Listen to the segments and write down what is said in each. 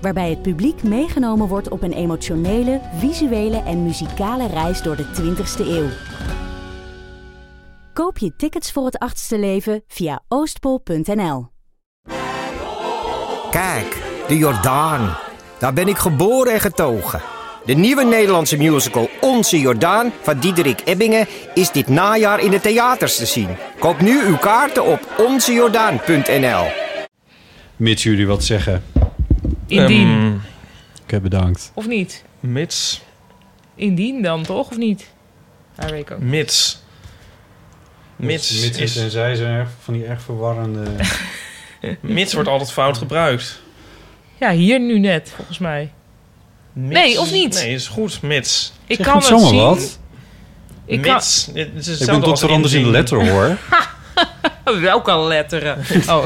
Waarbij het publiek meegenomen wordt op een emotionele, visuele en muzikale reis door de 20ste eeuw. Koop je tickets voor het achtste leven via oostpol.nl. Kijk, de Jordaan. Daar ben ik geboren en getogen. De nieuwe Nederlandse musical Onze Jordaan van Diederik Ebbingen is dit najaar in de theaters te zien. Koop nu uw kaarten op onzejordaan.nl. Mits jullie wat zeggen. Indien. Ehm, Oké, bedankt. Of niet? mits. Indien dan, toch? Of niet? Ja, weet ik ook. Mits. Mits, Mits is, en zij zijn erg van die erg verwarrende... mits wordt altijd fout gebruikt. Ja, hier nu net, volgens mij. Mits. Nee, of niet? Nee, is goed. Mits. Ik Zeg kan het zien. wat. Ik kan... Mits. Het is Ik ben anders in de letter hoor. Welke letteren? Oh,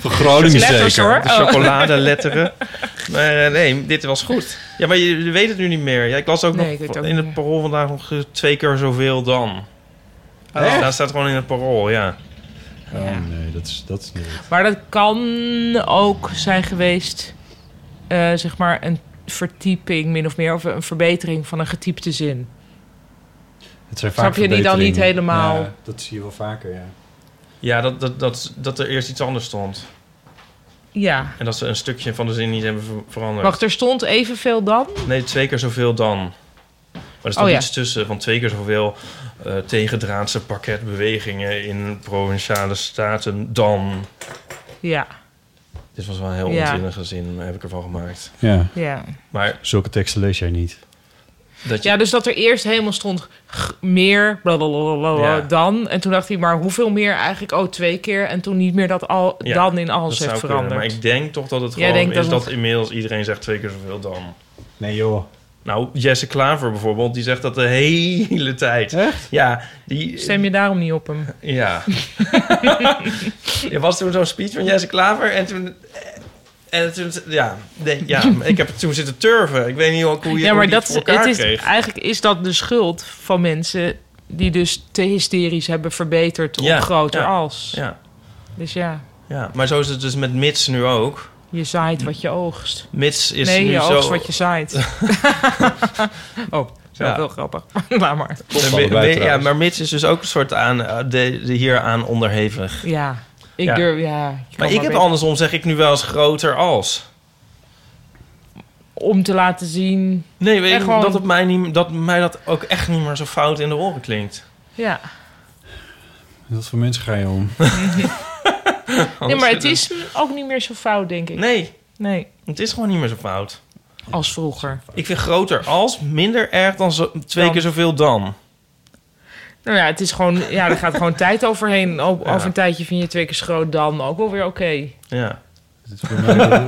Van Groningen letters zeker. hoor. De chocoladeletteren. maar eh, nee, dit was goed. Ja, maar je, weet het nu niet meer. Ja, ik las ook Nee, nog ook in het parool vandaag nog eh, twee keer zoveel dan. Oh. Daar staat gewoon in het parool, ja. Ja. Oh, nee, dat is, dat is niet. Maar dat kan ook zijn geweest, eh, zeg maar, een vertyping min of meer, of een verbetering van een getypte zin. Het zijn Snap vaak je die dan niet helemaal? Ja, dat zie je wel vaker, ja. Ja, dat, dat, dat, dat er eerst iets anders stond. Ja. En dat ze een stukje van de zin niet hebben ver- veranderd. Wacht, er stond evenveel dan? Nee, twee keer zoveel dan. Maar er stond Oh ja. iets tussen van twee keer zoveel eh tegendraadse parketbewegingen in provinciale staten dan. Ja, Dit was wel een heel Ja. onzinnige zin, heb ik ervan gemaakt. Ja, ja. Maar zulke teksten lees jij niet. Dat je... Ja, dus dat er eerst helemaal stond meer Ja. dan. En toen dacht hij, maar hoeveel meer eigenlijk? Oh, twee keer. En toen niet meer dat al Ja, dan in alles heeft kunnen. veranderd. Maar ik denk toch dat het gewoon is dat dat, het- inmiddels iedereen zegt twee keer zoveel dan. Nee joh. Nou, Jesse Klaver bijvoorbeeld, die zegt dat de hele tijd. Echt? Ja, die... Stem je daarom niet op hem? Ja. er was toen zo'n speech van Jesse Klaver en toen... En toen, ja, nee, ja, ik heb het toen zitten turven. Ik weet niet ook hoe je Ja, maar dat, voor elkaar het is, kreeg. eigenlijk is dat de schuld van mensen die dus te hysterisch hebben verbeterd Ja, op groter ja. als. Ja, Dus ja, ja, maar zo is het dus met Mits nu ook. je zaait wat je oogst. Mits is nee, nu je zo... oogst wat je zaait. oh, zo Ja. heel grappig. Laat maar. Ja, maar Mits is dus ook een soort aan, eh, de, de hier aan onderhevig. Ja, ik Ja. durf, ja. Maar ik heb beter- andersom, zeg ik nu wel eens groter als. Om te laten zien, Nee, weet En je, gewoon- dat, het mij niet, dat mij dat ook echt niet meer zo fout in de oren klinkt. ja. Wat voor mensen ga je om? Nee, maar het is ook niet meer zo fout, denk ik. Nee, Nee, het is gewoon niet meer zo fout. als vroeger. Ik vind groter als minder erg dan zo, twee Dan. keer zoveel dan. Nou ja, het is gewoon, ja, er gaat gewoon tijd overheen. Ja. Over een tijdje vind je twee keer zo groot dan ook wel weer oké. Ja. Het,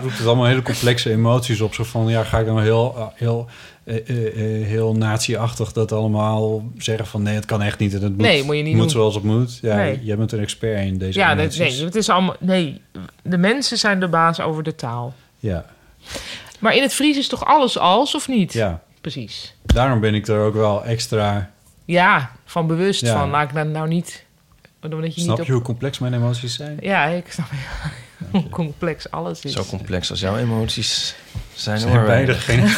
roept het allemaal hele complexe emoties op. Zo van, ja, ga ik dan heel, eh, heel, eh, eh, eh, heel nazi-achtig dat allemaal zeggen van... nee, het kan echt niet en het moet, Nee, moet je niet moet zoals het moet. Ja, Nee. jij bent een expert in deze Ja, dat, nee, het is allemaal. Nee, de mensen zijn de baas over de taal. Ja, Maar in het Fries is toch alles als of niet? ja, Precies. daarom ben ik er ook wel extra... Ja, van bewust Ja. van. Laat ik dat nou niet. Dat je Snap niet je hoe complex mijn emoties zijn? ja, ik snap hoe complex alles is. Zo complex als jouw emoties zijn. Zijn hoor. beide geen...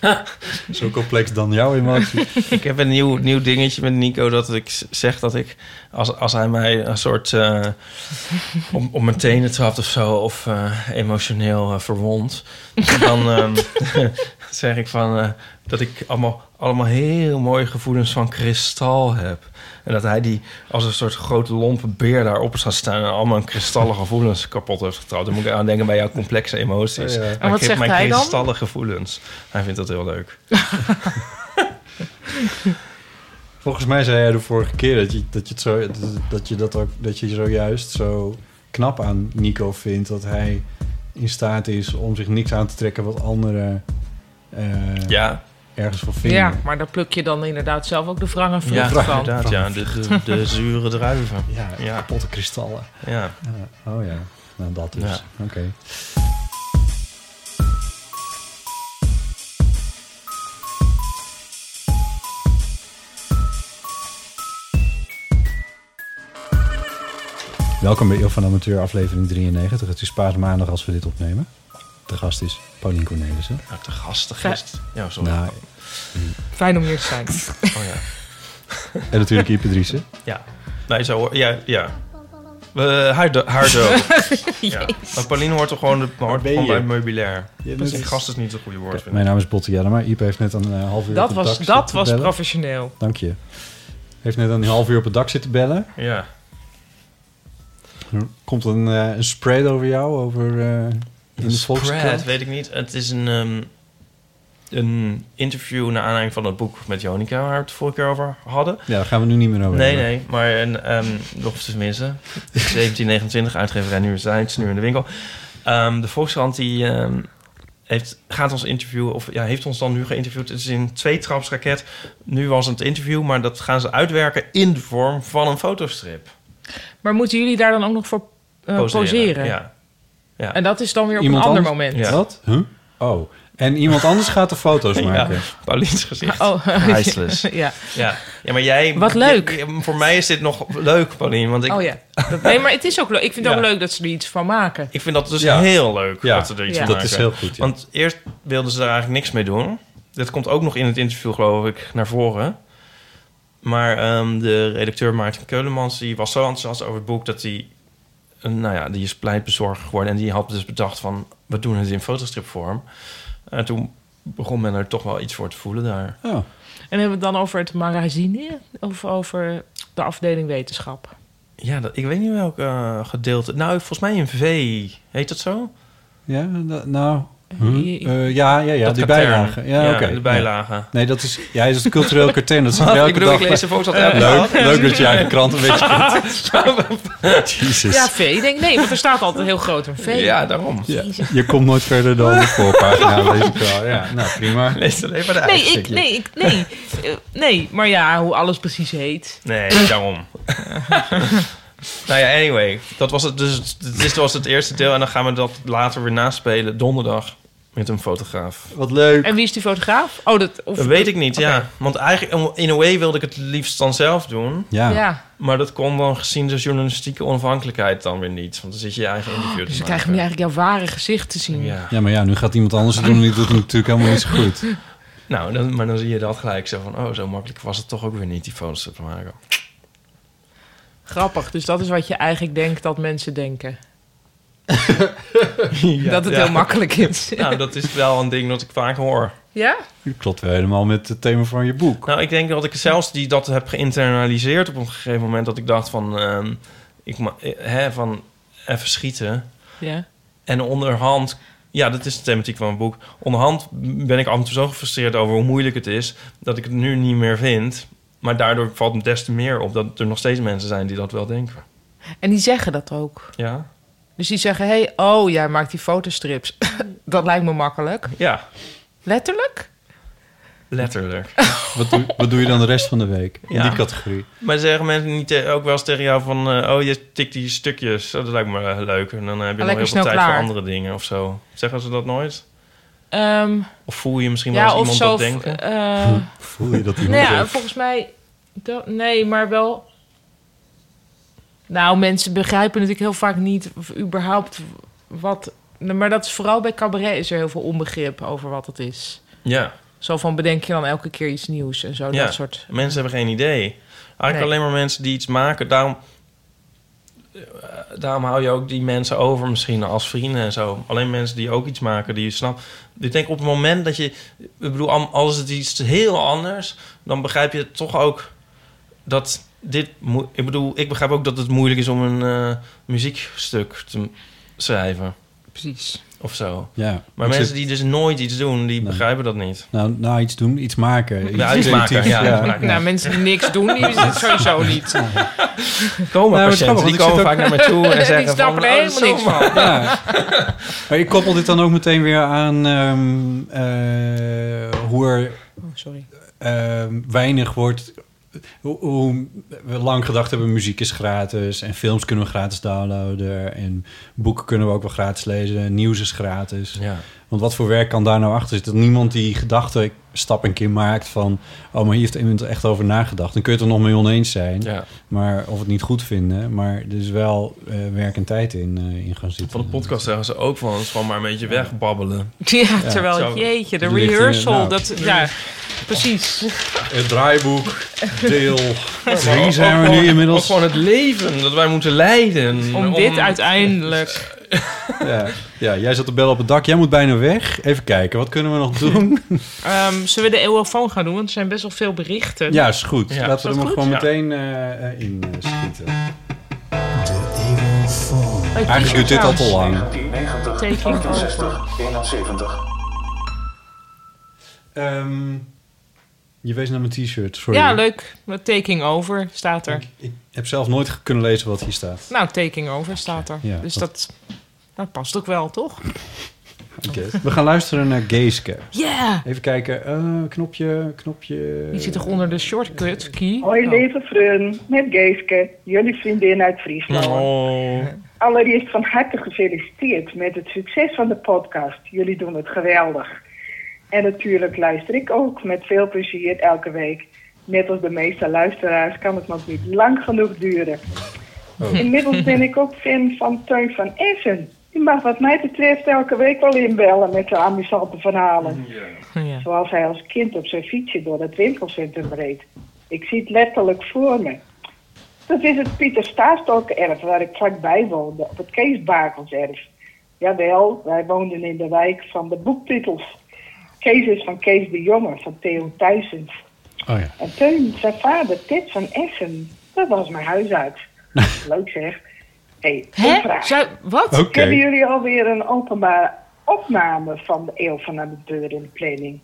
Zo complex dan jouw emoties. Ik heb een nieuw, nieuw dingetje met Nico dat ik zeg dat ik... Als, als hij mij een soort... eh om, om mijn tenen trapt of zo... of eh, emotioneel eh, verwond... dan ehm, zeg ik van... eh, dat ik allemaal, allemaal heel mooie gevoelens van kristal heb. En dat hij die als een soort grote lompe beer daarop zou staan... en al mijn kristallen gevoelens kapot heeft getrouwd. Dan moet ik aan denken bij jouw complexe emoties. Ja, ja. Maar En wat ik zegt mijn hij dan? kristallen gevoelens. Hij vindt dat heel leuk. Volgens mij zei jij de vorige keer dat je, dat je, het zo, dat, dat je dat ook dat je zojuist zo knap aan Nico vindt dat hij in staat is om zich niks aan te trekken wat anderen. eh, Ja, ergens voor vinden. Ja, maar daar pluk je dan inderdaad zelf ook de wrange Ja, vrucht van. inderdaad. Ja, de, de, de zure druiven. Ja, Ja. kapotte kristallen. Ja. Ja, oh ja, nou dat dus. Ja. Oké. Welkom bij Eeuw van Amateur, aflevering 93. Het is paasmaandag als we dit opnemen. De gast is Paulien Cornelissen. Nou, te gastig gist. Ja, sorry. Nou, Fijn om hier te zijn. Oh ja. en natuurlijk Ipe Driessen. Ja. Nee, zo hoor. Ja, ja. Uh, haar, ja. Maar Pauline hoort toch gewoon, de, hoort gewoon bij het meubilair. Ja, Dus is- gast is niet het goede woord, Mijn naam is Botte Jellema. Ipe heeft net een eh, half uur Dat op het was, dak dat was bellen. professioneel. Dank je. Heeft net een half uur op het dak zitten bellen. Ja. Er komt een, eh, een spread over jou, over eh, in de Spread, Volkskrant. weet ik niet. Het is een, ehm, een interview naar aanleiding van het boek met Jonica... waar we het vorige keer over hadden. Ja, daar gaan we nu niet meer over Nee, hebben. nee, maar een, ehm nog tenminste. 1729, uitgeverij Universiteit, nu in de winkel. Ehm, de Volkskrant die ehm, heeft, gaat ons interviewen, of ja, heeft ons dan nu geïnterviewd. Het is in twee trapsraket. Nu was het interview, maar dat gaan ze uitwerken in de vorm van een fotostrip. Maar moeten jullie daar dan ook nog voor eh, poseren? Ja. Ja. En dat is dan weer op Iemand een ander anders? moment. Ja. Wat? Huh? Oh. En iemand anders gaat de foto's Ja. maken. Paulien's gezicht. Oh, Priceless. ja. Ja. ja, maar jij... Wat leuk. voor mij is dit nog leuk, Paulien. Want ik, oh ja. Dat- nee, maar het is ook leuk. Ik vind het Ja. ook leuk dat ze er iets van maken. ik vind dat dus Ja. heel leuk Ja, dat ze er iets Ja. van Dat is maken. heel goed, ja. Want eerst wilden ze daar eigenlijk niks mee doen. Dat komt ook nog in het interview, geloof ik, naar voren. Maar ehm, de redacteur Maarten Keulemans die was zo enthousiast over het boek... dat hij, nou ja, die is pleitbezorger geworden. En die had dus bedacht van, we doen het in fotostripvorm. En toen begon men er toch wel iets voor te voelen daar. Oh. En hebben we het dan over het magazine of over de afdeling wetenschap? Ja, dat, ik weet niet welk eh, gedeelte... Nou, volgens mij in V. Heet dat zo? Ja, nou... Eh, ja, ja, ja, Dat die katern. bijlagen. Ja, oké. de bijlagen. Nee, dat is, ja, dat is het cultureel katern. Dat is elke ik bedoel, dag ik lees de altijd Leuk, leuk dat je eigen krant een beetje... Jezus. Ja, V. Ik denk, nee, want er staat altijd heel groot een V. Ja, daarom. Ja, je komt nooit verder dan de voorpagina, lees ik wel. Ja, nou, prima. Lees alleen maar de Nee, ik, nee, ik, nee. Eh, nee, maar ja, hoe alles precies heet. Nee, daarom. nou ja, anyway. Dat was het, dus, dit was het eerste deel. En dan gaan we dat later weer naspelen. Donderdag. Met een fotograaf. Wat leuk. En wie is die fotograaf? Oh, dat... Of, Dat weet ik niet, ja. Want eigenlijk, in a way wilde ik het liefst dan zelf doen. Ja. Ja, Maar dat kon dan gezien de journalistieke onafhankelijkheid dan weer niet. Want dan zit je je eigen interview dus te dan nu maken. eigenlijk jouw ware gezicht te zien. Ja. ja, maar ja, nu gaat iemand anders het doen en die doet het natuurlijk helemaal niet zo goed. Nou, dan, maar dan zie je dat gelijk zo van... Oh, zo makkelijk was het toch ook weer niet, die foto's te maken. Grappig, dus dat is wat je eigenlijk denkt dat mensen denken. Ja, dat het ja. heel makkelijk is. Nou, dat is wel een ding dat ik vaak hoor. Ja? Dat klopt wel helemaal met het thema van je boek. Nou, ik denk dat ik zelfs die dat heb geïnternaliseerd op een gegeven moment. Dat ik dacht van, ehm, ik eh, hè, van even schieten. Ja. En onderhand, ja, dat is de thematiek van mijn boek. Onderhand ben ik af en toe zo gefrustreerd over hoe moeilijk het is, dat ik het nu niet meer vind. Maar daardoor valt me des te meer op dat er nog steeds mensen zijn die dat wel denken. En die zeggen dat ook. Ja, Dus die zeggen, hé, hey, oh, jij maakt die fotostrips. dat lijkt me makkelijk. ja Letterlijk? letterlijk. Wat doe, wat doe je dan de rest van de week in Ja. die categorie? maar zeggen mensen niet ook wel eens tegen jou van... eh, oh, je tikt die stukjes, oh, dat lijkt me eh, leuk. En dan heb je nog Lekker heel veel tijd klaar. voor andere dingen of zo. Zeggen ze dat nooit? Ehm, Of voel je misschien wel ja, eens of iemand zo... dat denken? eh, Voel je dat iemand nou ja, volgens mij... dat- nee, maar wel... Nou, mensen begrijpen natuurlijk heel vaak niet... of überhaupt wat... Maar dat is vooral bij cabaret is er heel veel onbegrip over wat het is. Ja, Zo van bedenk je dan elke keer iets nieuws en zo, Ja. dat soort... mensen hebben geen idee. Eigenlijk Nee. alleen maar mensen die iets maken. Daarom, eh, daarom hou je ook die mensen over misschien als vrienden en zo. Alleen mensen die ook iets maken, die je snapt. Ik denk op het moment dat je... Ik bedoel, al- als het iets heel anders... dan begrijp je toch ook dat dit... Ik bedoel, ik begrijp ook dat het moeilijk is om een eh, muziekstuk te schrijven. Precies. Of zo. Ja. Maar Ik mensen zit- die dus nooit iets doen, die Nee. begrijpen dat niet. Nou, nou, iets doen, iets maken. Ja, iets maken, creatiefs, ja, iets maken. Nou, mensen die niks doen, die is het sowieso niet. Komen Nou, patiënten, grappig, die komen ook- vaak naar mij toe en Die zeggen van... snappen er oh, helemaal zo niks van. Ja. Maar ik koppel dit dan ook meteen weer aan ehm, eh, hoe er sorry. ehm, weinig wordt... Hoe, we lang gedacht hebben, muziek is gratis... en films kunnen we gratis downloaden... en boeken kunnen we ook wel gratis lezen... nieuws is gratis. Ja. Want wat voor werk kan daar nou achter zitten? Dat niemand die gedachte stap een keer maakt van... oh, maar hier heeft iemand er echt over nagedacht. Dan kun je het er nog mee oneens zijn. ja. Maar of het niet goed vinden. Maar er is wel eh, werk en tijd in, eh, in gaan zitten. Van de podcast zeggen ze ook van... het is gewoon maar een beetje wegbabbelen. Ja, terwijl, Zo. jeetje, de rehearsal, nou. dat, ja, precies. Het draaiboek, deel drie zijn we nu inmiddels. Ook gewoon het leven dat wij moeten leiden. Om dit uiteindelijk... Ja. ja, jij zat te bellen op het dak. Jij moet bijna weg. Even kijken, wat kunnen we nog doen? Ehm, zullen we de eeuwofoon gaan doen? Want er zijn best wel veel berichten. ja, is goed. Ja, Laten we er maar gewoon meteen eh, in eh, schieten. Hey, Eigenlijk duurt dit al te lang. 1990, Taking 68, 71. Ehm, je wees naar mijn t-shirt, sorry. Ja, leuk. Met Taking Over staat er. Ik, ik heb zelf nooit kunnen lezen wat hier staat. Nou, Taking Over staat er. Ja, dus dat- dat, dat past ook wel, toch? Oké. We gaan luisteren naar Geeske. Ja! Even kijken. eh, knopje, knopje. Die zit toch onder de shortcut key? Hoi Oh. lieve vriend, met Geeske, jullie vriendin uit Friesland. Oh. Allereerst van harte gefeliciteerd met het succes van de podcast. Jullie doen het geweldig. En natuurlijk luister ik ook met veel plezier elke week. Net als de meeste luisteraars kan het nog niet lang genoeg duren. Oh. Inmiddels ben ik ook fan van Teun van Essen. Die mag wat mij betreft elke week wel inbellen met zijn amusante verhalen. Ja. Zoals hij als kind op zijn fietsje door het winkelcentrum reed. Ik zie het letterlijk voor me. Dat is het Pieter Staastok-erf waar ik vlakbij woonde, op het Kees Bakelserf. Jawel, wij woonden in de wijk van de boektitels. Kees is van Kees de Jonge, van Theo Thijsens. Oh ja. En Teun, zijn vader, Tit van Essen, dat was mijn huisarts. Leuk zeg. Hey, Hè? Zou, wat? Oké. Hebben jullie alweer een openbare opname van de Eeuw van Amateur in de planning?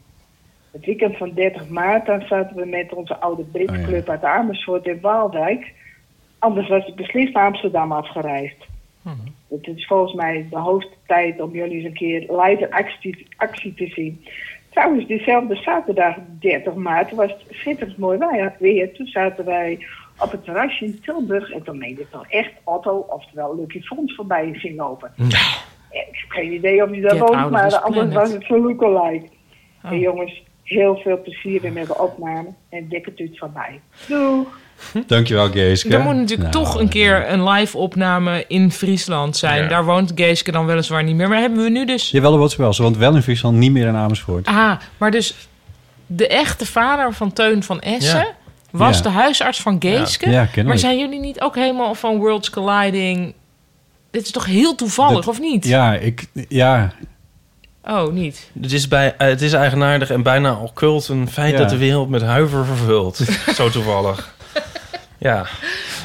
Het weekend van 30 maart, dan zaten we met onze oude Britclub Oh ja. uit Amersfoort in Waalwijk. Anders was ik beslist naar Amsterdam afgereisd. Mhm. Het is volgens mij de hoogste tijd om jullie eens een keer live actie, actie te zien. Trouwens, diezelfde zaterdag 30 maart was het schitterend mooi weer- weer. Toen zaten wij op het terrasje in Tilburg en toen meende ik dan echt Otto, oftewel Lucky Fons, voorbij zien lopen. Ik heb geen idee of je daar woont, maar anders was het zo'n lookalike. Oh. En jongens, heel veel plezier met de opname en dikke tuut van mij. Doeg! Dankjewel, Geeske. Er moet natuurlijk Nou, toch een keer een live opname in Friesland zijn. Ja. Daar woont Geeske dan weliswaar niet meer. Maar hebben we nu dus... Jawel, dat was wel. Ze woont wel in Friesland, niet meer in Amersfoort. Ah, maar dus de echte vader van Teun van Essen... Ja. Was Ja. de huisarts van Geeske. Ja, kennelijk. maar zijn jullie niet ook helemaal van Worlds Colliding... Dit is toch heel toevallig, Dat- of niet? Ja, ik... Ja, Oh, niet. Het is, bij, eh, het is eigenaardig en bijna occult een feit Ja. dat de wereld met huiver vervult. Zo toevallig. Ja,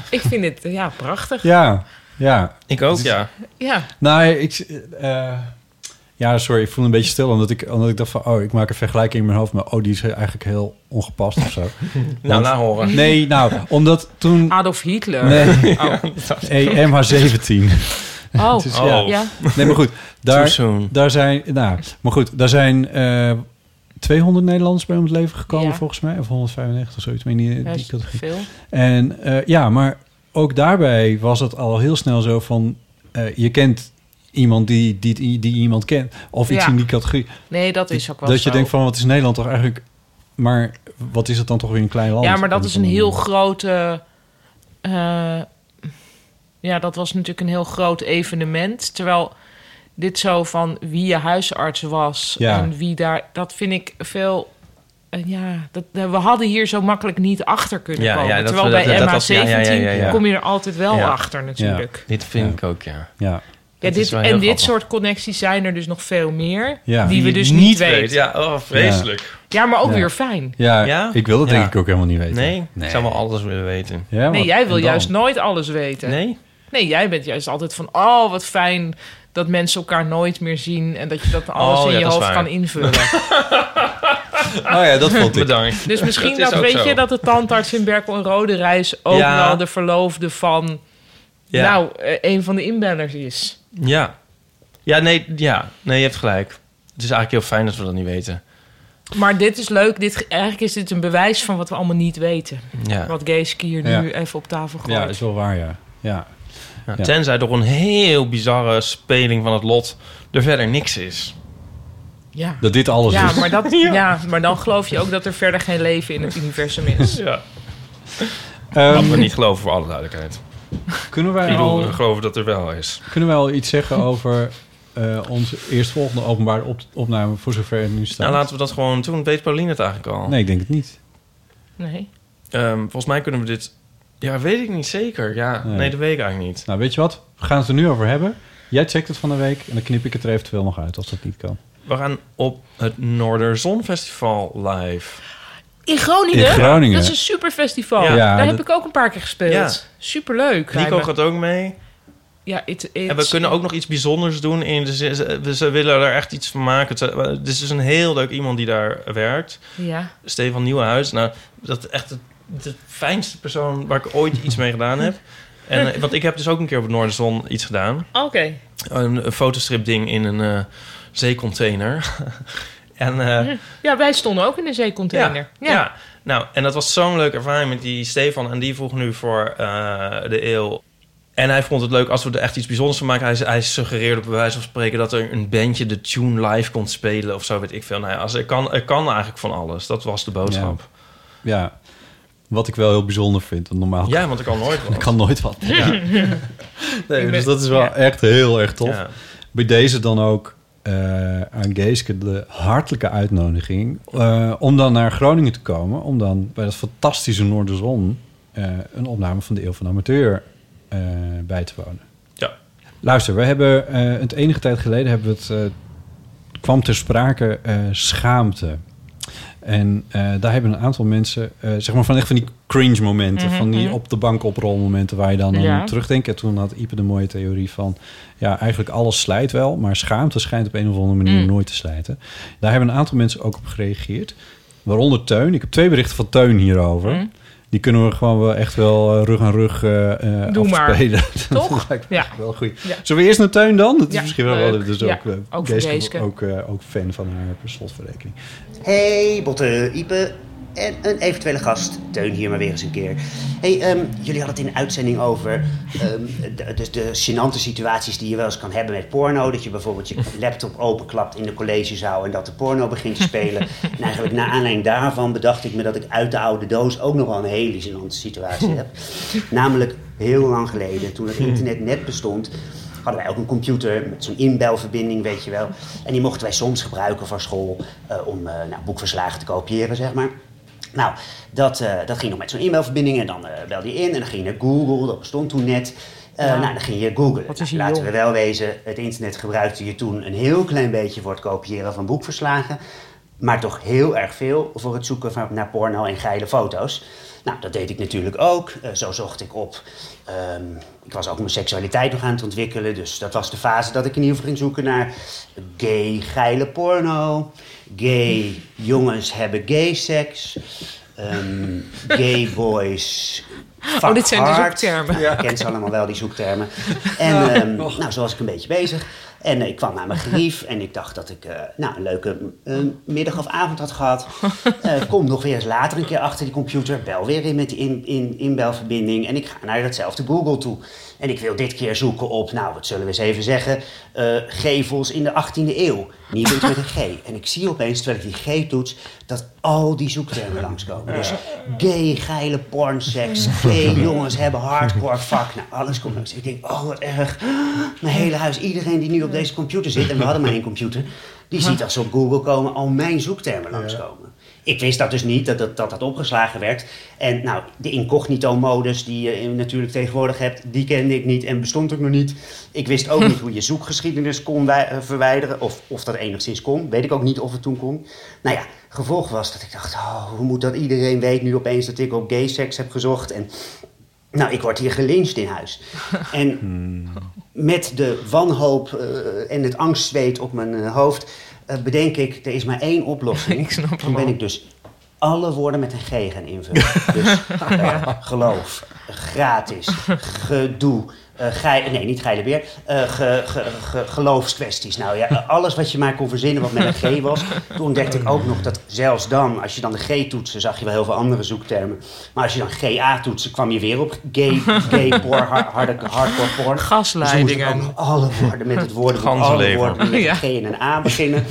Ik vind dit, ja, prachtig. ja, ja. ik ook, ja. Ja, Nou, ik... eh, ja, sorry, ik voel een beetje stil. Omdat ik, omdat ik dacht van... Oh, ik maak een vergelijking in mijn hoofd. Maar oh, die is eigenlijk heel ongepast of zo. Nou, na horen. Nee, nou, omdat toen... Adolf Hitler. Nee, Oh, hey, MH17. oh. Dus Oh. ja. ja. Nee, maar goed. Daar, daar zijn... Nou, maar goed, daar zijn... eh 200 Nederlanders bij om het leven gekomen, Ja. volgens mij. Of 195 of zoiets. Ik weet niet, Ja, die categorie. veel. En eh, ja, maar ook daarbij was het al heel snel zo van... eh, je kent iemand die, die, die, iemand kent. Of iets Ja. in die categorie. Nee, dat is ook wel dat zo. je denkt van, wat is Nederland toch eigenlijk... Maar wat is het dan toch weer een klein land? Ja, maar dat is een heel grote... eh, ja, dat was natuurlijk een heel groot evenement. Terwijl dit zo van wie je huisarts was Ja. en wie daar... Dat vind ik veel... eh, ja, dat, we hadden hier zo makkelijk niet achter kunnen Ja, komen. ja, dat- Terwijl dat- bij dat MH17 was- ja, ja, ja, ja, ja. kom je er altijd wel Ja. achter natuurlijk. Dit vind Ja. ik ook, ja. Ja, Ja, dit, en dit soort connecties zijn er dus nog veel meer. Ja. Die we dus niet weten. Ja, oh, vreselijk. Ja, maar ook Ja. weer fijn. ja, Ja? ik wil dat denk Ja. ik ook helemaal niet weten. Nee, ik zou wel alles willen weten. Ja, Nee, jij wil juist nooit alles weten. Nee? Nee, jij bent juist altijd van... oh, wat fijn dat mensen elkaar nooit meer zien... en dat je dat alles Oh, in ja, je hoofd kan invullen. Oh ja, dat vond ik. Bedankt. dus misschien Dat weet zo. je... dat de tandarts in Berkel en Rode Reis... ook Ja. wel de verloofde van... Ja. nou, eh, een van de inbellers is. Ja. Ja, nee, ja. nee, je hebt gelijk. Het is eigenlijk heel fijn dat we dat niet weten. Maar dit is leuk. Dit, eigenlijk is dit een bewijs van wat we allemaal niet weten. Ja. Wat Geeske hier Ja. nu even op tafel gooit. Ja, dat is wel waar, ja. ja. Ja, Ja. Tenzij door een heel bizarre speling van het lot er verder niks is. ja. Dat dit alles Ja, is. maar, dat, ja, maar dan geloof je ook dat er verder geen leven in het universum is. Ja. Ehm, Wat we niet geloven voor alle duidelijkheid. Kunnen, wij Ik bedoel, al, dat er wel is. kunnen wij al iets zeggen over eh, onze eerstvolgende openbare op- opname, voor zover het nu staat? Nou, laten we dat gewoon doen. Weet Pauline het eigenlijk al? Nee, ik denk het niet. Nee. Ehm, volgens mij kunnen we dit... Ja, weet ik niet zeker. Ja, Nee. nee, dat weet ik eigenlijk niet. Nou, weet je wat? We gaan het er nu over hebben. Jij checkt het van de week en dan knip ik het er eventueel nog uit als dat niet kan. We gaan op het Noorderzonfestival live. In Groningen? In Groningen. Dat is een super festival. Ja. Ja, Daar dat- heb ik ook een paar keer gespeeld. Ja. Superleuk. Nico gaat ook mee. Ja, it, En we kunnen ook nog iets bijzonders doen. In de, zin- ze, ze willen er echt iets van maken. Het is- Het is dus een heel leuk iemand die daar werkt. Ja. Stefan Nieuwenhuis. Nou, dat is echt de, de fijnste persoon waar ik ooit iets mee gedaan heb. En, eh, want ik heb dus ook een keer op het Noorderzon iets gedaan. Oké. Een, een fotostrip ding in een eh, zeecontainer. En eh, Ja, wij stonden ook in een zeecontainer. Ja, ja. nou, en dat was zo'n leuke ervaring met die Stefan. En die vroeg nu voor eh, de eeuw. En hij vond het leuk als we er echt iets bijzonders van maken. Hij, hij suggereerde bij wijze van spreken dat er een bandje de tune live kon spelen of zo, weet ik veel. Nou ja, als, er, kan, er kan eigenlijk van alles. Dat was de boodschap. Ja, wat ik wel heel bijzonder vind. Want normaal Ja, want er kan nooit ik wat. kan nooit wat. Ja. Nee, Ik dus dat is wel ja. echt heel erg tof. Ja. Bij deze dan ook eh, aan Geeske de hartelijke uitnodiging... eh, om dan naar Groningen te komen... om dan bij dat fantastische Noorderzon... eh, een opname van de Eeuw van de Amateur bij te wonen. Ja. Luister, we hebben het enige tijd geleden... Hebben we het, kwam ter sprake schaamte... En eh, daar hebben een aantal mensen, eh, zeg maar van echt van die cringe momenten, Mhm, van die mhm. op de bank oprolmomenten waar je dan Ja. aan terugdenkt. En toen had Ipe de mooie theorie van, ja, eigenlijk alles slijt wel, maar schaamte schijnt op een of andere manier Mm. nooit te slijten. Daar hebben een aantal mensen ook op gereageerd, waaronder Teun. Ik heb twee berichten van Teun hierover. Die kunnen we gewoon wel echt wel eh, rug aan rug eh eh Doe maar. afspelen. Toch? Dat lijkt me Ja. wel goed. Ja. Zullen we eerst naar Teun dan? Dat is Ja, misschien wel leuk. wel dus Ja, ook, ook Geeske Geeske. ook, eh, ook fan van haar slotverrekening. Hey, Botte, Ipe en een eventuele gast. Teun hier maar weer eens een keer. Hey, ehm, jullie hadden het in de uitzending over ehm, de, dus de gênante situaties die je wel eens kan hebben met porno. Dat je bijvoorbeeld je laptop openklapt in de collegezaal en dat de porno begint te spelen. en eigenlijk naar aanleiding daarvan bedacht ik me dat ik uit de oude doos ook nog wel een hele gênante situatie heb. Namelijk heel lang geleden, toen het internet net bestond, hadden wij ook een computer met zo'n inbelverbinding, weet je wel. En die mochten wij soms gebruiken voor school eh, om eh, nou, boekverslagen te kopiëren, zeg maar. Nou, dat, eh, dat ging nog met zo'n e-mailverbinding en dan eh, belde je in en dan ging je naar Google, dat bestond toen net. Ja. Nou, dan ging je googlen. Nou, laten we wel wezen, het internet gebruikte je toen een heel klein beetje voor het kopiëren van boekverslagen. Maar toch heel erg veel voor het zoeken van, naar porno en geile foto's. Nou, dat deed ik natuurlijk ook. Zo zocht ik op. Ehm, ik was ook mijn seksualiteit nog aan het ontwikkelen. Dus dat was de fase dat ik in ieder geval ging zoeken naar gay geile porno. Gay jongens hebben gay seks. ehm, gay boys. fuck Oh, dit zijn de zoektermen. Je kent ze allemaal wel, die zoektermen. En ehm, nou, zo was ik een beetje bezig. En eh, ik kwam naar mijn gerief en ik dacht dat ik eh, nou, een leuke eh, middag of avond had gehad. Eh, kom nog weer eens later een keer achter die computer. Bel weer in met die in, in, inbelverbinding. En ik ga naar datzelfde Google toe. En ik wil dit keer zoeken op, nou, wat zullen we eens even zeggen, eh, gevels in de 18e eeuw. Niet met een G. En ik zie opeens, terwijl ik die G toets, dat al die zoektermen langskomen. Dus gay, geile pornseks, gay jongens hebben hardcore fuck. Nou, alles komt langs. Ik denk, oh wat erg. Mijn hele huis, iedereen die nu op deze computer zit, en we hadden maar één computer, die ziet als ze op Google komen al mijn zoektermen langskomen. Ik wist dat dus niet, dat dat, dat dat opgeslagen werd. En nou, de incognito-modus die je natuurlijk tegenwoordig hebt, die kende ik niet en bestond ook nog niet. Ik wist ook niet hoe je zoekgeschiedenis kon eh, verwijderen, of, of dat enigszins kon. Weet ik ook niet of het toen kon. Nou ja, gevolg was dat ik dacht, oh, hoe moet dat iedereen weet nu opeens dat ik op gay seks heb gezocht. En nou, ik word hier gelyncht in huis. En met de wanhoop eh, en het angstzweet op mijn eh, hoofd bedenk ik, er is maar één oplossing. Ik snap hem Toen ben ik dus alle woorden met een G gaan invullen. Dus eh, geloof, gratis, gedoe, eh, gei- nee, niet geile beer. eh, ge- ge- ge- geloofskwesties. Nou ja, alles wat je maar kon verzinnen wat met een G was. Toen ontdekte ik ook nog dat zelfs dan, als je dan de G toetste, zag je wel heel veel andere zoektermen. Maar als je dan GA toetste, kwam je weer op gay, gay porn, hard, hardcore porn. Gasleidingen. Dus ook nog alle woorden met het woord, alle woorden met een G en een A beginnen.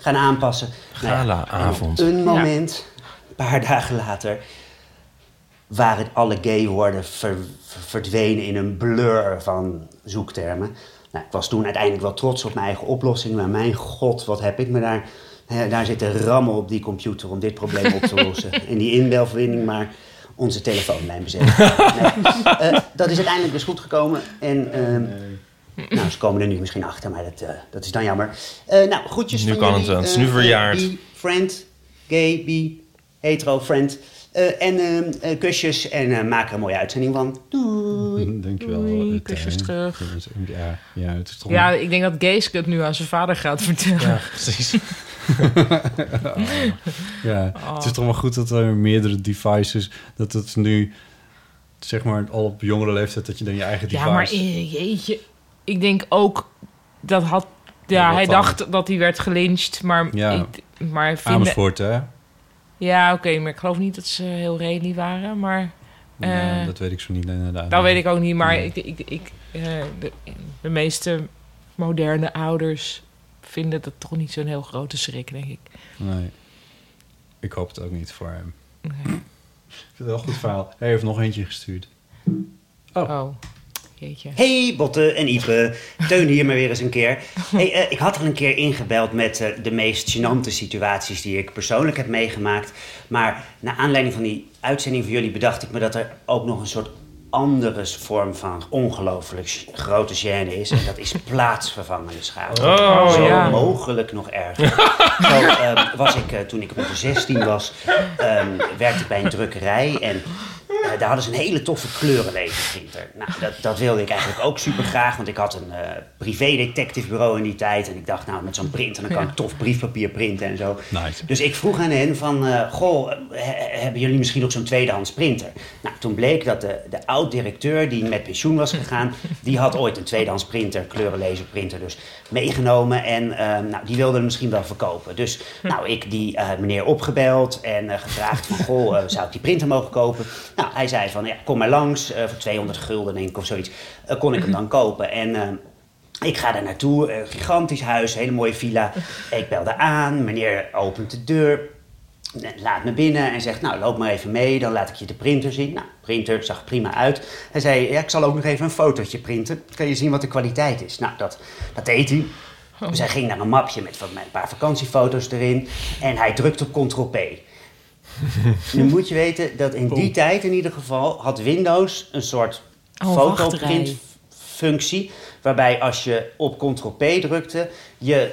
Gaan aanpassen. Nou Gala-avond. en op Een moment, een paar dagen later, waren alle gay woorden ver- ver- verdwenen in een blur van zoektermen. Nou, ik was toen uiteindelijk wel trots op mijn eigen oplossing, maar mijn god, wat heb ik me daar, hè, daar zitten rammen op die computer om dit probleem op te lossen. En die inbelverbinding maar onze telefoonlijn bezetten. Nee. Eh, dat is uiteindelijk dus goed gekomen en... ehm, Nou, ze komen er nu misschien achter, maar dat, eh, dat is dan jammer. Eh, nou, groetjes Nu van kan het jullie, wel. Het is nu verjaard. Bi, friend, gay, bi, hetero, friend. Eh, en eh, eh, kusjes en eh, maak er een mooie uitzending van. Doei. Dankjewel. Doei, kusjes terug. Ja, ja, het is toch Ja, ik denk dat Geeske het nu aan zijn vader gaat vertellen. Ja, precies. Ja, Oh. het is toch wel goed dat er meerdere devices... dat het nu, zeg maar, al op jongere leeftijd... dat je dan je eigen device... Ja, maar jeetje. Ik denk ook dat had... Ja, hij dan? dacht dat hij werd gelyncht, maar... Ja. Ik, maar vinden, Amersfoort, hè? Ja, oké, maar ik geloof niet dat ze heel redelijk waren, maar... Ja, eh, dat weet ik zo niet inderdaad. Dat weet ik ook niet, maar Nee. ik, ik, ik, eh, de, de meeste moderne ouders vinden dat toch niet zo'n heel grote schrik, denk ik. Nee. Ik hoop het ook niet voor hem. Nee. Ik vind het wel een goed verhaal. Hij heeft nog eentje gestuurd. Oh. Oh, jeetje. Hey Botte en Ipe, Teun hier maar weer eens een keer. Hey, eh, ik had al een keer ingebeld met eh, de meest gênante situaties die ik persoonlijk heb meegemaakt. Maar naar aanleiding van die uitzending van jullie bedacht ik me dat er ook nog een soort andere vorm van ongelooflijk grote gêne is. En dat is plaatsvervangende schade. Oh, Zo ja. mogelijk nog erger. Zo ehm, was ik, eh, toen ik rond de 16 was, ehm, werkte ik bij een drukkerij. En daar hadden ze een hele toffe kleurenlaserprinter. Nou, dat, dat wilde ik eigenlijk ook super graag, want ik had een eh privé detective bureau in die tijd. En ik dacht, nou, met zo'n printer dan kan ik tof briefpapier printen en zo. Nice. Dus ik vroeg aan hen van, eh, goh, eh, he- hebben jullie misschien nog zo'n tweedehands printer? Nou, toen bleek dat de, de oud-directeur die met pensioen was gegaan, die had ooit een tweedehands printer, kleurenlaserprinter dus, meegenomen. En eh, nou, die wilde hem misschien wel verkopen. Dus nou, ik die eh, meneer opgebeld en eh, gevraagd van, goh, eh, zou ik die printer mogen kopen? Nou, hij zei van, ja, kom maar langs, eh, voor 200 gulden denk of zoiets, eh, kon ik hem dan kopen. En... eh, ik ga daar naartoe, een gigantisch huis, hele mooie villa. Ik belde aan, meneer opent de deur, laat me binnen en zegt, nou loop maar even mee, dan laat ik je de printer zien. Nou, printer zag prima uit. Hij zei, ja, ik zal ook nog even een fotootje printen, kan je zien wat de kwaliteit is. Nou, dat, dat deed hij. Dus hij ging naar een mapje met mijn paar vakantiefoto's erin en hij drukte op Ctrl-P. nu moet je weten dat in die tijd in ieder geval had Windows een soort Oh, fotoprint wachtrij. functie. Waarbij als je op Ctrl-P drukte, je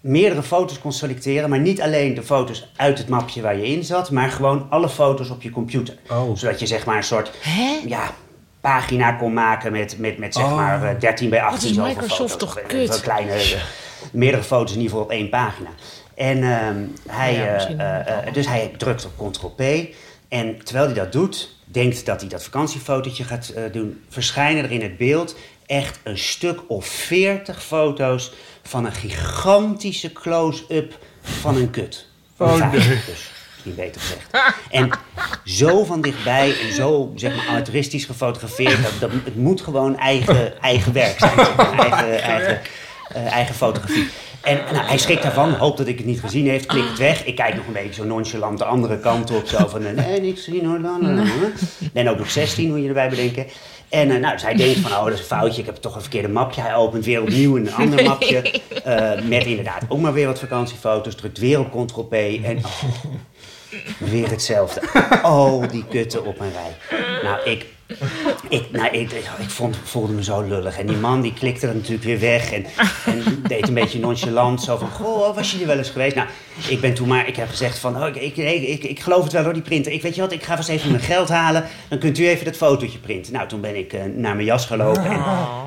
meerdere foto's kon selecteren. Maar niet alleen de foto's uit het mapje waar je in zat, maar gewoon alle foto's op je computer. Oh. Zodat je zeg maar een soort ja, pagina kon maken met, met, met zeg Oh. maar eh, 13 bij 18 is zoveel Microsoft foto's. toch eh, kut? Kleine, eh, meerdere foto's in ieder geval op één pagina. En ehm, hij, Ja, eh, eh, eh, dus hij drukt op Ctrl-P. En terwijl hij dat doet, denkt dat hij dat vakantiefotootje gaat eh, doen, verschijnen er in het beeld echt een stuk of 40 foto's van een gigantische close-up van een kut. Van Oh, nee. dus misschien beter gezegd. En zo van dichtbij en zo zeg maar amateuristisch gefotografeerd, dat, dat, het moet gewoon eigen, eigen werk zijn. zeg maar, eigen, eigen, eh, eigen fotografie. En nou, hij schrikt daarvan, hoopt dat ik het niet gezien heeft, klikt het weg. Ik kijk nog een beetje zo nonchalant de andere kant op. Zo van, eh, nee, niks hoor. En ook nog 16, moet je erbij bedenken. En eh, nou, dus hij denkt van, oh, dat is een foutje. Ik heb toch een verkeerde mapje. Hij opent weer opnieuw een ander mapje. eh, met inderdaad ook maar weer wat vakantiefoto's. Drukt weer op Ctrl-P. En oh, weer hetzelfde. Al die kutten op een rij. Nou, ik... Ik, nou, ik, ik vond, voelde me zo lullig. En die man die klikte er natuurlijk weer weg. En, en deed een beetje nonchalant. Zo van, goh, was je hier wel eens geweest? Nou, ik ben toen maar... Ik heb gezegd van, oh, ik, ik, ik, ik, ik geloof het wel hoor, die printer. Ik weet je wat, ik ga vast even mijn geld halen. Dan kunt u even dat fotootje printen. Nou, toen ben ik eh, naar mijn jas gelopen. En,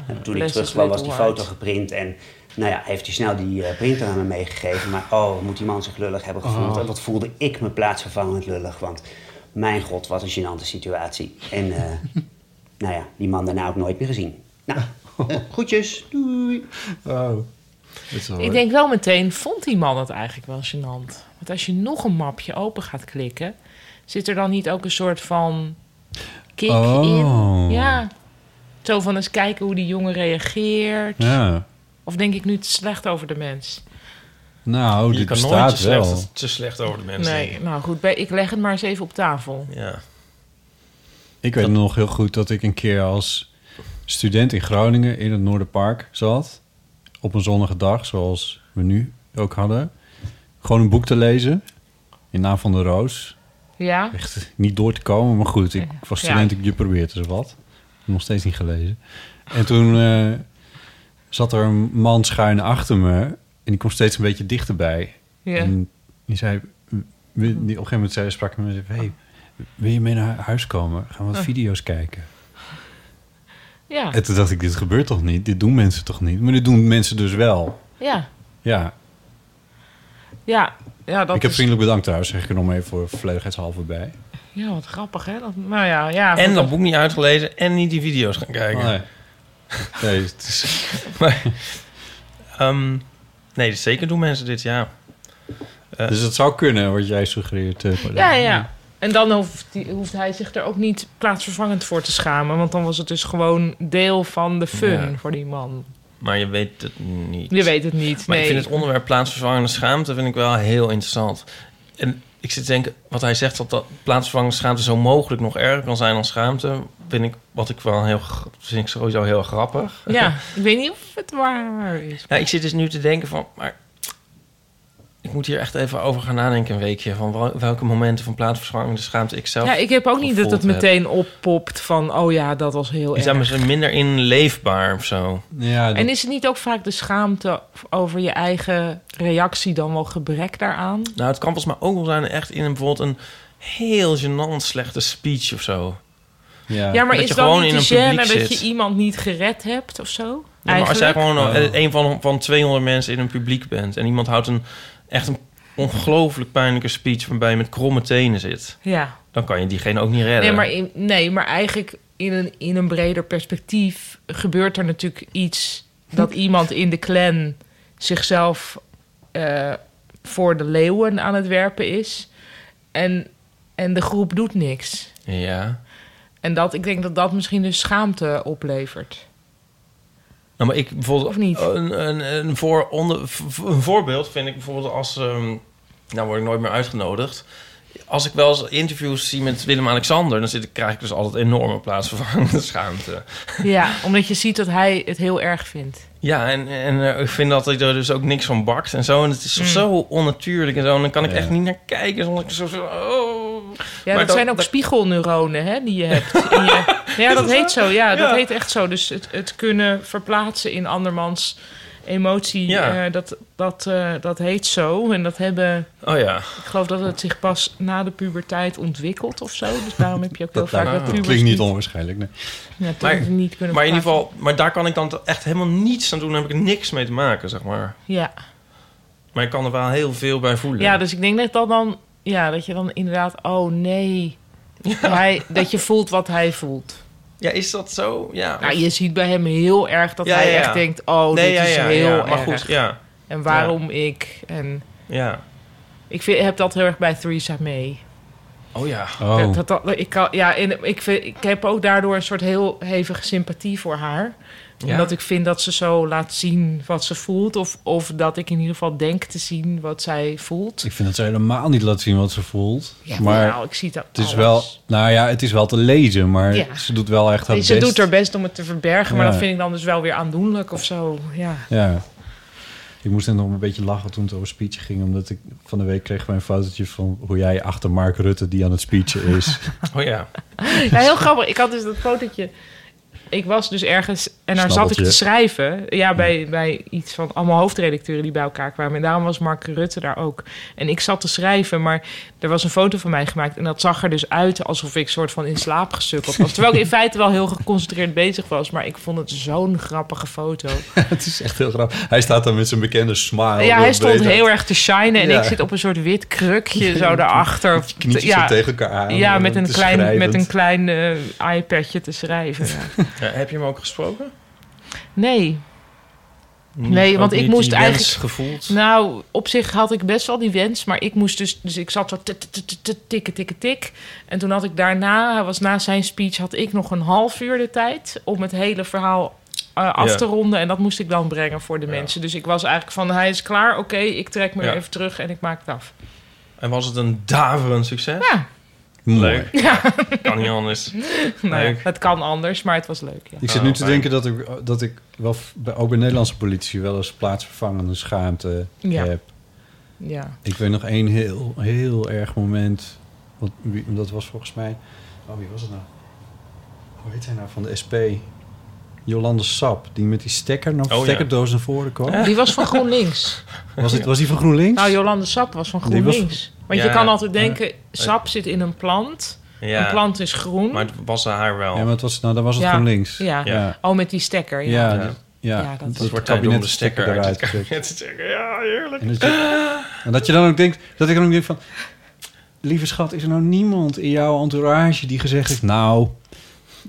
en toen ik terug kwam, was die foto geprint. En nou ja, heeft hij snel die eh, printer aan me meegegeven. Maar oh, moet die man zich lullig hebben gevoeld. En wat voelde ik me plaatsvervangend lullig. Want mijn god, wat een gênante situatie. En eh, nou ja, die man daarna ook nooit meer gezien. Nou, groetjes. Doei. Oh. Ik denk wel meteen, vond die man het eigenlijk wel gênant? Want als je nog een mapje open gaat klikken... zit er dan niet ook een soort van kick Oh. in? Ja. Zo van eens kijken hoe die jongen reageert. Ja. Of denk ik nu te slecht over de mens? Nou, je dit kan nooit te bestaat wel. slecht, te slecht over de mensen Nee, nou goed, ik leg het maar eens even op tafel. Ja. Ik weet nog heel goed dat ik een keer als student in Groningen in het Noorderpark zat. Op een zonnige dag, zoals we nu ook hadden. Gewoon een boek te lezen. In naam van de Roos. Ja? Echt niet door te komen, maar goed. Ik was Ja. student, ik je probeert dus wat. Nog steeds niet gelezen. En toen eh, zat er een man schuin achter me. En die kwam steeds een beetje dichterbij. Ja. En die zei... Die, op een gegeven moment zei, sprak hij me en zei... Hey, wil je mee naar huis komen? Gaan we wat Oh. video's kijken? Ja. En toen dacht ik, dit gebeurt toch niet? Dit doen mensen toch niet? Maar dit doen mensen dus wel. Ja. Ja, Ja. Ja, dat ik heb is... vriendelijk bedankt trouwens. Zeg ik er nog even voor volledigheidshalve bij. Ja, wat grappig, hè? Dat, nou ja, ja. En dat boek niet uitgelezen en niet die video's gaan kijken. Oh, nee. Nee, het is... Maar, ehm, nee, zeker doen mensen dit, ja. Eh, Dus het zou kunnen, wat jij suggereert. eh, Ja, ja. En dan hoeft, die, hoeft hij zich er ook niet plaatsvervangend voor te schamen. Want dan was het dus gewoon deel van de fun Ja. voor die man. Maar je weet het niet. Je weet het niet. Maar nee. ik vind het onderwerp plaatsvervangende schaamte vind ik wel heel interessant. En ik zit te denken, wat hij zegt, dat, dat plaatsvervangende schaamte zo mogelijk nog erger kan zijn dan schaamte, vind ik, wat ik wel heel, vind ik sowieso heel grappig. Ja, ik weet niet of het waar is. Nou, ik zit dus nu te denken van, maar ik moet hier echt even over gaan nadenken een weekje. Van wel- welke momenten van plaatsvervangende schaamte ik zelf Ja, ik heb ook niet dat het heb. meteen oppopt van... oh ja, dat was heel zijn erg. misschien minder inleefbaar of zo. Ja, dat- En is het niet ook vaak de schaamte over je eigen reactie... dan wel gebrek daaraan? Nou, het kan volgens mij ook wel zijn echt in een, bijvoorbeeld een heel gênant slechte speech of zo. ja. Ja, maar Dat is je dan gewoon niet in een dat zit. je iemand niet gered hebt of zo? Ja, maar als jij gewoon Oh. een van, van 200 mensen in een publiek bent... en iemand houdt een echt een ongelooflijk pijnlijke speech... waarbij je met kromme tenen zit... Ja. dan kan je diegene ook niet redden. Nee, maar, in, nee, maar eigenlijk in een, in een breder perspectief gebeurt er natuurlijk iets dat iemand in de clan zichzelf eh, voor de leeuwen aan het werpen is. En, en de groep doet niks. Ja. En dat, ik denk dat dat misschien dus schaamte oplevert. Nou, maar ik bijvoorbeeld... Of niet? Een, een, een, voor, onder, een voorbeeld vind ik bijvoorbeeld als... ehm, nou word ik nooit meer uitgenodigd. Als ik wel eens interviews zie met Willem-Alexander... dan zit, ik- krijg ik dus altijd enorme plaatsvervangende schaamte. Ja, omdat je ziet dat hij het heel erg vindt. Ja, en, en eh, ik vind dat hij er dus ook niks van bakt en zo. En het is Mm. zo onnatuurlijk en zo. En dan kan ik Ja. echt niet naar kijken. Zonder ik zo... zo oh. Ja, Maar dat zijn ook dat- spiegelneuronen hè, die je hebt. in je- ja, dat heet zo. Ja, dat Ja. heet echt zo. Dus het, het kunnen verplaatsen in andermans emotie, Ja. eh, dat, dat, eh, dat heet zo. En dat hebben, Oh ja. ik geloof dat het zich pas na de puberteit ontwikkelt of zo. Dus daarom heb je ook heel dat, vaak lijkt- dat pubers klinkt niet onwaarschijnlijk. Nee. ja, Maar- niet kunnen Maar in ieder geval... Maar daar kan ik dan echt helemaal niets aan doen. Daar heb ik niks mee te maken, zeg maar. Ja. Maar ik kan er wel heel veel bij voelen. ja, dus ik denk dat dat dan... Ja, dat je dan inderdaad... Oh nee. Hij, dat je voelt wat hij voelt. Ja, is dat zo? Ja. Nou, je ziet bij hem heel erg dat Ja, hij ja. echt denkt... Oh, nee, dit ja, is ja, heel ja. Maar erg. goed, ja. En waarom ik? En Ja. ik vind, heb dat heel erg bij Theresa May. Oh ja. Oh, Dat, dat, dat- ik, kan, ja, en ik, vind, ik heb ook daardoor een soort heel hevige sympathie voor haar. Ja. Omdat ik vind dat ze zo laat zien wat ze voelt. Of, of dat ik in ieder geval denk te zien wat zij voelt. ik vind dat ze helemaal niet laat zien wat ze voelt. Ja, maar nou, ik zie dat het is alles. wel... Nou ja, het is wel te lezen, maar Ja. ze doet wel echt haar ze best. doet haar best om het te verbergen. Maar Ja. dat vind ik dan dus wel weer aandoenlijk of zo. Ja. Ja. Ik moest net nog een beetje lachen toen het over speechen ging. Omdat ik van de week kreeg wij een fotootje van hoe jij achter Mark Rutte die aan het speechen is. Oh ja. Ja, heel grappig. Ik had dus dat fotootje. Ik was dus ergens en daar zat ik te schrijven. Ja, bij, bij iets van allemaal hoofdredacteuren die bij elkaar kwamen. En daarom was Mark Rutte daar ook. En ik zat te schrijven, maar er was een foto van mij gemaakt. En dat zag er dus uit alsof ik soort van in slaap gesukkeld was. Terwijl ik in feite wel heel geconcentreerd bezig was. Maar ik vond het zo'n grappige foto. het is echt heel grappig. Hij staat daar met zijn bekende smile. ja, hij stond uit. heel erg te shinen. En Ja. ik zit op een soort wit krukje zo daarachter. Knietjes ja, tegen elkaar aan. ja, met een klein, met schrijvend. een klein eh, iPadje te schrijven. Ja. Ja, Heb je hem ook gesproken? Nee. Nee, ook want ik moest eigenlijk- gevoeld. Nou, op zich had ik best wel die wens, maar ik moest dus, dus ik zat zo tikken, tikken, tik. En toen had ik daarna, hij was na zijn speech, had ik nog een half uur de tijd om het hele verhaal eh, af Ja. te ronden. En dat moest ik dan brengen voor de mensen. Dus ik was eigenlijk van, hij is klaar, oké, ik trek me Ja. even terug en ik maak het af. En was het een daverend succes? Ja, Leuk. Kan niet anders. Leuk. het kan anders, maar het was leuk. Ja. Ik zit Oh, nu te fijn. denken dat ik, dat ik wel ook bij Nederlandse politie wel eens plaatsvervangende schaamte Ja. heb. ja. Ik weet nog één heel, heel erg moment. Wat, wie, dat was volgens mij. Oh, wie was het nou? Hoe heet hij nou van de SP? Jolande Sap, die met die stekker, nog Oh, ja. naar voren kwam. Die was van GroenLinks. Was, het, was die van GroenLinks? Nou, Jolande Sap was van Die was- GroenLinks. Want Ja. je kan altijd denken, sap zit in een plant. Ja, Een plant is groen. maar het was haar wel. ja, maar het was, nou, dan was het Ja. GroenLinks. Ja. Ja. Oh, met die stekker. Ja. Ja, Ja. dat dat, is het wordt kabinet de stekker uit het kabinet trekken. Ja, heerlijk. En dat, je, en dat je dan ook denkt, dat ik dan ook denk van, lieve schat, is er nou niemand in jouw entourage die gezegd heeft, nou,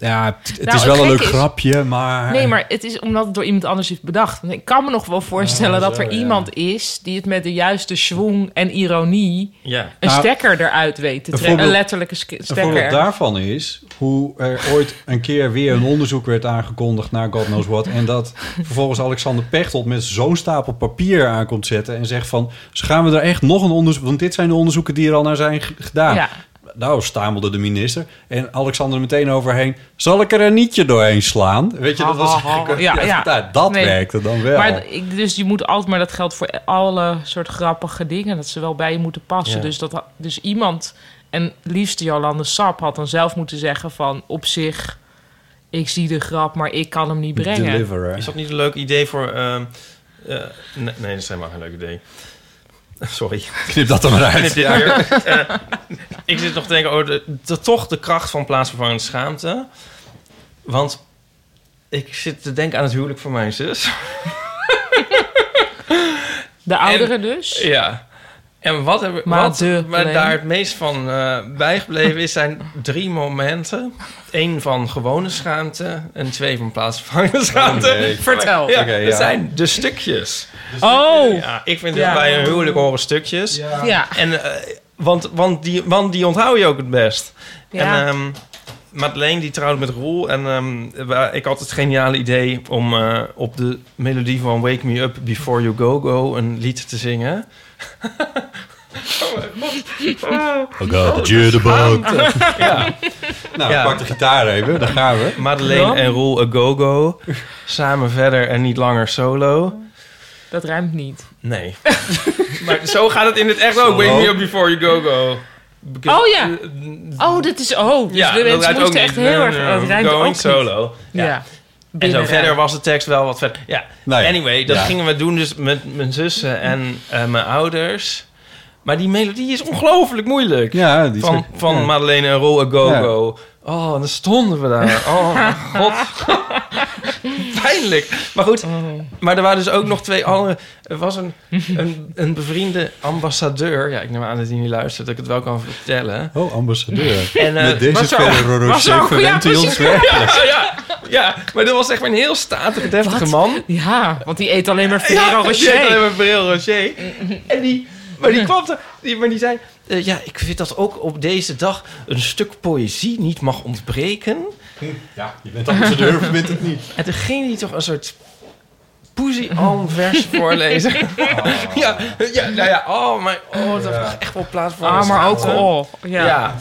ja, het, het Nou, is wel een leuk is- grapje, maar... Nee, maar het is omdat het door iemand anders is bedacht. Want Ik kan me nog wel voorstellen dat zo, er ja. iemand is die het met de juiste schwung en ironie Ja. een Nou, stekker eruit weet te trekken. Een letterlijke sk- Een voorbeeld stekker. daarvan is hoe er ooit een keer weer een onderzoek werd aangekondigd naar God knows what. En dat vervolgens Alexander Pechtold met zo'n stapel papier aankomt zetten en zegt van, dus gaan we er echt nog een onderzoek, want dit zijn de onderzoeken die er al naar zijn gedaan. Ja. Nou, stamelde de minister. En Alexander er meteen overheen. Zal ik er een nietje doorheen slaan? Weet je, dat was eigenlijk... Ja, ja. dat Nee. werkte dan wel. Maar dus je moet altijd, maar dat geldt voor alle soort grappige dingen, dat ze wel bij je moeten passen. Ja. Dus, dat, dus iemand, en liefst Jolande Sap, had dan zelf moeten zeggen van op zich, ik zie de grap, maar ik kan hem niet brengen. Deliverer. Is dat niet een leuk idee voor... ehm, eh, nee, nee, dat is helemaal geen leuk idee. Sorry. Knip dat er maar Knip uit. Eh, ik zit nog te denken over de, de- toch de kracht van plaatsvervangende schaamte. Want ik zit te denken aan het huwelijk van mijn zus. De ouderen dus. Ja. En wat, hebben, Maar wat me daar het meest van eh, bijgebleven is, zijn drie momenten. Eén van gewone schaamte en twee van plaatsvervangende schaamte. Oh, nee. Vertel. Ja, dat ja. zijn de stukjes. Oh, Ja, ik vind Ja. het bij een huwelijk horen stukjes. ja. En, eh, want, want, die, want die onthoud je ook het best. Ja. En ehm Madeleine die trouwde met Roel. En ehm, ik had het geniale idee om eh, op de melodie van Wake Me Up Before You Go Go een lied te zingen. Oh god, the jitterbug. Ja, Nou, Ja. pak de gitaar even, daar gaan we. Madeleine Ja. en Roel A Go Go. Samen verder en niet langer solo. Dat ruimt niet. Nee. maar zo gaat het in het echt ook. Wake Me Up Before You Go Go. Because- Oh ja. eh, Oh, dit is... Oh, dus ja, de dat mensen rijmt ook moesten niet. echt heel erg... No, no, Het going ook niet. solo. Ja. Ja. En zo verder was de tekst wel wat verder. Ja, Nou ja. anyway, dat Ja. gingen we doen dus met mijn zussen en eh, mijn ouders. Maar die melodie is ongelooflijk moeilijk. Ja, die van is- van ja. Madeleine en Roll a Go Go. Oh, en dan stonden we daar. Oh, mijn god. Pijnlijk. Maar goed, maar er waren dus ook nog twee andere... Er was een, een, een bevriende ambassadeur. Ja, ik neem aan dat hij niet luistert, dat ik het wel kan vertellen. Oh, ambassadeur. En, eh, Met deze Ferrero was er Rocher verwendt hij ons ja, ja, ja, maar dat was echt maar een heel statige, deftige Wat? man. Ja, want die eet alleen maar Ferrero Ja, die heet alleen Rocher. maar Ferrero Rocher. En die, maar die kwam er, die, maar die zei... eh, ja, ik vind dat ook op deze dag een stuk poëzie niet mag ontbreken. Ja, je bent ambassadeur, verbindt het niet. En toen ging hij toch een soort poesie-alm vers voorlezen. ja, ja, nou ja, oh, maar oh, dat was echt wel plaats voor Ah, een maar ook... Oh, ja. Ja.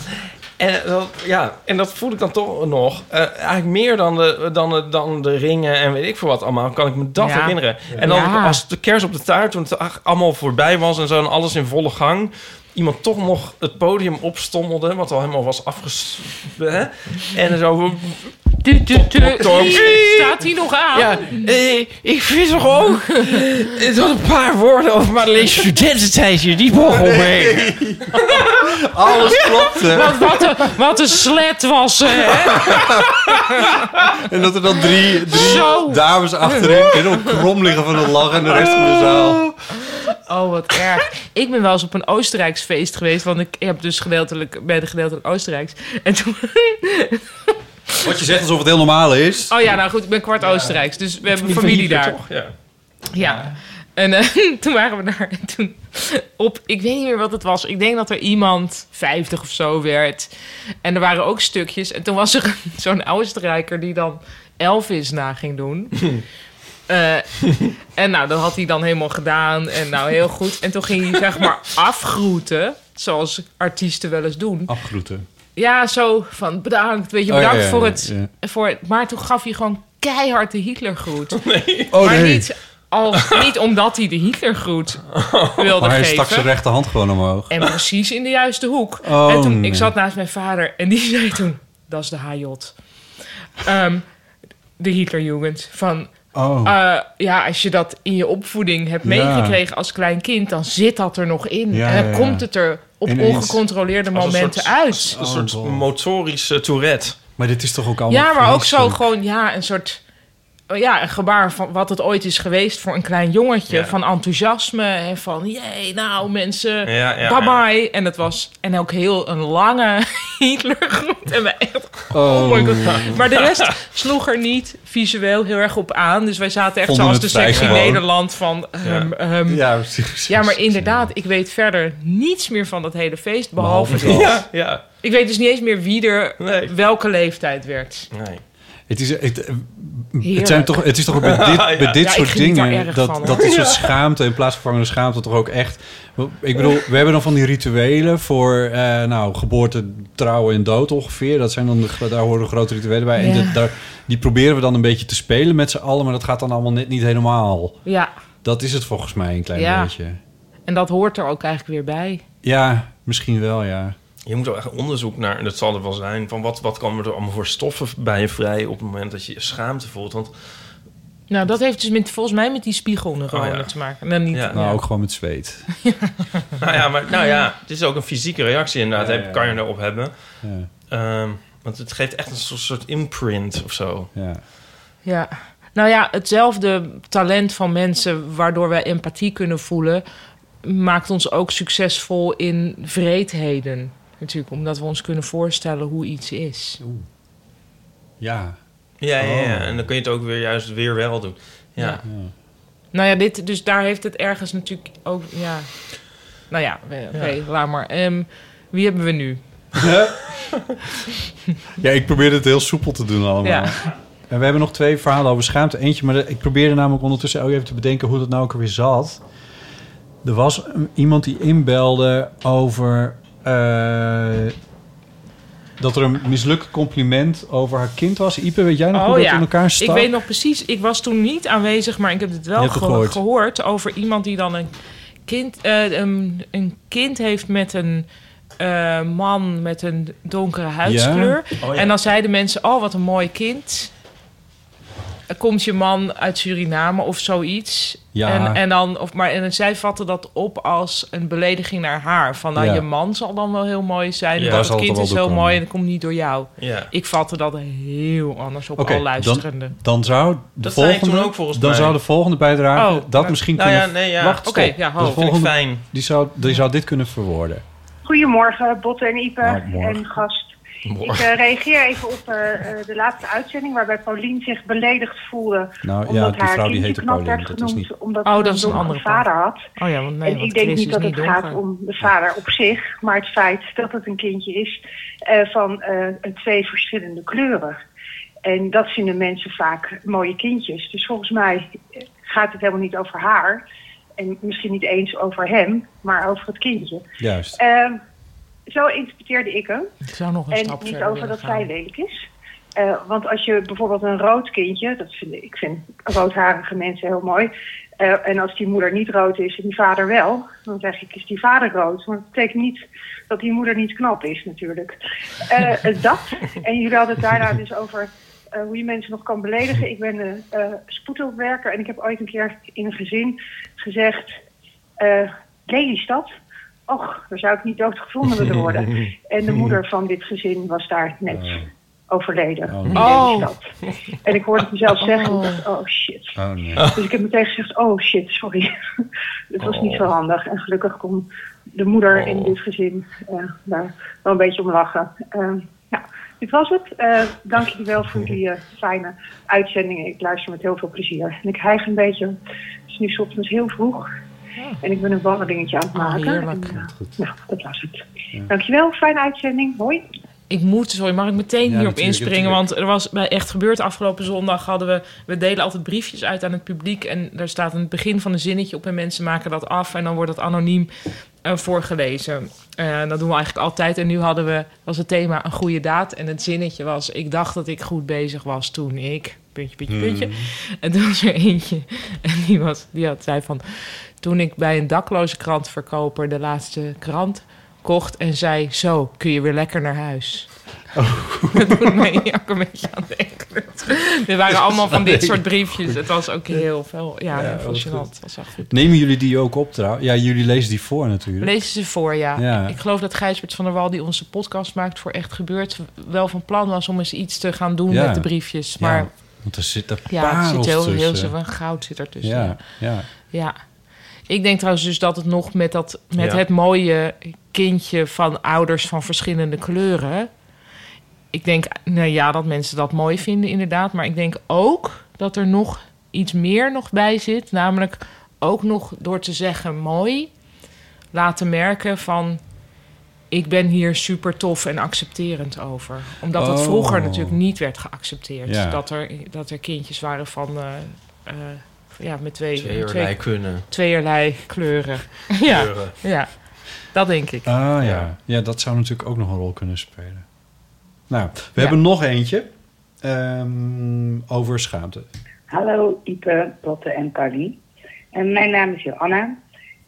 En dat, ja, en dat voel ik dan toch nog. Eh, eigenlijk meer dan de, dan, de, dan de ringen en weet ik veel wat allemaal, kan ik me dat Ja. herinneren. En dan Ja. als de kers op de taart, toen het allemaal voorbij was en zo en alles in volle gang, iemand toch nog het podium opstommelde, wat al helemaal was afges... hè? En zo... Du, du, du. Tom. Staat hij nog aan? Ja, eh, ik vind toch ook eh, dat een paar woorden over Madeleine studententijd hier niet mogen omheen. Alles klopte. Wat, wat, een, wat een slet was ze, hè? En dat er dan drie, drie dames achterin helemaal krom liggen van het lachen en de rest van de zaal. Oh, wat erg. Ik ben wel eens op een Oostenrijks feest geweest. Want ik heb dus gedeeltelijk, ben gedeeltelijk Oostenrijks. En toen... Wat je zegt alsof het heel normaal is. Oh ja, nou goed, ik ben kwart Oostenrijks, dus we hebben familie daar. toch? Ja. Ja. En eh, toen waren we daar en toen op, ik weet niet meer wat het was. Ik denk dat er iemand 50 of zo werd. En er waren ook stukjes. En toen was er zo'n Oostenrijker die dan Elvis na ging doen. Eh, en nou, dat had hij dan helemaal gedaan. En nou, heel goed. En toen ging hij zeg maar afgroeten. Zoals artiesten wel eens doen. Afgroeten. Ja, zo van bedankt. Weet je, Oh, ja, bedankt ja, voor, het, ja. voor het. Maar toen gaf hij gewoon keihard de Hitlergroet. Oh maar nee. niet, als, niet omdat hij de Hitlergroet wilde maar hij geven. stak zijn rechterhand gewoon omhoog. En precies in de juiste hoek. Oh, en toen, nee. ik zat naast mijn vader en die zei toen... Dat is de HJ. Ehm, de Hitlerjugend. Van, Oh. eh, ja, als je dat in je opvoeding hebt Ja. meegekregen als klein kind... dan zit dat er nog in. Ja, en dan ja, ja. komt het er op Ineens. ongecontroleerde Als een momenten soort- uit. Een soort Oh, motorische tourette. Maar dit is toch ook allemaal Ja, maar ook zo gewoon, ja, een soort... oh Ja, een gebaar van wat het ooit is geweest voor een klein jongetje. Ja. Van enthousiasme en van, jee, nou mensen, Ja, ja, bye bye. En het was, en ook heel een lange Hitlergroet. En wij echt, Oh, oh my god. Maar de rest sloeg er niet visueel heel erg op aan. Dus wij zaten echt Vonden zoals de gewoon. Nederland van... ehm, ehm, ja. Ja, precies. maar inderdaad, ik weet verder niets meer van dat hele feest. Behalve, Behalve dat. Ja, ja. ik weet dus niet eens meer wie er Nee. welke leeftijd werd. Nee. Het is, het, het, Heerlijk. zijn toch, het is toch ook bij dit, bij dit Ja, soort dingen... Dat, van, dat dit soort schaamte en plaatsvervangende schaamte toch ook echt... Ik bedoel, we hebben dan van die rituelen voor eh, nou, geboorte, trouwen en dood ongeveer. Dat zijn dan de, daar horen grote rituelen bij. En daar, die proberen we dan een beetje te spelen met z'n allen... maar dat gaat dan allemaal net niet helemaal. Ja, Dat is het volgens mij een klein Ja. beetje. en dat hoort er ook eigenlijk weer bij. Ja, misschien wel, ja. Je moet wel echt onderzoek naar, en dat zal er wel zijn, van wat, wat komen er allemaal voor stoffen bij je vrij op het moment dat je je schaamte voelt. Want Nou, dat heeft dus met, volgens mij met die spiegelneuronen Oh, ja. te maken. Nou, niet, Ja. Nou, ja. ook gewoon met zweet. nou ja, maar nou ja, het is ook een fysieke reactie inderdaad, Ja, heb- ja, kan je erop hebben. Ja, Ehm, want het geeft echt een soort, soort imprint of zo. ja. Ja. Nou ja, hetzelfde talent van mensen waardoor wij empathie kunnen voelen, maakt ons ook succesvol in vreedheden. Natuurlijk, omdat we ons kunnen voorstellen hoe iets is. ja. Ja, ja, ja. Oh. en dan kun je het ook weer juist weer wel doen. Ja. Ja. Nou ja, dit, dus daar heeft het ergens natuurlijk ook. Ja. Nou ja, oké, laat maar. Ehm, wie hebben we nu? Ja, ik probeerde het heel soepel te doen allemaal. Ja. En we hebben nog twee verhalen over schaamte. Eentje, maar de- ik probeerde namelijk ondertussen ook even te bedenken hoe dat nou ook alweer zat. Er was iemand die inbelde over dat er een mislukt compliment over haar kind was. Ipe, weet jij nog hoe dat in elkaar stak? Oh Ik weet nog precies, ik was toen niet aanwezig, maar ik heb het wel het gehoord. gehoord. over iemand die dan een kind, eh, een, een kind heeft met een eh, man met een donkere huidskleur. Oh, ja. En dan zeiden mensen, oh wat een mooi kind. Er komt je man uit Suriname of zoiets. Ja. En, en, dan, of, maar, en zij vatten dat op als een belediging naar haar. Van nou, Ja. je man zal dan wel heel mooi zijn. Ja. het kind is wel heel mooi en dat komt niet door jou. ja. Ik vatte dat heel anders op al dan, luisterende. dan zou de Dat volgende, toen ook volgens dan mij. zou de volgende bijdrage Oh, dat misschien Nou kunnen. ja, nee, ja. Wacht, Oké, ja, ho. Volgende, fijn. die zou, die zou dit kunnen verwoorden. Goedemorgen, Botte en Ipe Nou, en gast. Ik eh, reageer even op eh, eh, de laatste uitzending waarbij Paulien zich beledigd voelde. Nou ja, omdat die haar vrouw die kindje heette knap Paulien. werd Dat is genoemd niet... omdat Oh, ze dat een is een donkere andere vader had. Oh ja, want nee, en want ik denk Chris niet dat het niet gaat om de vader op zich, maar het feit dat het een kindje is eh, van eh, twee verschillende kleuren. En dat vinden mensen vaak mooie kindjes. Dus volgens mij gaat het helemaal niet over haar. En misschien niet eens over hem, maar over het kindje. Juist. Zo interpreteerde ik hem. Ik zou nog een En stap niet over dat gaan. zij lelijk is. Eh, want als je bijvoorbeeld een rood kindje, dat vind ik, ik vind roodharige mensen heel mooi. Eh, en als die moeder niet rood is en die vader wel, dan zeg ik is die vader rood. Maar dat betekent niet dat die moeder niet knap is natuurlijk. Eh, dat. En jullie hadden het daarna dus over hoe je mensen nog kan beledigen. Ik ben een spoedhulpwerker en ik heb ooit een keer in een gezin gezegd... Lelystad? Och, daar zou ik niet doodgevonden willen worden. En de moeder van dit gezin was daar net overleden. Oh, in nee. Lelystad. En ik hoorde het mezelf zeggen en ik dacht, oh shit. Oh nee. Dus ik heb meteen gezegd, oh shit, sorry. Het was niet zo handig. En gelukkig kon de moeder in dit gezin eh, daar wel een beetje om lachen. Eh, ja, dit was het. Eh, dank jullie wel voor die fijne uitzendingen. Ik luister met heel veel plezier. En ik hijg een beetje. Het is nu 's ochtends heel vroeg. En ik ben een wandelingetje aan het Oh, maken. heerlijk. En, eh, nou, dat was het. Dankjewel, fijne uitzending. Hoi. Ik moet, sorry, mag ik meteen Ja, hierop inspringen? Want er was bij Echt Gebeurd afgelopen zondag hadden we... We delen altijd briefjes uit aan het publiek. En daar staat een begin van een zinnetje op en mensen maken dat af. En dan wordt dat anoniem eh, voorgelezen. Eh, dat doen we eigenlijk altijd. En nu hadden we, was het thema een goede daad. En het zinnetje was... Ik dacht dat ik goed bezig was toen ik... Puntje, puntje, puntje. En toen was er eentje. En die, was, die had, zei van... Toen ik bij een dakloze krantverkoper de laatste krant kocht en zei... Zo, kun je weer lekker naar huis. Dat doet mij ook een beetje aan denken. Er waren allemaal van dit soort briefjes. Het was ook heel veel, ja, Ja, heel was echt goed. Nemen jullie die ook op trouwens? Ja, jullie lezen die voor natuurlijk. Lezen ze voor, ja. Ja. Ik geloof dat Gijsbert van der Wal, die onze podcast maakt voor Echt Gebeurd... wel van plan was om eens iets te gaan doen Ja. met de briefjes. Maar Ja, want er zitten ja, het parels zit heel, heel tussen. veel goud zit er tussen. ja, ja. Ja. Ik denk trouwens dus dat het nog met, dat, met Ja. het mooie kindje van ouders van verschillende kleuren. Ik denk, nou ja, dat mensen dat mooi vinden inderdaad. Maar ik denk ook dat er nog iets meer nog bij zit. Namelijk ook nog door te zeggen mooi laten merken van... Ik ben hier super tof en accepterend over. Omdat dat Oh. vroeger natuurlijk niet werd geaccepteerd. Ja. Dat, er, dat er kindjes waren van... eh, eh, ja, met twee, Tweeërlei kunnen. tweeërlei kleuren. ja, Kleuren. ja, dat denk ik. Ah ja. Ja. dat zou natuurlijk ook nog een rol kunnen spelen. Nou, we Ja. hebben nog eentje ehm, over schaamte. Hallo Ipe, Lotte en Carlien. En mijn naam is Johanna.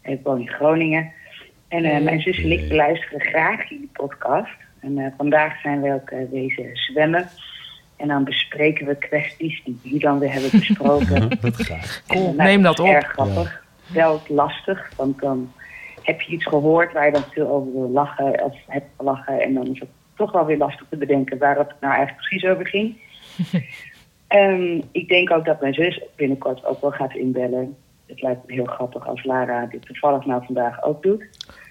Ik woon in Groningen. En eh, mijn zus en ik beluisteren graag jullie podcast. En eh, vandaag zijn we ook eh, wezen zwemmen. En dan bespreken we kwesties die jullie dan weer hebben besproken. Dat graag. Cool, eh, neem dat dat op. erg grappig. Wel lastig, want dan heb je iets gehoord waar je dan veel over wil lachen of hebt gelachen. En dan is het toch wel weer lastig te bedenken waar het nou eigenlijk precies over ging. Ehm, ik denk ook dat mijn zus binnenkort ook wel gaat inbellen. Het lijkt me heel grappig als Lara dit toevallig nou vandaag ook doet.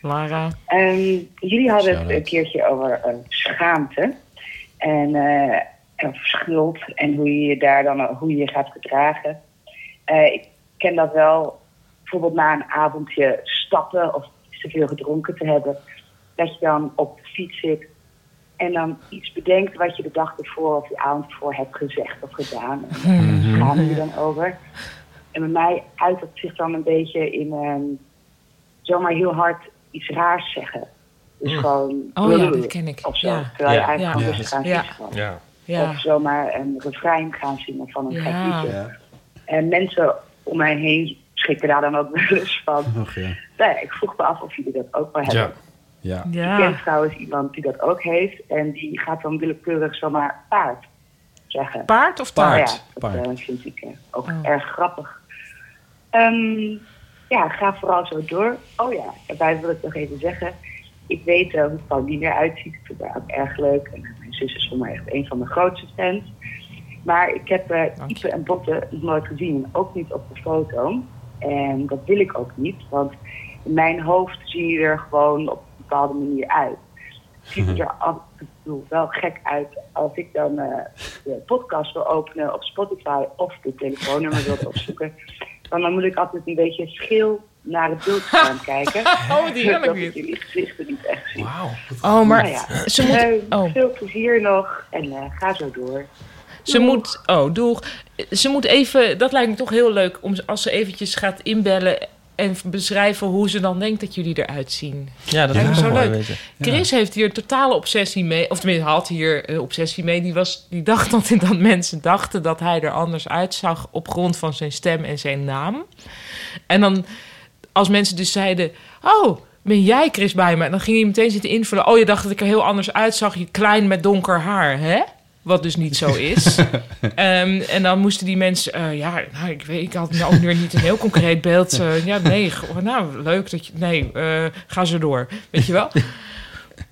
Lara, Ehm, jullie hadden het een keertje over eh, schaamte en eh, of schuld en hoe je je daar dan hoe je je gaat gedragen. Eh, ik ken dat wel, bijvoorbeeld na een avondje stappen of te veel gedronken te hebben, dat je dan op de fiets zit en dan iets bedenkt wat je de dag ervoor of de avond ervoor hebt gezegd of gedaan. En daar schaam je je dan over. En bij mij uit dat zich dan een beetje in ehm, zomaar heel hard iets raars zeggen. Dus gewoon... Oh ja, dat ken ik. Of zo. Ja. Terwijl je eigenlijk Ja. gewoon rustig aan het Ja. Of zomaar een refrein gaan zingen van een Ja. gek liedje. Ja. En mensen om mij heen schrikken daar dan ook wel eens van. Och, ja. Nou ja, ik vroeg me af of jullie dat ook wel hebben. Ja. Ja. Ik ken trouwens iemand die dat ook heeft. En die gaat dan willekeurig zomaar paard zeggen. Paard of Paard. taart? Ja, dat paard. eh, vind ik eh, ook Oh. erg grappig. Ehm, ja, ga vooral zo door. Oh ja, daarbij wil ik nog even zeggen. Ik weet eh, hoe Pauline eruit ziet. Ik vind haar ook erg leuk. En mijn zus is voor mij echt een van de grootste fans. Maar ik heb je. Ipe en Botte nooit gezien. Ook niet op de foto. En dat wil ik ook niet. Want in mijn hoofd zie je er gewoon op een bepaalde manier uit. Het ziet er af en toe wel gek uit als ik dan eh, de podcast wil openen op Spotify of de telefoonnummer wil opzoeken. Dan, dan moet ik altijd een beetje schil naar het beeldscherm kijken. Oh, die heb ik dat niet. ik jullie gezichten niet echt zie. Wauw. Oh, maar Nou ja, ze moet... eh, Oh. Veel plezier nog en eh, ga zo door. Ze moet, oh, doeg. Ze moet even, dat lijkt me toch heel leuk, om, als ze eventjes gaat inbellen en beschrijven hoe ze dan denkt dat jullie eruit zien. Ja, dat Ja, is zo wel mooi leuk. weten. Chris heeft hier een totale obsessie mee, of tenminste had hier een obsessie mee. Die, was, die dacht dat, dat mensen dachten dat hij er anders uitzag op grond van zijn stem en zijn naam. En dan, als mensen dus zeiden, oh, ben jij Chris bij me? En dan ging hij meteen zitten invullen, oh, je dacht dat ik er heel anders uitzag, je klein met donker haar, hè? Wat dus niet zo is. Ehm, en dan moesten die mensen... eh, ja, nou, ik, weet, ik had nou ook weer niet een heel concreet beeld. eh, ja, nee, goh, nou, leuk dat je... Nee, eh, ga zo door. Weet je wel?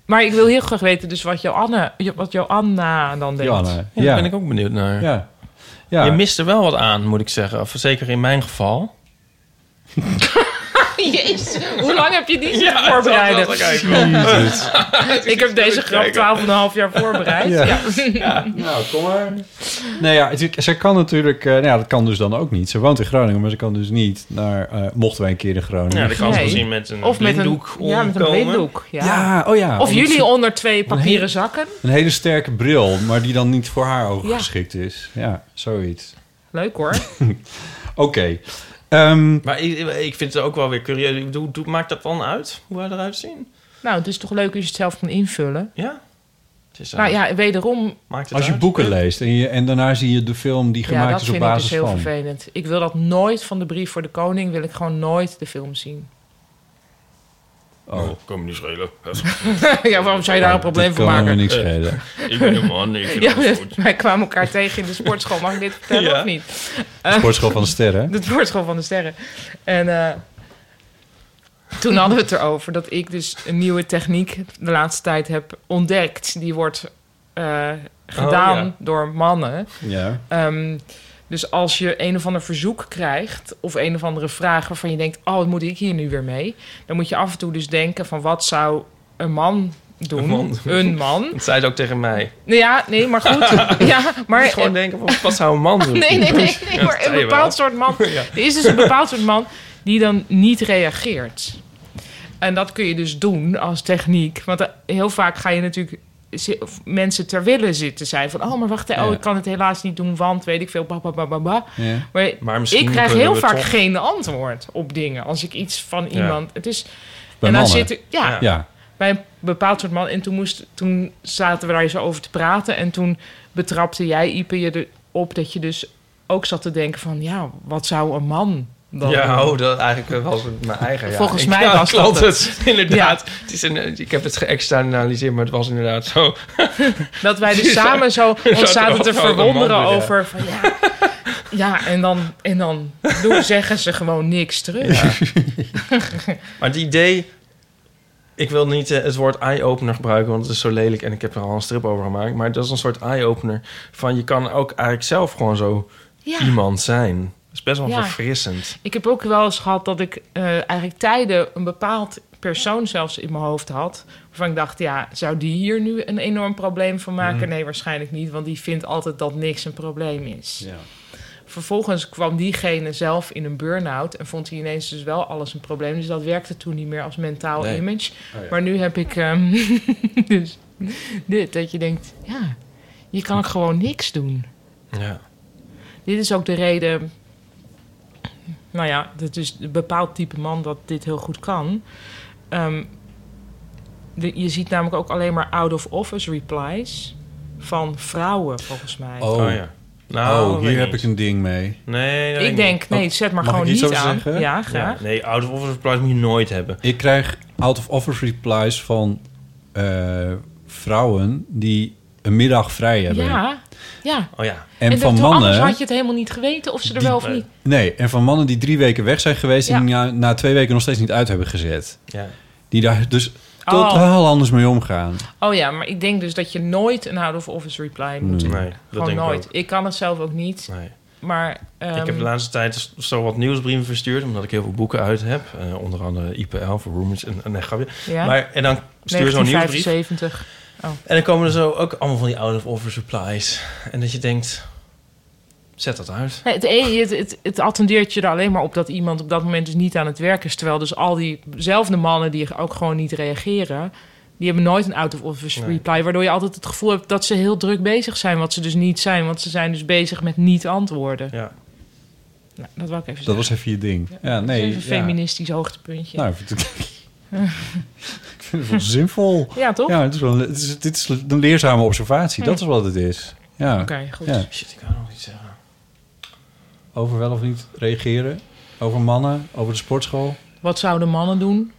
Maar ik wil heel graag weten dus wat Joanne, wat Joanna dan denkt. Ja, Ja. daar ben ik ook benieuwd naar. Ja. Ja. Je mist er wel wat aan, moet ik zeggen. Of zeker in mijn geval. Jezus, hoe lang heb je die Ja, voorbereiden? dat Jezus. ik heb deze grap 12,5 jaar voorbereid. Ja. Ja. Nou, kom maar. Nee, ja, het- ze kan natuurlijk... eh, nou ja, dat kan dus dan ook niet. Ze woont in Groningen, maar ze kan dus niet naar... eh, mochten wij een keer in Groningen... Ja, dat kan ze Nee. misschien met een Of met een, ja, met een blinddoek. Ja. Ja, oh ja. Of jullie ze- onder twee papieren zakken. Een hele sterke bril, maar die dan niet voor haar ogen Ja. geschikt is. Ja, zoiets. Leuk hoor. Oké. Ehm, Maar ik, ik vind het ook wel weer curieus. Ik bedoel, doe- maakt dat dan uit, hoe wij eruit zien? Nou, het is toch leuk als je het zelf kan invullen. Ja? Het is, eh, Nou ja, wederom, maakt het als je uit? boeken leest en, je, en daarna zie je de film die gemaakt dat is op vind ik basis dus heel van. vervelend. Ik wil dat nooit van de brief voor de koning, wil ik gewoon nooit de film zien. Oh, kan me niet schelen. ja, waarom zou je daar een probleem Dit van kan me maken? niks schelen. ik ben een man, ik vind Ja, wij kwamen elkaar tegen in de sportschool. Mag ik dit vertellen Ja. of niet? Eh, Sportschool van de Sterren. De sportschool van de sterren. En eh, toen hadden we het erover dat ik dus een nieuwe techniek de laatste tijd heb ontdekt. Die wordt eh, gedaan Oh, ja. door mannen. Ja. Ehm, dus als je een of ander verzoek krijgt of een of andere vraag waarvan je denkt, oh, wat moet ik hier nu weer mee? Dan moet je af en toe dus denken van wat zou een man doen? Een man. Een man. Dat zei het ook tegen mij. Nou Ja, nee, maar goed. ja, maar gewoon denken, van, wat zou een man doen? Nee, nee, nee, maar een bepaald soort man. Ja. Er is dus een bepaald soort man die dan niet reageert. En dat kun je dus doen als techniek. Want eh, heel vaak ga je natuurlijk mensen ter wille zitten zijn van... oh, maar wacht, hè, oh, Ja. ik kan het helaas niet doen, want weet ik veel, ba, ba, ba, ba, ba. Ja. Maar, Maar misschien ik krijg heel vaak toch- geen antwoord op dingen. Als ik iets van Ja. iemand... Het is, Bij en dan mannen. zit ik... Ja, Ja. Bij een bepaald soort man. En toen, moest, toen zaten we daar zo over te praten. En toen betrapte jij, Ipe, je erop dat je dus ook zat te denken van... ja, wat zou een man dan Ja, oh, dat eigenlijk was het mijn eigen. Ja. Volgens Ik- mij ja, was dat het. Inderdaad. Het is een, ik heb het geëxternaliseerd, maar het was inderdaad zo. Dat wij dus samen zo ons zaten te man verwonderen over van ja... Ja, en dan, en dan doen, zeggen ze gewoon niks terug. Maar het idee... Ik wil niet eh, het woord eye-opener gebruiken, want het is zo lelijk en ik heb er al een strip over gemaakt. Maar dat is een soort eye-opener van je kan ook eigenlijk zelf gewoon zo iemand zijn. Is best wel Ja. verfrissend. Ik heb ook wel eens gehad dat ik eh, eigenlijk tijden een bepaald persoon zelfs in mijn hoofd had. Waarvan ik dacht, ja, zou die hier nu een enorm probleem van maken? Nee, waarschijnlijk niet, want die vindt altijd dat niks een probleem is. Ja. Vervolgens kwam diegene zelf in een burn-out en vond hij ineens dus wel alles een probleem. Dus dat werkte toen niet meer als mentaal Nee. image. Oh ja. Maar nu heb ik ehm, dus dit, dat je denkt, ja, je kan gewoon niks doen. Ja. Dit is ook de reden. Nou ja, dat is een bepaald type man dat dit heel goed kan. Ehm, de- je ziet namelijk ook alleen maar out-of-office replies van vrouwen, volgens mij. Oh, Oh, ja. Nou, oh hier heb niet. ik een ding mee. Nee, dat ik weet denk, nee, zet maar Mag gewoon ik iets niet aan. zeggen? Ja, niet. graag. Ja, nee, out-of-office replies moet je nooit hebben. Ik krijg out-of-office replies van eh, vrouwen die een middag vrij hebben. Ja, ja. Oh ja. En, En, van anders mannen... had je het helemaal niet geweten of ze er Die- wel of Nee. niet. Nee, en van mannen die drie weken weg zijn geweest... Ja. en na, na twee weken nog steeds niet uit hebben gezet. ja. Die daar dus Oh. totaal anders mee omgaan. Oh ja, maar ik denk dus dat je nooit een out-of-office reply moet Nee. dat Gewoon denk ik nooit. ook. Ik kan het zelf ook niet. Nee. Maar ehm, ik heb de laatste tijd zo wat nieuwsbrieven verstuurd... omdat ik heel veel boeken uit heb. Eh, onder andere IPL voor Roommates en, en nee, grapje. ja, Maar, en dan stuur je zo'n nieuwsbrief... 1975. En dan komen er zo ook allemaal van die out-of-office replies. En dat je denkt... Zet dat uit. Nee, het, het, het, het attendeert je er alleen maar op dat iemand op dat moment dus niet aan het werk is. Terwijl dus al diezelfde mannen die ook gewoon niet reageren... die hebben nooit een out-of-office Nee. reply. Waardoor je altijd het gevoel hebt dat ze heel druk bezig zijn. Wat ze dus niet zijn. Want ze zijn dus bezig met niet antwoorden. Ja. Nou, dat wil ik even Dat zeggen. was even je ding. Ja, nee. is even een ja. feministisch hoogtepuntje. Nou, ik vind het, wel zinvol. ja, toch? Ja, het is wel, een- het is, dit is een leerzame observatie. Dat is wat het is. Ja. Oké, goed. Ja. Shit, ik kan nog iets zeggen. Over wel of niet reageren. Over mannen. Over de sportschool. Wat zouden mannen doen?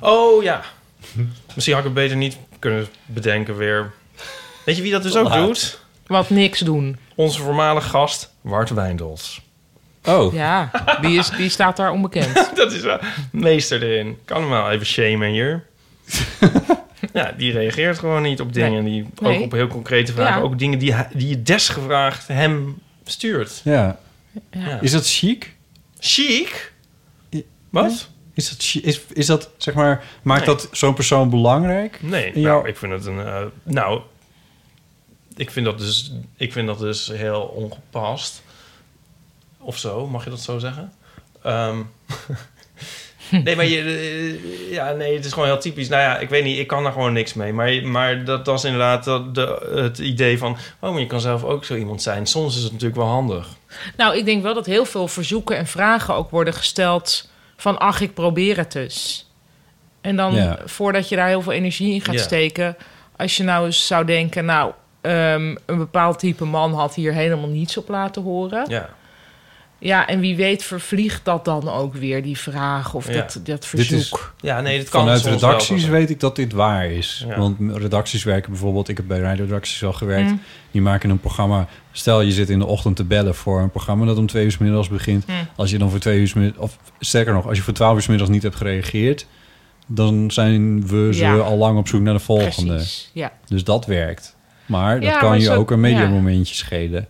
Oh ja. Misschien had ik het beter niet kunnen bedenken weer. Weet je wie dat dus ook Laat. doet? Wat niks doen. Onze voormalige gast, Wart Wijndels. Oh. Ja, die, is, die staat daar onbekend. dat is wel meester erin. Kan hem wel even shamen hier. ja, die reageert gewoon niet op dingen. Die, Nee. Ook op heel concrete vragen. Ja. Ook dingen die, die je desgevraagd hem stuurt. Ja. Ja. Is dat chic? Chic? Wat? Is dat, is, is dat, zeg maar, maakt Nee. dat zo'n persoon belangrijk? Nee, nou, ik vind het een... eh, nou, ik vind, dat dus, ik vind dat dus heel ongepast. Of zo, mag je dat zo zeggen? Ehm, nee, maar je, eh, ja, nee, het is gewoon heel typisch. Nou ja, ik weet niet, ik kan daar gewoon niks mee. Maar, maar dat was inderdaad dat de, het idee van... oh, maar je kan zelf ook zo iemand zijn. Soms is het natuurlijk wel handig. Nou, ik denk wel dat heel veel verzoeken en vragen ook worden gesteld van ach, ik probeer het dus. En dan Ja. voordat je daar heel veel energie in gaat Ja. steken, als je nou eens zou denken, nou, ehm, een bepaald type man had hier helemaal niets op laten horen. Ja. Ja, en wie weet vervliegt dat dan ook weer, die vraag of Ja. dat, dat Dit verzoek. is ja nee, dat kan Vanuit redacties weet ik dat dit waar is. Ja. Want redacties werken bijvoorbeeld... Ik heb bij radioredacties wel gewerkt. Mm. Die maken een programma... Stel, je zit in de ochtend te bellen voor een programma... dat om twee uur 's middags begint. Mm. Als je dan voor twee uur... 's middags- Of sterker nog, als je voor twaalf uur 's middags niet hebt gereageerd... dan zijn we ze Ja. al lang op zoek naar de volgende. Precies, ja. Dus dat werkt. Maar dat Ja, kan maar je zo- ook een ja. mediamomentje schelen.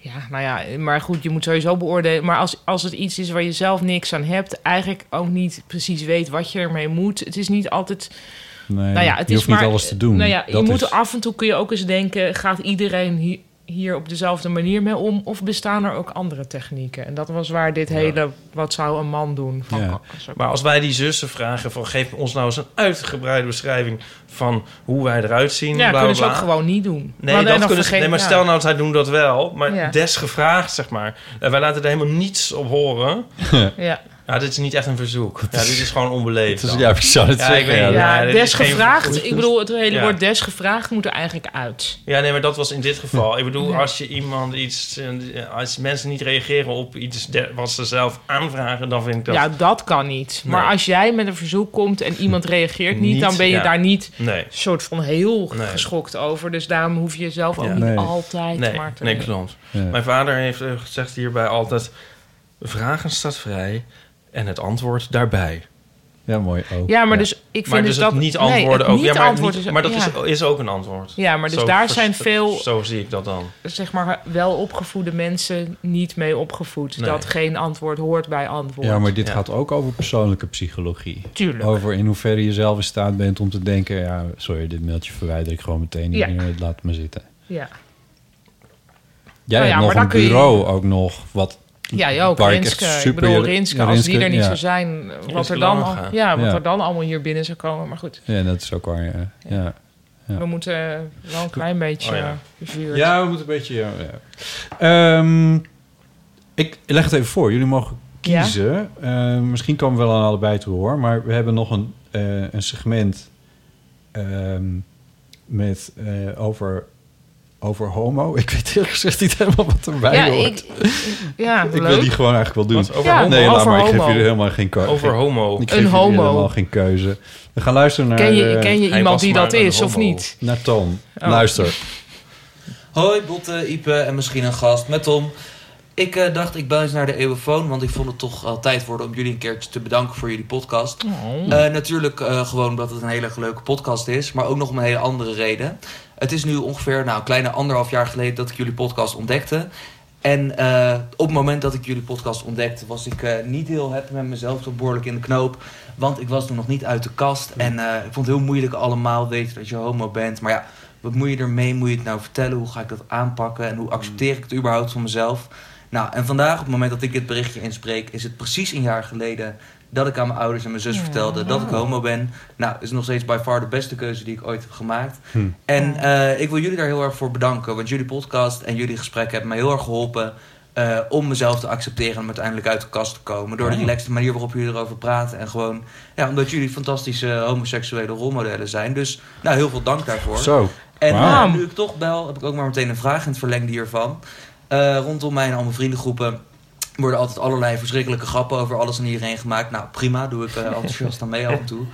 Ja, nou ja, maar goed, je moet sowieso beoordelen. Maar als, als het iets is waar je zelf niks aan hebt, eigenlijk ook niet precies weet wat je ermee moet. Het is niet altijd. Nee, nou ja, het je is hoeft maar, niet alles te doen. Nou ja, je Dat moet is- af en toe kun je ook eens denken: gaat iedereen hier, op dezelfde manier mee om? Of bestaan er ook andere technieken? En dat was waar dit hele, wat zou een man doen? Van, Ja. Maar als wij die zussen vragen van... geef ons nou eens een uitgebreide beschrijving... van hoe wij eruit zien, ja, bla, kunnen ze bla, ook bla. gewoon niet doen. Nee, Maar dan dat kunnen ze, nee, maar ja. stel nou, zij doen dat wel. Maar Ja. desgevraagd, zeg maar. En wij laten er helemaal niets op horen. Ja. Ja, dit is niet echt een verzoek. Ja, dit is gewoon onbeleefd. Is- ja, ik zou het Ja, zeggen, ik weet ja. geen-. Ik bedoel, het hele Ja. woord desgevraagd moet er eigenlijk uit. Ja, nee, maar dat was in dit geval. Ik bedoel, Ja. als je iemand iets... eh, Als mensen niet reageren op iets wat ze zelf aanvragen... dan vind ik dat... Ja, dat kan niet. Maar Nee. als jij met een verzoek komt en iemand reageert niet, Niet, dan ben je ja. daar niet Nee. soort van heel Nee. geschokt over. Dus daarom hoef je jezelf ook niet Nee. altijd Nee, maar te... nee, klopt. Mijn vader heeft eh, gezegd hierbij altijd... Vragen staat vrij en het antwoord daarbij. Ja, mooi ook. Ja, maar dus ik vind Maar dus, dus dat... het niet nee, antwoorden het ook. niet Ja, maar, antwoord niet- is- maar dat ja. is, is ook een antwoord. Ja, maar dus Zo daar vers- zijn veel, Zo zie ik dat dan. zeg maar, wel opgevoede mensen niet mee opgevoed. Nee. Dat geen antwoord hoort bij antwoord. Ja, maar dit Ja. gaat ook over persoonlijke psychologie. Tuurlijk. Over in hoeverre je zelf in staat bent om te denken... ja, sorry, dit mailtje verwijder ik gewoon meteen. Ja. Laat maar zitten. Ja, Jij Nou ja, hebt nog maar dan een kun je- bureau ook nog, wat... ja je ook. ik Rinske. Ik bedoel, Rinske, ja, als die er niet ja. zou zijn, wat, er dan, al, ja, wat Ja. er dan allemaal hier binnen zou komen. Maar goed, Ja, dat is ook waar, ja. ja. Ja. we moeten wel een klein beetje Oh ja. vuur. Ja, we moeten een beetje... Ja, ja. Ehm, ik leg het even voor. Jullie mogen Ja. kiezen. Eh, misschien komen we wel aan allebei toe, hoor. Maar we hebben nog een, eh, een segment ehm, met, eh, over, over homo. Ik weet eerlijk gezegd niet helemaal wat erbij ja, hoort. ik, ja, Ik wil die gewoon eigenlijk wel doen. Wat, over Ja, homo? nee, laat over maar. Ik geef jullie helemaal geen keuze. Over homo. Ik Een geef jullie helemaal geen keuze. We gaan luisteren naar, Ken je, eh, ken je iemand die dat is of niet? naar Tom. Oh. Luister. Hoi, Botte, Ipe en misschien een gast met Tom. Ik eh, dacht, ik bel eens naar de Eeuwenfoon, want ik vond het toch al tijd worden om jullie een keertje te bedanken voor jullie podcast. Oh. Eh, natuurlijk eh, gewoon omdat het een hele leuke podcast is, maar ook nog om een hele andere reden. Het is nu ongeveer nou, een kleine anderhalf jaar geleden dat ik jullie podcast ontdekte. En eh, op het moment dat ik jullie podcast ontdekte, was ik eh, niet heel happy met mezelf, zo behoorlijk in de knoop. Want ik was toen nog niet uit de kast. En eh, ik vond het heel moeilijk allemaal weten dat je homo bent. Maar ja, wat moet je ermee? Moet je het nou vertellen? Hoe ga ik dat aanpakken? En hoe accepteer ik het überhaupt van mezelf? Nou, en vandaag, op het moment dat ik dit berichtje inspreek, is het precies een jaar geleden dat ik aan mijn ouders en mijn zus vertelde dat ik homo ben. Nou, is nog steeds by far de beste keuze die ik ooit heb gemaakt. Hm. En eh, ik wil jullie daar heel erg voor bedanken. Want jullie podcast en jullie gesprek hebben mij heel erg geholpen. eh, om mezelf te accepteren en om uiteindelijk uit de kast te komen. Door de relaxte manier waarop jullie erover praten. En gewoon, ja, omdat jullie fantastische homoseksuele rolmodellen zijn. Dus, nou, heel veel dank daarvoor. Zo. En eh, nu ik toch bel, heb ik ook maar meteen een vraag in het verlengde hiervan. Eh, rondom mij en al mijn vriendengroepen worden altijd allerlei verschrikkelijke grappen over alles en iedereen gemaakt. Nou, prima, doe ik eh, enthousiast aan mee af en toe.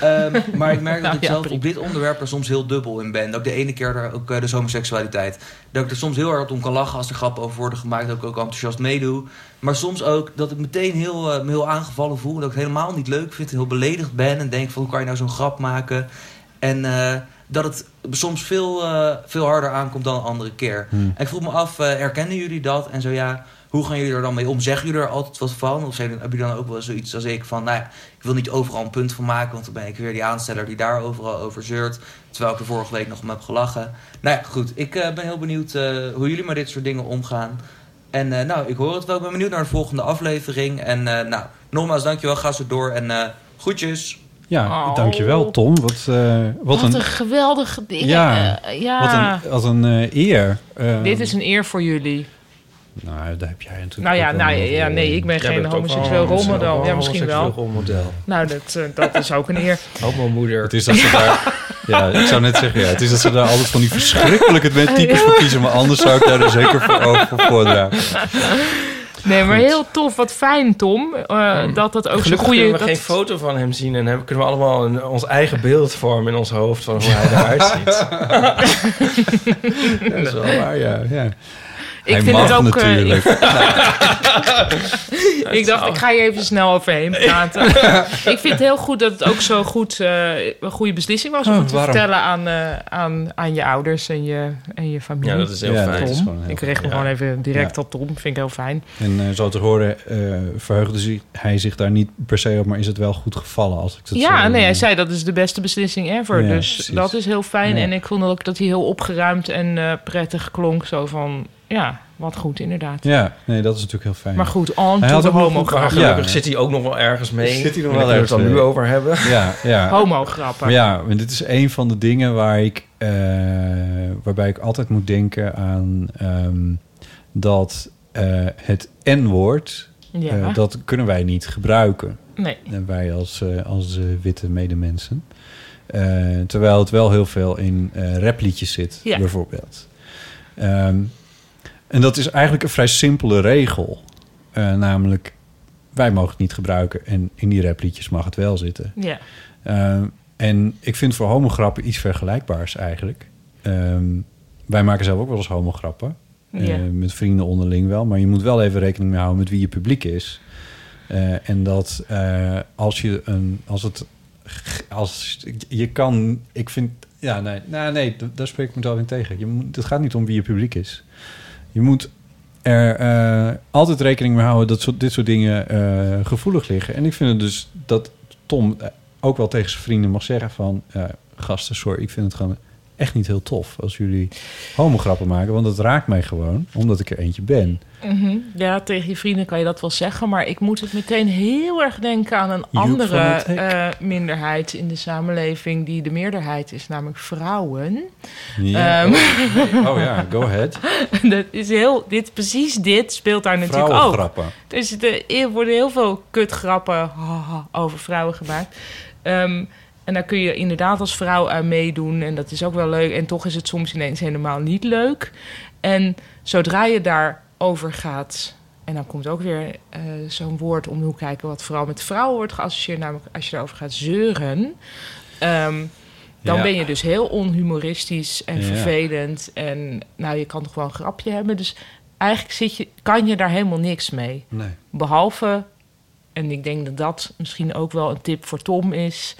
Ehm, maar ik merk dat Nou ik zelf op dit onderwerp er soms heel dubbel in ben. Dat ik de ene keer daar ook, eh, dus homoseksualiteit, dat ik er soms heel hard om kan lachen als er grappen over worden gemaakt. Dat ik ook enthousiast meedoe. Maar soms ook dat ik meteen heel, eh, me heel aangevallen voel. Dat ik het helemaal niet leuk vind heel beledigd ben. En denk van, hoe kan je nou zo'n grap maken? En eh, dat het soms veel, eh, veel harder aankomt dan een andere keer. Hm. En ik vroeg me af, eh, herkennen jullie dat? En zo ja, hoe gaan jullie er dan mee om? Zeggen jullie er altijd wat van? Of zijn, hebben jullie dan ook wel zoiets als ik van... nou ja, ik wil niet overal een punt van maken... want dan ben ik weer die aansteller die daar overal over zeurt... terwijl ik er vorige week nog om heb gelachen. Nou ja, goed. Ik eh, ben heel benieuwd eh, hoe jullie met dit soort dingen omgaan. En eh, nou, ik hoor het wel. Ik ben benieuwd naar de volgende aflevering. En eh, nou, nogmaals dankjewel. Ga zo door en eh groetjes. Ja, Oh. dankjewel Tom. Wat, eh, wat, Wat, een, geweldige dingen. Ja, Eh, ja. Wat een, wat een eh, eer. Dit is een eer voor jullie. Nou, daar heb jij natuurlijk Nou ja, nou, ja, nee, in. ik ben geen homoseksueel rolmodel. Ja, misschien wel. rolmodel. Nou, dat, eh, dat is ook een eer. Homo-moeder. Het is dat ze daar... Ja, ik zou net zeggen, ja. Het is dat ze daar altijd van die verschrikkelijke types voor kiezen. Maar anders zou ik daar er zeker voor, voordragen. Nee, maar heel tof. Wat fijn, Tom. eh, dat dat ook zo'n Gelukkig goede... kunnen we dat- geen foto van hem zien... en hebben, kunnen we allemaal een, ons eigen beeld vormen in ons hoofd... van hoe hij eruit ziet. Dat is wel waar, ja. ja. Ik Hij vind mag het ook... eh, natuurlijk. ik dacht, ik ga hier even snel overheen praten. ik vind het heel goed dat het ook zo goed, eh, een goede beslissing was... om Oh, het te vertellen aan, eh, aan, aan je ouders en je, en je familie. Ja, dat is heel Ja, fijn. is heel ik richt me ja. gewoon even direct Ja. op Tom. Vind ik heel fijn. En eh, zo te horen eh, verheugde zich, hij zich daar niet per se op... maar is het wel goed gevallen als ik het Ja, zo... nee, hij zei dat is de beste beslissing ever. Ja, dus precies. dat is heel fijn. Ja. En ik vond ook dat hij heel opgeruimd en eh, prettig klonk. Zo van, ja, wat goed inderdaad. Ja, nee, dat is natuurlijk heel fijn. Maar goed, on Hij to had de ook nog homo een Maar Ja. gelukkig zit hij ook nog wel ergens mee. Zit hij nog wel we het dan ergens nu over hebben. Ja, ja. Homo grappen. Maar ja, en dit is een van de dingen waar ik, eh, waarbij ik altijd moet denken aan ehm, dat eh, het N-woord, Ja. eh, dat kunnen wij niet gebruiken. Nee. Wij als, eh, als eh, witte medemensen. Eh, terwijl het wel heel veel in eh rapliedjes zit, Ja. bijvoorbeeld. Ehm, en dat is eigenlijk een vrij simpele regel. Eh, namelijk, wij mogen het niet gebruiken en in die rapliedjes mag het wel zitten. Ja. Ehm, en ik vind voor homograppen iets vergelijkbaars eigenlijk. Ehm, wij maken zelf ook wel eens homograppen. Eh, Ja. met vrienden onderling wel. Maar je moet wel even rekening mee houden met wie je publiek is. Eh, en dat eh, als je een... Als het... Als, je kan... Ik vind... Ja, nee, nou, nee daar spreek ik mezelf in tegen. Je moet, het gaat niet om wie je publiek is. Je moet er eh, altijd rekening mee houden dat dit soort dingen eh, gevoelig liggen. En ik vind het dus dat Tom eh, ook wel tegen zijn vrienden mag zeggen van... gasten, sorry, ik vind het gewoon echt niet heel tof als jullie homograppen maken. Want dat raakt mij gewoon, omdat ik er eentje ben. Mhm. Ja, tegen je vrienden kan je dat wel zeggen. Maar ik moet het meteen heel erg denken aan een Joep andere eh, minderheid in de samenleving... die de meerderheid is, namelijk vrouwen. Ja. Ehm. oh, ja, go ahead. dat is heel, dit, precies dit speelt daar natuurlijk ook. Vrouwengrappen. Dus er worden heel veel kutgrappen over vrouwen gemaakt. Ehm, en daar kun je inderdaad als vrouw aan meedoen. En dat is ook wel leuk. En toch is het soms ineens helemaal niet leuk. En zodra je daarover gaat... En dan komt ook weer eh, zo'n woord om de hoek kijken... wat vooral met vrouwen wordt geassocieerd. Namelijk als je erover gaat zeuren... ehm, dan Ja. ben je dus heel onhumoristisch en Ja. vervelend. En nou, je kan toch wel een grapje hebben. Dus eigenlijk zit je, kan je daar helemaal niks mee. Nee. Behalve, en ik denk dat dat misschien ook wel een tip voor Tom is...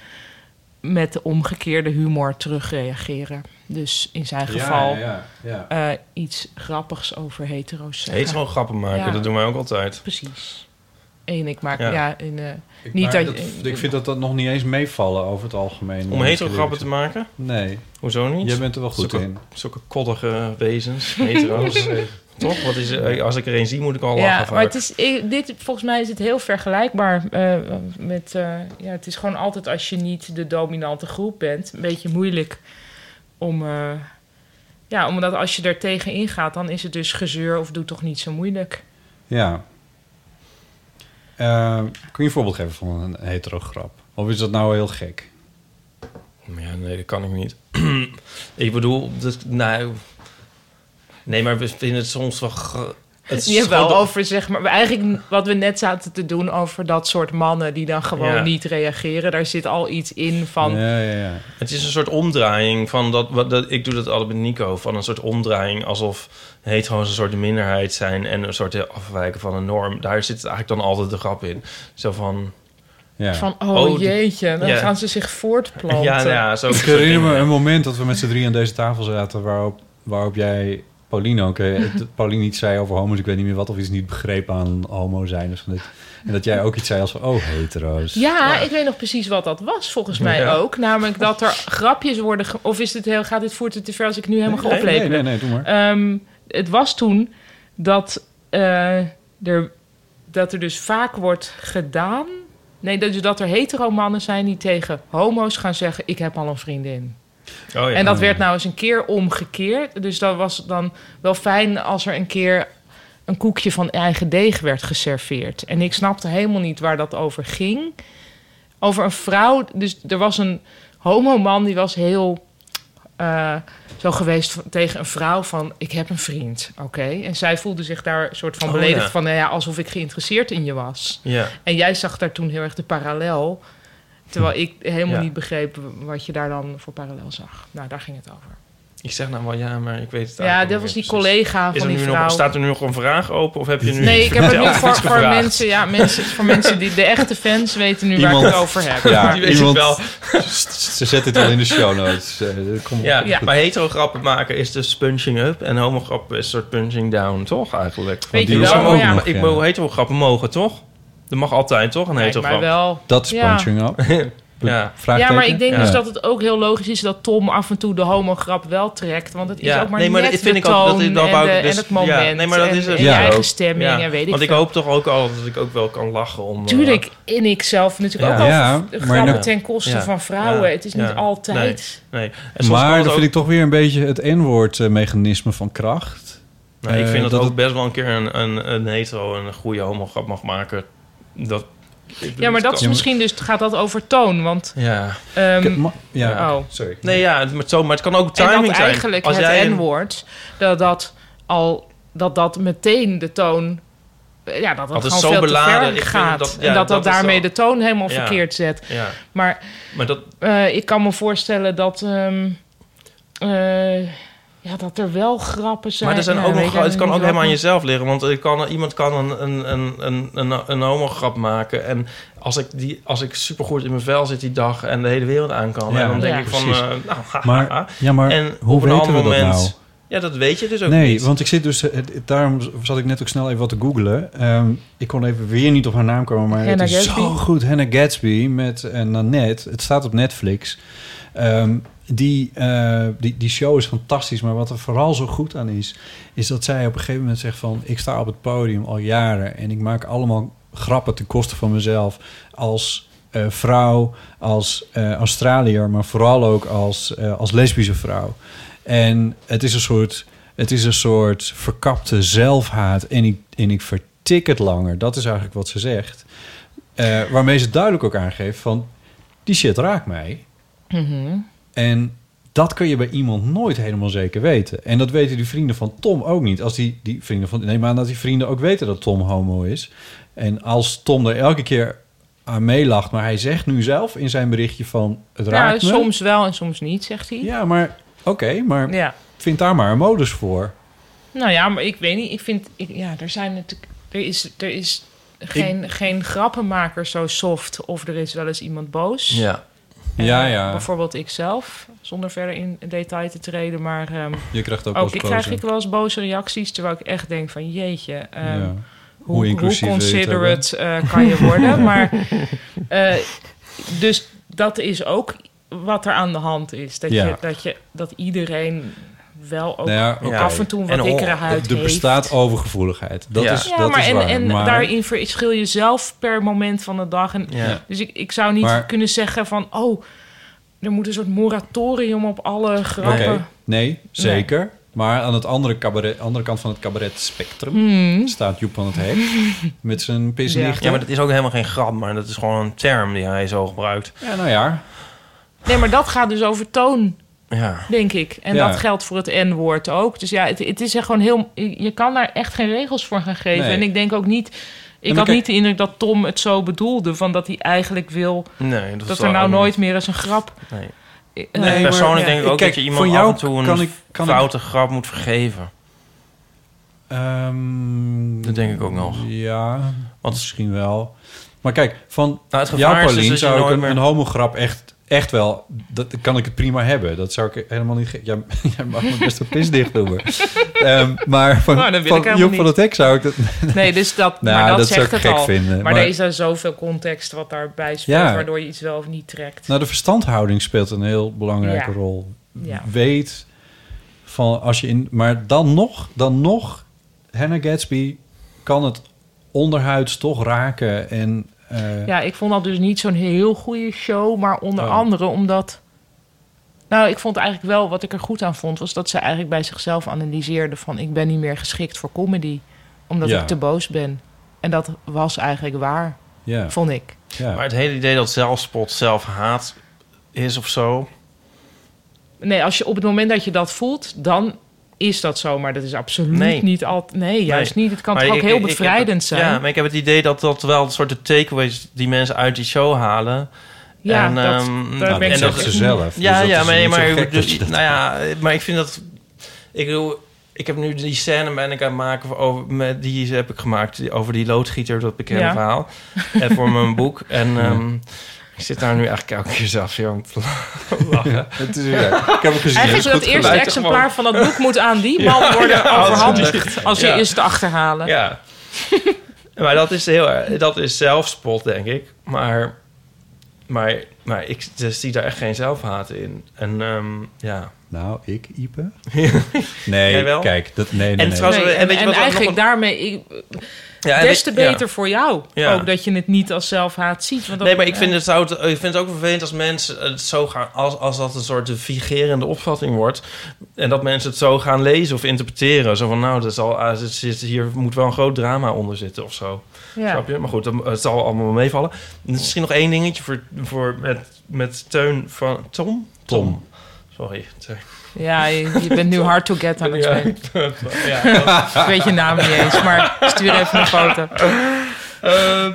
met de omgekeerde humor terugreageren. Dus in zijn geval Ja, ja, ja. eh, iets grappigs over hetero's zeggen. Gewoon grappen maken, Ja. dat doen wij ook altijd. Precies. En ik maak, Ja. ja, in, eh, Ik, niet dat, dat- ik vind dat dat nog niet eens meevallen over het algemeen. Om hetero grappen te maken? Nee. Hoezo niet? Jij bent er wel goed zulke, in. Zulke koddige wezens, hetero's. Toch? Wat is, eh, als ik er een zie, moet ik al lachen. Ja, vaak. maar het is, ik- dit, volgens mij is het heel vergelijkbaar eh, met... eh, ja, het is gewoon altijd als je niet de dominante groep bent... een beetje moeilijk om... eh, ja, omdat als je er tegenin gaat... dan is het dus gezeur of doe toch niet zo moeilijk. Ja. Eh, kun je een voorbeeld geven van een hetero grap? Of is dat nou heel gek? Maar Ja, nee, dat kan ik niet. ik bedoel, dat, nou... Nee, maar we vinden het soms wel... Het is wel over, zeg maar... Eigenlijk wat we net zaten te doen over dat soort mannen... die dan gewoon Ja. niet reageren. Daar zit al iets in van... Ja, ja, ja. Het is een soort omdraaiing van dat, wat, dat... Ik doe dat altijd met Nico. Van een soort omdraaiing alsof hetero's een soort de minderheid zijn... en een soort afwijken van een norm. Daar zit eigenlijk dan altijd de grap in. Zo van... ja. Van, oh, Oh, jeetje, dan ja. gaan ze zich voortplanten. Ja, nou ja, zo. Ik herinner me een moment dat we met z'n drie aan deze tafel zaten... waarop, waarop jij Pauline ook. Pauline iets zei over homo's, ik weet niet meer wat, of iets niet begrepen aan homo zijn. Dus van dit. En dat jij ook iets zei als van, oh, hetero's. Ja, ik weet nog precies wat dat was, volgens mij Ja. ook. Namelijk dat er grapjes worden... ge- Of is dit heel, gaat dit voert het te ver als ik nu helemaal ga Nee, oplepelen? nee, nee, nee, doe maar. Ehm, het was toen dat, eh, er, dat er dus vaak wordt gedaan... Nee, dat, dus dat er hetero mannen zijn die tegen homo's gaan zeggen... ik heb al een vriendin. Oh, ja. En dat werd nou eens een keer omgekeerd. Dus dat was dan wel fijn als er een keer een koekje van eigen deeg werd geserveerd. En ik snapte helemaal niet waar dat over ging. Over een vrouw. Dus er was een homoman die was heel eh, zo geweest tegen een vrouw van... ik heb een vriend, oké? En zij voelde zich daar soort van Oh, beledigd ja. van... Nou ja, alsof ik geïnteresseerd in je was. Ja. En jij zag daar toen heel erg de parallel... terwijl ik helemaal Ja. niet begreep wat je daar dan voor parallel zag. Nou, daar ging het over. Ik zeg nou wel ja, maar ik weet het Ja, dat was die precies. collega Is van er die nu vrouw. Nog, staat er nu nog een vraag open of heb je nu Nee, ik heb het nu voor, voor mensen, ja, mensen, voor mensen die de echte fans weten nu waar ik het over heb. Ja, Die weet iemand, wel. Ze zetten het wel in de show notes. Eh, Ja, Ja. maar hetero grappen maken is dus punching up en homo grappen is een soort punching down, toch eigenlijk? Weet je wel, ja, ik ja. bedoel, hetero grappen mogen, toch? Dat mag altijd, toch? Een hetero wel. Dat is Ja. punching up. Ja. Ja, maar ik denk Ja. dus dat het ook heel logisch is dat Tom af en toe de homo-grap wel trekt. Want het is Ja, ook maar nee, maar net dat vind de ik ook- dat- dat en, wou de- ik dus- en het moment. ja, nee, maar dat en, is het. en Ja. je eigen stemming Ja, en weet ik Want ik veel. hoop toch ook al dat ik ook wel kan lachen om... eh, Tuurlijk, in ik zelf natuurlijk Ja. ook al Ja, grappen ten koste Ja. van vrouwen. Ja. Het is Ja. niet altijd... Nee. En Maar dan ook- vind ik toch weer een beetje het N-woord-mechanisme van kracht. Nou, ik Eh, vind dat, dat ook best wel een keer een, een, een hetero een goede homo-grap mag maken. Dat, Ja, maar dat is misschien dus gaat dat over toon, want Ja. ehm, ma- ja, oh. sorry. Nee, ja, het, maar zo, maar het kan ook en timing dat zijn. eigenlijk Als het jij een- N-woord dat dat al dat dat meteen de toon ja dat Dat het is gewoon zo veel beladen. te ver gaat dat- en dat dat, dat daarmee zo. de toon helemaal Ja. verkeerd zet. Ja, Maar maar dat... eh, ik kan me voorstellen dat ehm, eh, ja dat er wel grappen zijn. Maar er zijn Ja, ook nog, het kan ook helemaal aan jezelf liggen. Want kan, iemand kan een, een, een, een, een, een homo-grap maken. En als ik, die, als ik supergoed in mijn vel zit die dag en de hele wereld aan kan... Ja, en dan denk Ja. ik van... eh, nou, haha. Maar, ja, maar en hoe op een weten ander we dat moment... nou? Ja, dat weet je dus ook Nee, niet. want ik zit dus... het- Daarom zat ik net ook snel even wat te googlen. Ehm, ik kon even weer niet op haar naam komen, maar Hannah het is Gatsby? zo goed. Hannah Gatsby met uh, Nanette. Het staat op Netflix. Ehm, die, eh, die, die show is fantastisch, maar wat er vooral zo goed aan is... is dat zij op een gegeven moment zegt van... ik sta op het podium al jaren en ik maak allemaal grappen ten koste van mezelf... als eh, vrouw, als Australiër, maar vooral ook als, als lesbische vrouw. En het is een soort, het is een soort verkapte zelfhaat. En ik, en ik vertik het langer. Dat is eigenlijk wat ze zegt. Waarmee ze duidelijk ook aangeeft van... die shit raakt mij. Mhm. En dat kun je bij iemand nooit helemaal zeker weten. En dat weten die vrienden van Tom ook niet. Als die, die vrienden van... Neem aan dat die vrienden ook weten dat Tom homo is. En als Tom er elke keer aan meelacht... maar hij zegt nu zelf in zijn berichtje van... het Ja, raakt me. soms wel en soms niet, zegt hij. Ja, maar oké, maar Ja. vind daar maar een modus voor. Nou ja, maar ik weet niet. Ik vind, ik, ja, er zijn natuurlijk, er is, er is geen, geen grappenmaker zo soft of er is wel eens iemand boos. Ja. Eh, Ja, ja. Bijvoorbeeld ikzelf, zonder verder in detail te treden, maar ehm, Je krijgt ook ik krijg ik wel eens boze reacties, terwijl ik echt denk van jeetje, ehm, Ja. hoe, Hoe inclusief considerate eh, kan je worden. maar eh, dus dat is ook wat er aan de hand is. Dat, Ja. je, dat, je, dat iedereen wel ook Nou ja, af en toe En wat dikkere huid Er heeft. bestaat overgevoeligheid. Dat Ja. is, Ja, dat maar, is en, waar. en maar, daarin verschil je zelf per moment van de dag. En, Ja. Dus ik, ik zou niet Maar- kunnen zeggen van... oh, er moet een soort moratorium op alle grappen. Nee, zeker. Maar aan het andere, cabaret, andere kant van het cabaret spectrum Hmm. staat Joep van het Hek met zijn pisnichten. Ja, maar dat is ook helemaal geen grap, maar dat is gewoon een term die hij zo gebruikt. Ja, nou ja. Nee, maar dat gaat dus over toon, Ja. denk ik. En Ja. dat geldt voor het N-woord ook. Dus ja, het, het is echt gewoon heel... Je kan daar echt geen regels voor gaan geven. Nee. En ik denk ook niet... Ik had kijk- niet de indruk dat Tom het zo bedoelde... van dat hij eigenlijk wil... Nee, dat, er nou nooit meer eens een grap... Nee. Eh, Nee, maar- Persoonlijk ja. denk ik ook Kijk, dat je iemand van jou af en toe een kan ik- kan ik- foute grap moet vergeven. Ehm, Dat denk ik ook nog. Ja, Want- misschien wel. Maar kijk, van Nou, het jouw dus Paulien zou ik nooit een, meer- een homograp echt echt wel, dat kan ik het prima hebben. Dat zou ik helemaal niet... Jij, jij mag me best een pisdicht noemen. Ehm, maar van, Nou, van Joep van het Hek zou ik dat... Nee, dus dat, Nou, maar dat, dat zou zegt ik het gek al. vinden, Maar, maar- er is er zoveel context wat daarbij speelt... Ja. waardoor je iets wel of niet trekt. Nou, de verstandhouding speelt een heel belangrijke Ja. rol. Ja. Weet van als je in... Maar dan nog, dan nog... Hannah Gatsby kan het onderhuids toch raken en... eh, Ja, ik vond dat dus niet zo'n heel goede show. Maar onder Oh. andere omdat... Nou, ik vond eigenlijk wel... Wat ik er goed aan vond... was dat ze eigenlijk bij zichzelf analyseerde van... ik ben niet meer geschikt voor comedy. Omdat Ja. ik te boos ben. En dat was eigenlijk waar, ja. vond ik. Ja. Maar het hele idee dat zelfspot zelfhaat is of zo... Nee, als je op het moment dat je dat voelt... dan is dat zo. Maar dat is absoluut Nee. niet altijd... Nee, juist Nee. niet. Het kan Maar toch ook ik- heel ik- bevrijdend het- zijn. Ja, maar ik heb het idee dat dat wel een soort de takeaways die mensen uit die show halen. Ja, en, dat- ehm, daar Nou, dat ze zelf. Ja, dat ja, maar, zo maar, dat dus- je dat- nou ja, maar ik vind dat... Ik bedoel, ik heb nu die scène ben ik aan het maken over, met, die heb ik gemaakt die- over die loodgieter, dat bekende Ja. verhaal. en voor mijn boek. En ehm, ik zit daar nu eigenlijk elke keer zelf weer aan te lachen. Het is, ja, ik heb het gezien. Eigenlijk Het dat goed eerste geluid. exemplaar van dat boek moet aan die man worden ja, overhandigd. Als je Ja. is te achterhalen. Ja. maar dat is heel dat is zelfspot, denk ik. Maar, maar, maar ik zie daar echt geen zelfhaat in. En ehm, ja. Nou, ik, Ipe? Nee, kijk, dat, nee, nee, En nee. trouwens, Nee, en en, weet je en eigenlijk nog daarmee... Ik, Ja, des te ja. beter voor jou. Ja. Ook dat je het niet als zelfhaat ziet. Want dat- Nee, maar ik vind, het, zou het, ik vind het ook vervelend als mensen het zo gaan... Als, als dat een soort vigerende opvatting wordt... en dat mensen het zo gaan lezen of interpreteren. Zo van, nou, dat zal, ah, er hier moet wel een groot drama onder zitten of zo. Ja. Snap je? Maar goed, het zal allemaal wel meevallen. Misschien nog één dingetje voor, voor met, met Teun van... Tom? Tom. Sorry, Teun. Ja, je, je bent nu hard to get aan het spelen. ja, Ik weet je naam niet eens, maar stuur even een foto. Eh,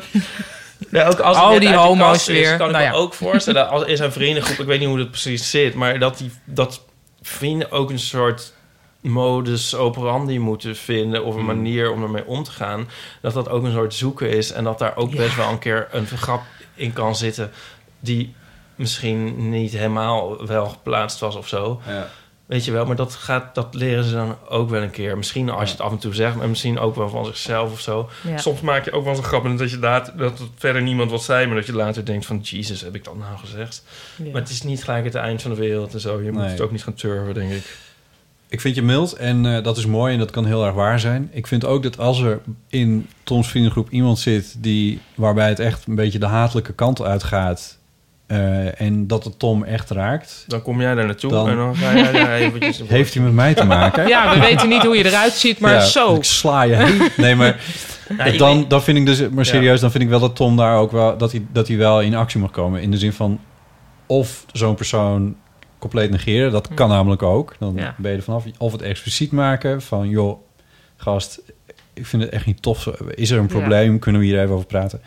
ja, ook als Oh, net die homo's is, weer. kan ik Nou me ja. ook voorstellen, als in zijn vriendengroep, ik weet niet hoe dat precies zit, maar dat, die, dat vrienden ook een soort modus operandi moeten vinden of een Hmm. manier om ermee om te gaan, dat dat ook een soort zoeken is en dat daar ook Ja. best wel een keer een grap in kan zitten die misschien niet helemaal wel geplaatst was of zo. Ja. Weet je wel, maar dat, gaat, dat leren ze dan ook wel een keer. Misschien als je het af en toe zegt, maar misschien ook wel van zichzelf of zo. Ja. Soms maak je ook wel zo'n grap en dat je later, dat het verder niemand wat zei, maar dat je later denkt van, Jesus, heb ik dat nou gezegd? Ja. Maar het is niet gelijk het eind van de wereld en zo. Je moet Nee. het ook niet gaan turven, denk ik. Ik vind je mild en eh, dat is mooi en dat kan heel erg waar zijn. Ik vind ook dat als er in Toms vriendengroep iemand zit... Die, waarbij het echt een beetje de hatelijke kant uitgaat... eh, en dat het Tom echt raakt... Dan kom jij daar naartoe Dan- en dan ga jij daar eventjes... Heeft hij met mij te maken? Ja, we weten niet hoe je eruit ziet, maar Ja, zo. Ik sla je heen. Nee, maar Ja, dan, dan vind ik dus, maar serieus, dan vind ik wel dat Tom daar ook wel, dat hij, dat hij wel in actie mag komen. In de zin van, of zo'n persoon compleet negeren, dat kan namelijk ook. Dan Ja. ben je er vanaf. Of het expliciet maken van, joh, gast, ik vind het echt niet tof. Is er een Ja. probleem? Kunnen we hier even over praten?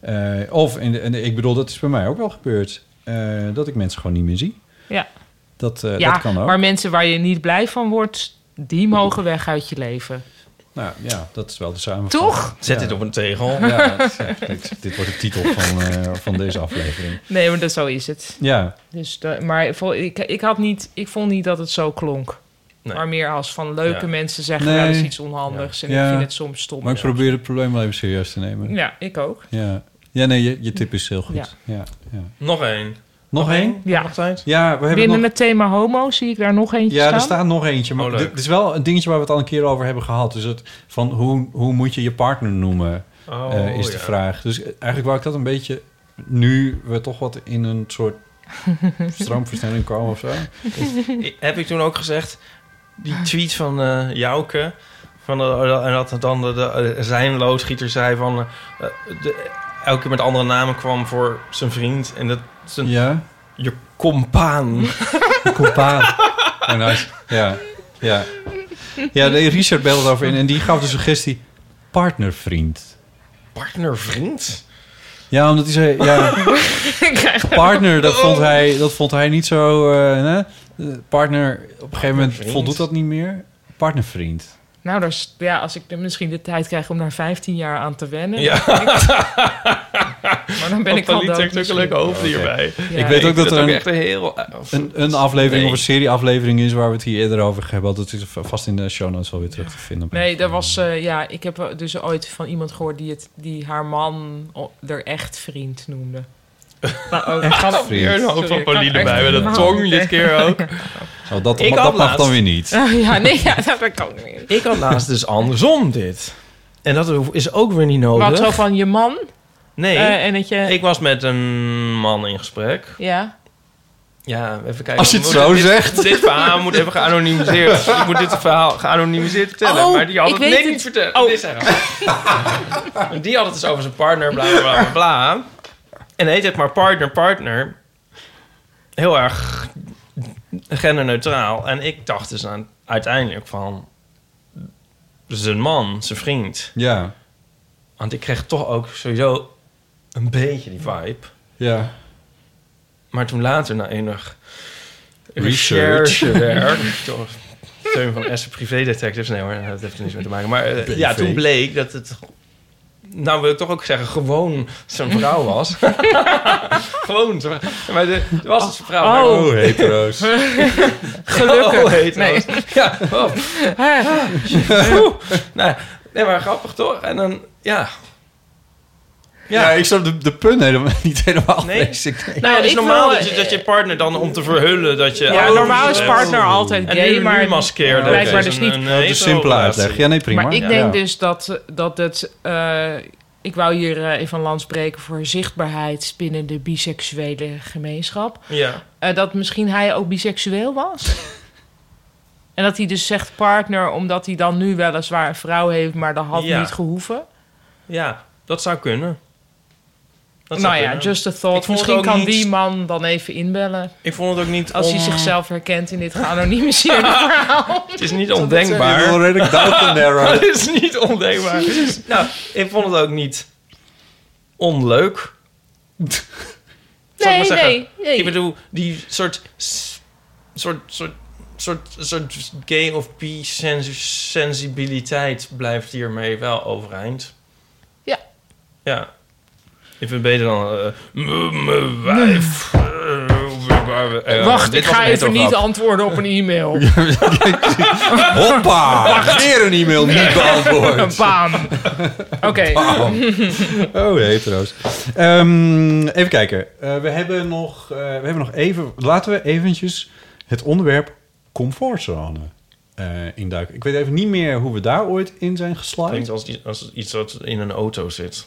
Eh, of, en, en ik bedoel, dat is bij mij ook wel gebeurd. eh, dat ik mensen gewoon niet meer zie. Ja, Dat, eh, ja dat kan ook. maar mensen waar je niet blij van wordt, die mogen weg uit je leven. Nou ja, dat is wel de samenvatting. Toch? Zet Ja. dit op een tegel. Ja, dit, dit wordt de titel van, eh, van deze aflevering. Nee, maar dat, zo is het. Ja, Dus de, maar ik, ik, had niet, ik vond niet dat het zo klonk. Nee. Maar meer als van leuke Ja. mensen zeggen Nee. wel eens iets onhandigs. En Ja. ik vind het soms stom. maar ik probeer het probleem wel even serieus te nemen. Ja, ik ook. Ja, ja nee, je, je tip is heel goed. Ja. Ja. Ja, Nog één. Nog één? Ja. Ja, we hebben Binnen nog... het thema homo zie ik daar nog eentje Ja, staan. er staat nog eentje. Maar Oh, dit is wel een dingetje waar we het al een keer over hebben gehad. Dus het van hoe, hoe moet je je partner noemen, Oh, eh, is de ja. vraag. Dus eigenlijk wou ik dat een beetje... Nu we toch wat in een soort stroomversnelling komen of zo. Ik- Heb ik toen ook gezegd, die tweet van eh Jouke... Van de, en dat dan de, de- zijn loodgieter zei van... eh, de, elke keer met andere namen kwam voor zijn vriend. En dat zijn Ja, je compaan. Compaan. Oh, nice. Ja, ja. Ja, de Richard belde erover in en die gaf de suggestie partnervriend. Partnervriend? Ja, omdat hij zei, ja, partner, dat vond hij, dat vond hij niet zo, eh, hè? Eh, partner, op een gegeven moment voldoet dat niet meer. Partnervriend. Nou, dus, ja, als ik misschien de tijd krijg om daar 15 jaar aan te wennen. Ja. dan denk ik- maar dan ben ik al dood trekt ook een leuke hoofd hierbij. Ja. Ik weet ook dat er een, echt een heel... eh, een, een aflevering Nee. of een serieaflevering is waar we het hier eerder over hebben. Dat is vast in de show notes wel weer terug te vinden. Nee, er was, eh, ja, ik heb dus ooit van iemand gehoord die, het, die haar man er echt vriend noemde. Maar ook, Echt weer een hoofd van ik kan Pauline echt bij, met een tong niet dit keer ook. Oh, dat Ik dat mag dan weer niet. ja, nee, ja, dat kan niet meer. Ik had laatst dus andersom dit. En dat is ook weer niet nodig. Wat zo van je man? Nee, Eh, en dat je... ik was met een man in gesprek. Ja. Ja, even kijken. Als je het zo dit- zegt. Dit verhaal moet even geanonimiseerd. ik moet dit verhaal geanonimiseerd vertellen. Oh, maar die had ik het het. niet vertellen. Oh. Die had het dus over zijn partner, bla bla bla bla. En heet het maar partner, partner. Heel erg genderneutraal. En ik dacht dus aan, uiteindelijk van zijn man, zijn vriend. Ja, Want ik kreeg toch ook sowieso een beetje die vibe. ja. Maar toen later, na enig Research. recherchewerk... door Teun van Essen Privé Detectives... Nee hoor, dat heeft er niets mee te maken. Maar eh, ja, toen bleek dat het... Nou wil ik toch ook zeggen, gewoon zijn vrouw was. gewoon zijn vrouw. Maar de, het was het zijn vrouw. maar- Oh. Oh, hetero's. Gelukkig. Oh, heet Nee. Ja, oh. Nou, nee, maar grappig toch? En dan, ja... Ja, ik snap de, de pun helemaal niet helemaal. Nee? basic. Nee. Nou, het is ik normaal wil- dat, je, dat je partner dan om te verhullen dat je... Ja, normaal is eh, partner altijd En gay, nu, maar nu maskeerde blijkbaar het dus een- niet. een Dat is een simpele uitleg. Ja, nee, prima. Maar ik Ja. denk Ja. dus dat, dat het... eh, ik wou hier eh, even een land spreken voor zichtbaarheid binnen de biseksuele gemeenschap. Ja. Eh, dat misschien hij ook biseksueel was. en dat hij dus zegt partner, omdat hij dan nu weliswaar een vrouw heeft, maar dat had Ja. niet gehoeven. ja, dat zou kunnen. Dat nou ja, kunnen. just a thought. Misschien kan niet- die man dan even inbellen. Ik vond het ook niet Als hij zichzelf herkent in dit geanonimiseerde verhaal. Het is niet ondenkbaar. redelijk en narrow. Het is niet ondenkbaar. nou, ik vond het ook niet onleuk. Nee, nee, nee. Ik bedoel, die soort... soort, soort soort, soort gay of bi sens- sensibiliteit blijft hiermee wel overeind. Ja. Ja. Ik vind het beter dan... wijf. eh, Wacht, ik ga even niet antwoorden op een e-mail. Hoppa! Weer een e-mail niet beantwoord. Bam. Oké. Oh, hetero's. Ehm, even kijken. Eh, we, hebben nog, eh, we hebben nog even... Laten we eventjes het onderwerp comfortzone eh, induiken. Ik weet even niet meer hoe we daar ooit in zijn geslaagd. Klinkt als, iets- als iets wat in een auto zit.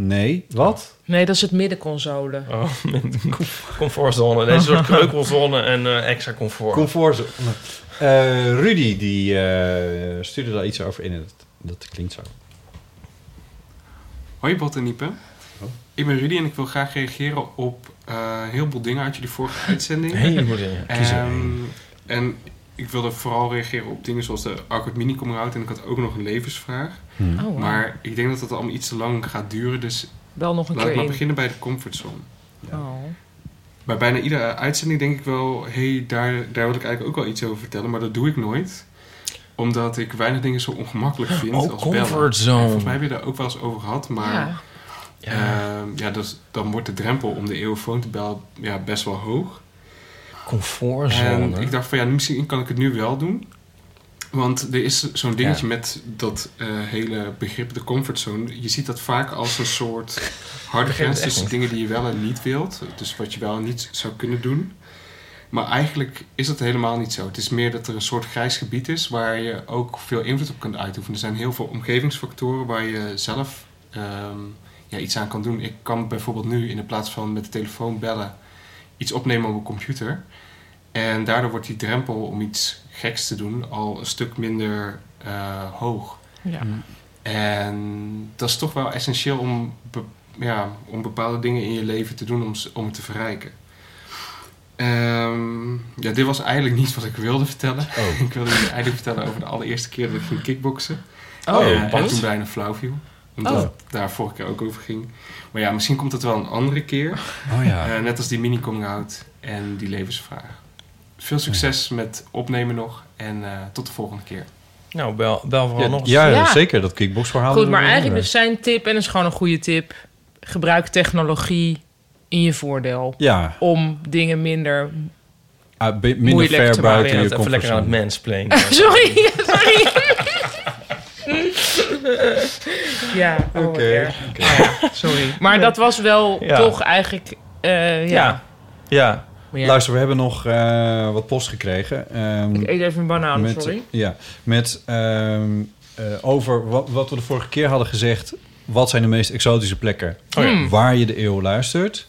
Nee, wat? Nee, dat is het middenconsole. Oh, comfortzone. Deze soort kreukelzone en eh, extra comfort. Comfortzone. Eh, Rudy, die eh, stuurde daar iets over in. Dat, dat klinkt zo. Hoi Bot en Niepe. Oh. Ik ben Rudy en ik wil graag reageren op eh, een heel veel dingen uit jullie vorige uitzending. Heleboel dingen. Één. en ik wilde vooral reageren op dingen zoals de Awkward Mini coming out en ik had ook nog een levensvraag. Hmm. Oh, wow. Maar ik denk dat dat allemaal iets te lang gaat duren, dus Wel nog een laat keer ik maar in. beginnen bij de comfortzone. Oh. Bij bijna iedere uitzending denk ik wel, hé, hey, daar, daar wil ik eigenlijk ook wel iets over vertellen, maar dat doe ik nooit. Omdat ik weinig dingen zo ongemakkelijk vind Oh, als comfortzone. En Volgens mij heb je daar ook wel eens over gehad, maar... Ja. Ja, ja dus, dan wordt de drempel om de eeuwfoon te bellen ja, best wel hoog. Comfortzone. En ik dacht van ja, misschien kan ik het nu wel doen. Want er is zo'n dingetje met dat eh, hele begrip de comfortzone. Je ziet dat vaak als een soort harde grens tussen dingen die je wel en niet wilt. Dus wat je wel en niet zou kunnen doen. Maar eigenlijk is dat helemaal niet zo. Het is meer dat er een soort grijs gebied is waar je ook veel invloed op kunt uitoefenen. Er zijn heel veel omgevingsfactoren waar je zelf ehm, ja, iets aan kan doen. Ik kan bijvoorbeeld nu in de plaats van met de telefoon bellen iets opnemen op mijn computer. En daardoor wordt die drempel om iets geks te doen al een stuk minder eh, hoog. Ja. En dat is toch wel essentieel om, be- ja, om bepaalde dingen in je leven te doen om, om het te verrijken. Ehm, ja, dit was eigenlijk niet wat ik wilde vertellen. Oh. ik wilde jullie eigenlijk vertellen over de allereerste keer dat ik ging kickboksen. Oh, Eh, en toen bijna flauw viel. Omdat Oh. het daar vorige keer ook over ging. Maar ja, misschien komt het wel een andere keer. Oh ja. Eh, net als die mini-coming-out en die levensvraag. Veel succes met opnemen nog en eh, tot de volgende keer. Nou, bel, bel vooral Ja, nog eens. ja, Ja. zeker. Dat kickboxverhaal. Goed, maar eigenlijk dus zijn tip, en dat is gewoon een goede tip... gebruik technologie in je voordeel. Ja, Om dingen minder... ah, minder Moeilijk ver te buiten maken. je even comfortzone. lekker aan het mansplainen. sorry, sorry. Ja, oh, Oké, erg. Ja, sorry. Maar dat was wel Ja. toch eigenlijk... eh, ja. Ja. Ja. Luister, we hebben nog eh, wat post gekregen. Ehm, Ik eet even een banaan, met, sorry. Ja, met ehm, eh, over wat, wat we de vorige keer hadden gezegd. Wat zijn de meest exotische plekken Oh ja. Waar je de eeuw luistert?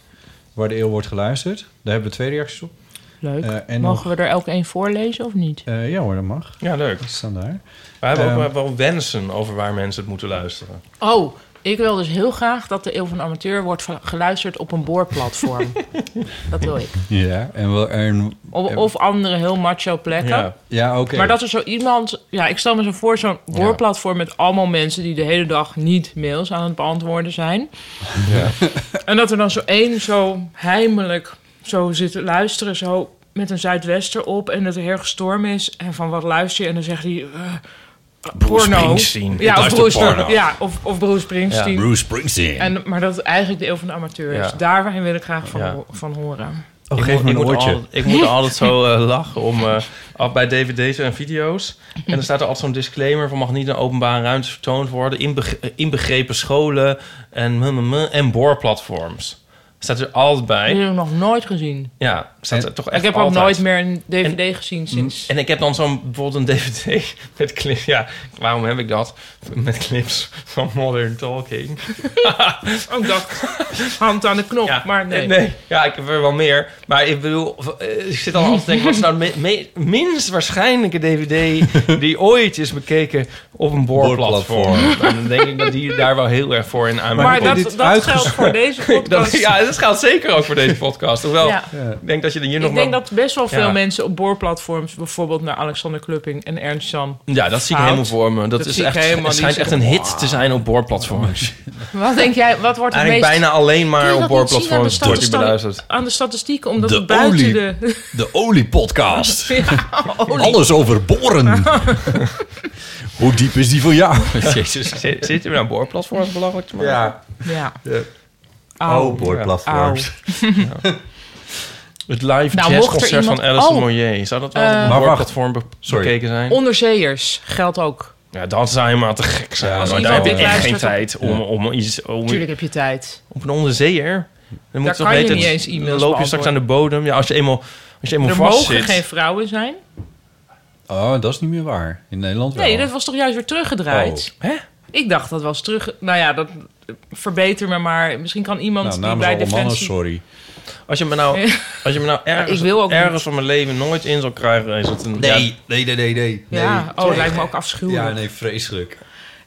Waar de eeuw wordt geluisterd. Daar hebben we twee reacties op. Leuk. Eh, en Mogen nog- we er elk één voorlezen of niet? Eh, ja hoor, dat mag. Ja, leuk. Die staan daar. We hebben ook Ehm, wel- wensen over waar mensen het moeten luisteren. Oh, ik wil dus heel graag dat de Eeuw van Amateur wordt geluisterd op een boorplatform. dat wil ik. Ja, en wel en, Of, of andere heel macho plekken. Ja. ja, oké. Maar dat er zo iemand... Ja, ik stel me zo voor zo'n boorplatform met allemaal mensen... die de hele dag niet mails aan het beantwoorden zijn. Ja. En dat er dan zo één zo heimelijk zo zit te luisteren... zo met een zuidwester op en dat er heel storm is. En van wat luister je? En dan zegt hij... eh, Bruce porno. Ja, of Bruce, porno. ja, of, of Bruce Springsteen. Ja. Bruce Springsteen. En, maar dat het eigenlijk de eeuw van de amateur is. Ja. Daarin wil ik graag van, ho- van horen. oh, ik geef moet, me ik een moet altijd, ik moet altijd zo eh, lachen om eh, af bij dvd's en video's. En dan staat er altijd zo'n disclaimer van mag niet in openbare ruimtes vertoond worden. Inbeg- eh, inbegrepen scholen en, en boorplatforms. Staat er altijd bij. heb ik nog nooit gezien. Ja, staat er toch echt ik heb ook altijd. nooit meer een dvd gezien sinds... En ik heb dan zo'n bijvoorbeeld een DVD met clips. Ja, waarom heb ik dat? Met clips van Modern Talking. Ook dacht, hand aan de knop. Ja, maar nee. nee. Ja, ik heb er wel meer. Maar ik bedoel, eh, ik zit dan altijd te denken... wat is nou de me- me- minst waarschijnlijke DVD... die ooit is bekeken op een boorplatform? En dan denk ik dat die daar wel heel erg voor in aan Maar, Maar dat, dat geldt voor deze podcast. Dat, ja, dat geldt zeker ook voor deze podcast. Hoewel, Ja. Ja. ik denk dat je hier nog Ik denk maar... dat best wel veel Ja. mensen op boorplatforms... bijvoorbeeld naar Alexander Klupping en Ernst Jan... Ja, dat zie ik helemaal voor me. Dat, Dat is echt, het schijnt echt een hit te zijn op boorplatforms. Wat denk jij, wat wordt het Eigenlijk meest... bijna alleen maar op aan boorplatforms wordt die beluisterd. aan de statistieken? Omdat De het buiten olie. de... De oliepodcast. Ja, olie. Alles over boren. Hoe diep is die voor jou? Jezus. Zit, zit u nou boorplatforms belachelijk te maken? Ja. Ja. Oh, boorplatforms. Het live Nou, er jazzconcert van Alison Oh. Moyer. Zou dat wel Eh, een be- Sorry. bekeken zijn? Onderzeeërs geldt ook. Ja, dat zou helemaal te gek zijn. Ja, maar daar heb je echt geen tijd om, om iets... Om, Tuurlijk heb je tijd. op een onderzeeër? Dan moet kan je weten- niet eens Dan e-mails loop je straks aan de bodem. Ja, als je eenmaal, als je eenmaal Er vast mogen zit... geen vrouwen zijn. Oh, dat is niet meer waar. In Nederland wel. Nee, dat was toch juist weer teruggedraaid? Hè? Ik dacht dat was terug... Nou ja, dat verbeter me maar. Misschien kan iemand Nou, die bij alle mannen, Defensie... sorry. Als je me nou, als je me nou ergens, Ik wil ook ergens niet. van mijn leven nooit in zal krijgen... Is het een, ja, Nee, nee, nee, nee, nee. Ja, oh, het lijkt me ook afschuwelijk. Ja, nee, vreselijk.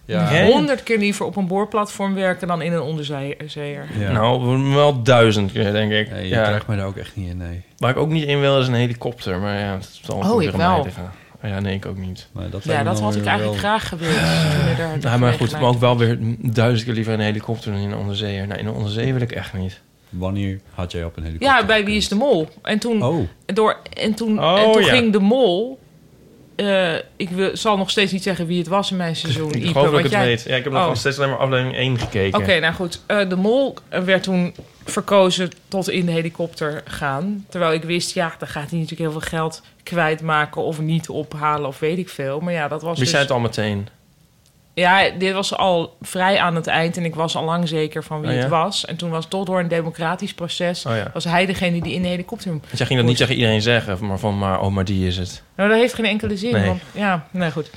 Ja. Honderd keer liever op een boorplatform werken dan in een onderzeeër. Ja. Nou, wel duizend keer, denk ik. Nee, je ja. krijgt mij daar ook echt niet in, nee. Waar ik ook niet in wil is een helikopter. Maar ja, dat zal Oh, ik wel. Oh Ja, nee, ik ook niet. Maar dat Ja, dat had ik eigenlijk wel- graag gewild. Ja, maar goed, maar ook wel weer duizend keer liever in een helikopter dan in een onderzeeër. Nou, in een onderzeeër wil ik echt niet. Wanneer had jij op een helikopter? Ja, bij Wie is de Mol. En toen, Oh, door, en toen, Oh, en toen ja. ging de Mol... eh, ik wil, zal nog steeds niet zeggen wie het was in mijn seizoen. Ik Ipe, geloof dat ik het jij- weet. Ja, ik heb nog Oh. nog steeds alleen maar aflevering 1 gekeken. Oké, nou goed. Eh, de Mol werd toen verkozen tot in de helikopter gaan. Terwijl ik wist, ja, dan gaat hij natuurlijk heel veel geld kwijtmaken... of niet ophalen of weet ik veel. Maar ja, dat was Wie dus... zei het al meteen? Ja, dit was al vrij aan het eind en ik was al lang zeker van wie Oh, ja? het was. En toen was toch door een democratisch proces... Oh ja. was hij degene die in de helikopter... Want jij ging dat niet tegen iedereen zeggen, maar van, maar, oh, maar die is het. Nou, dat heeft geen enkele zin. Nee. Want, ja, nee, goed.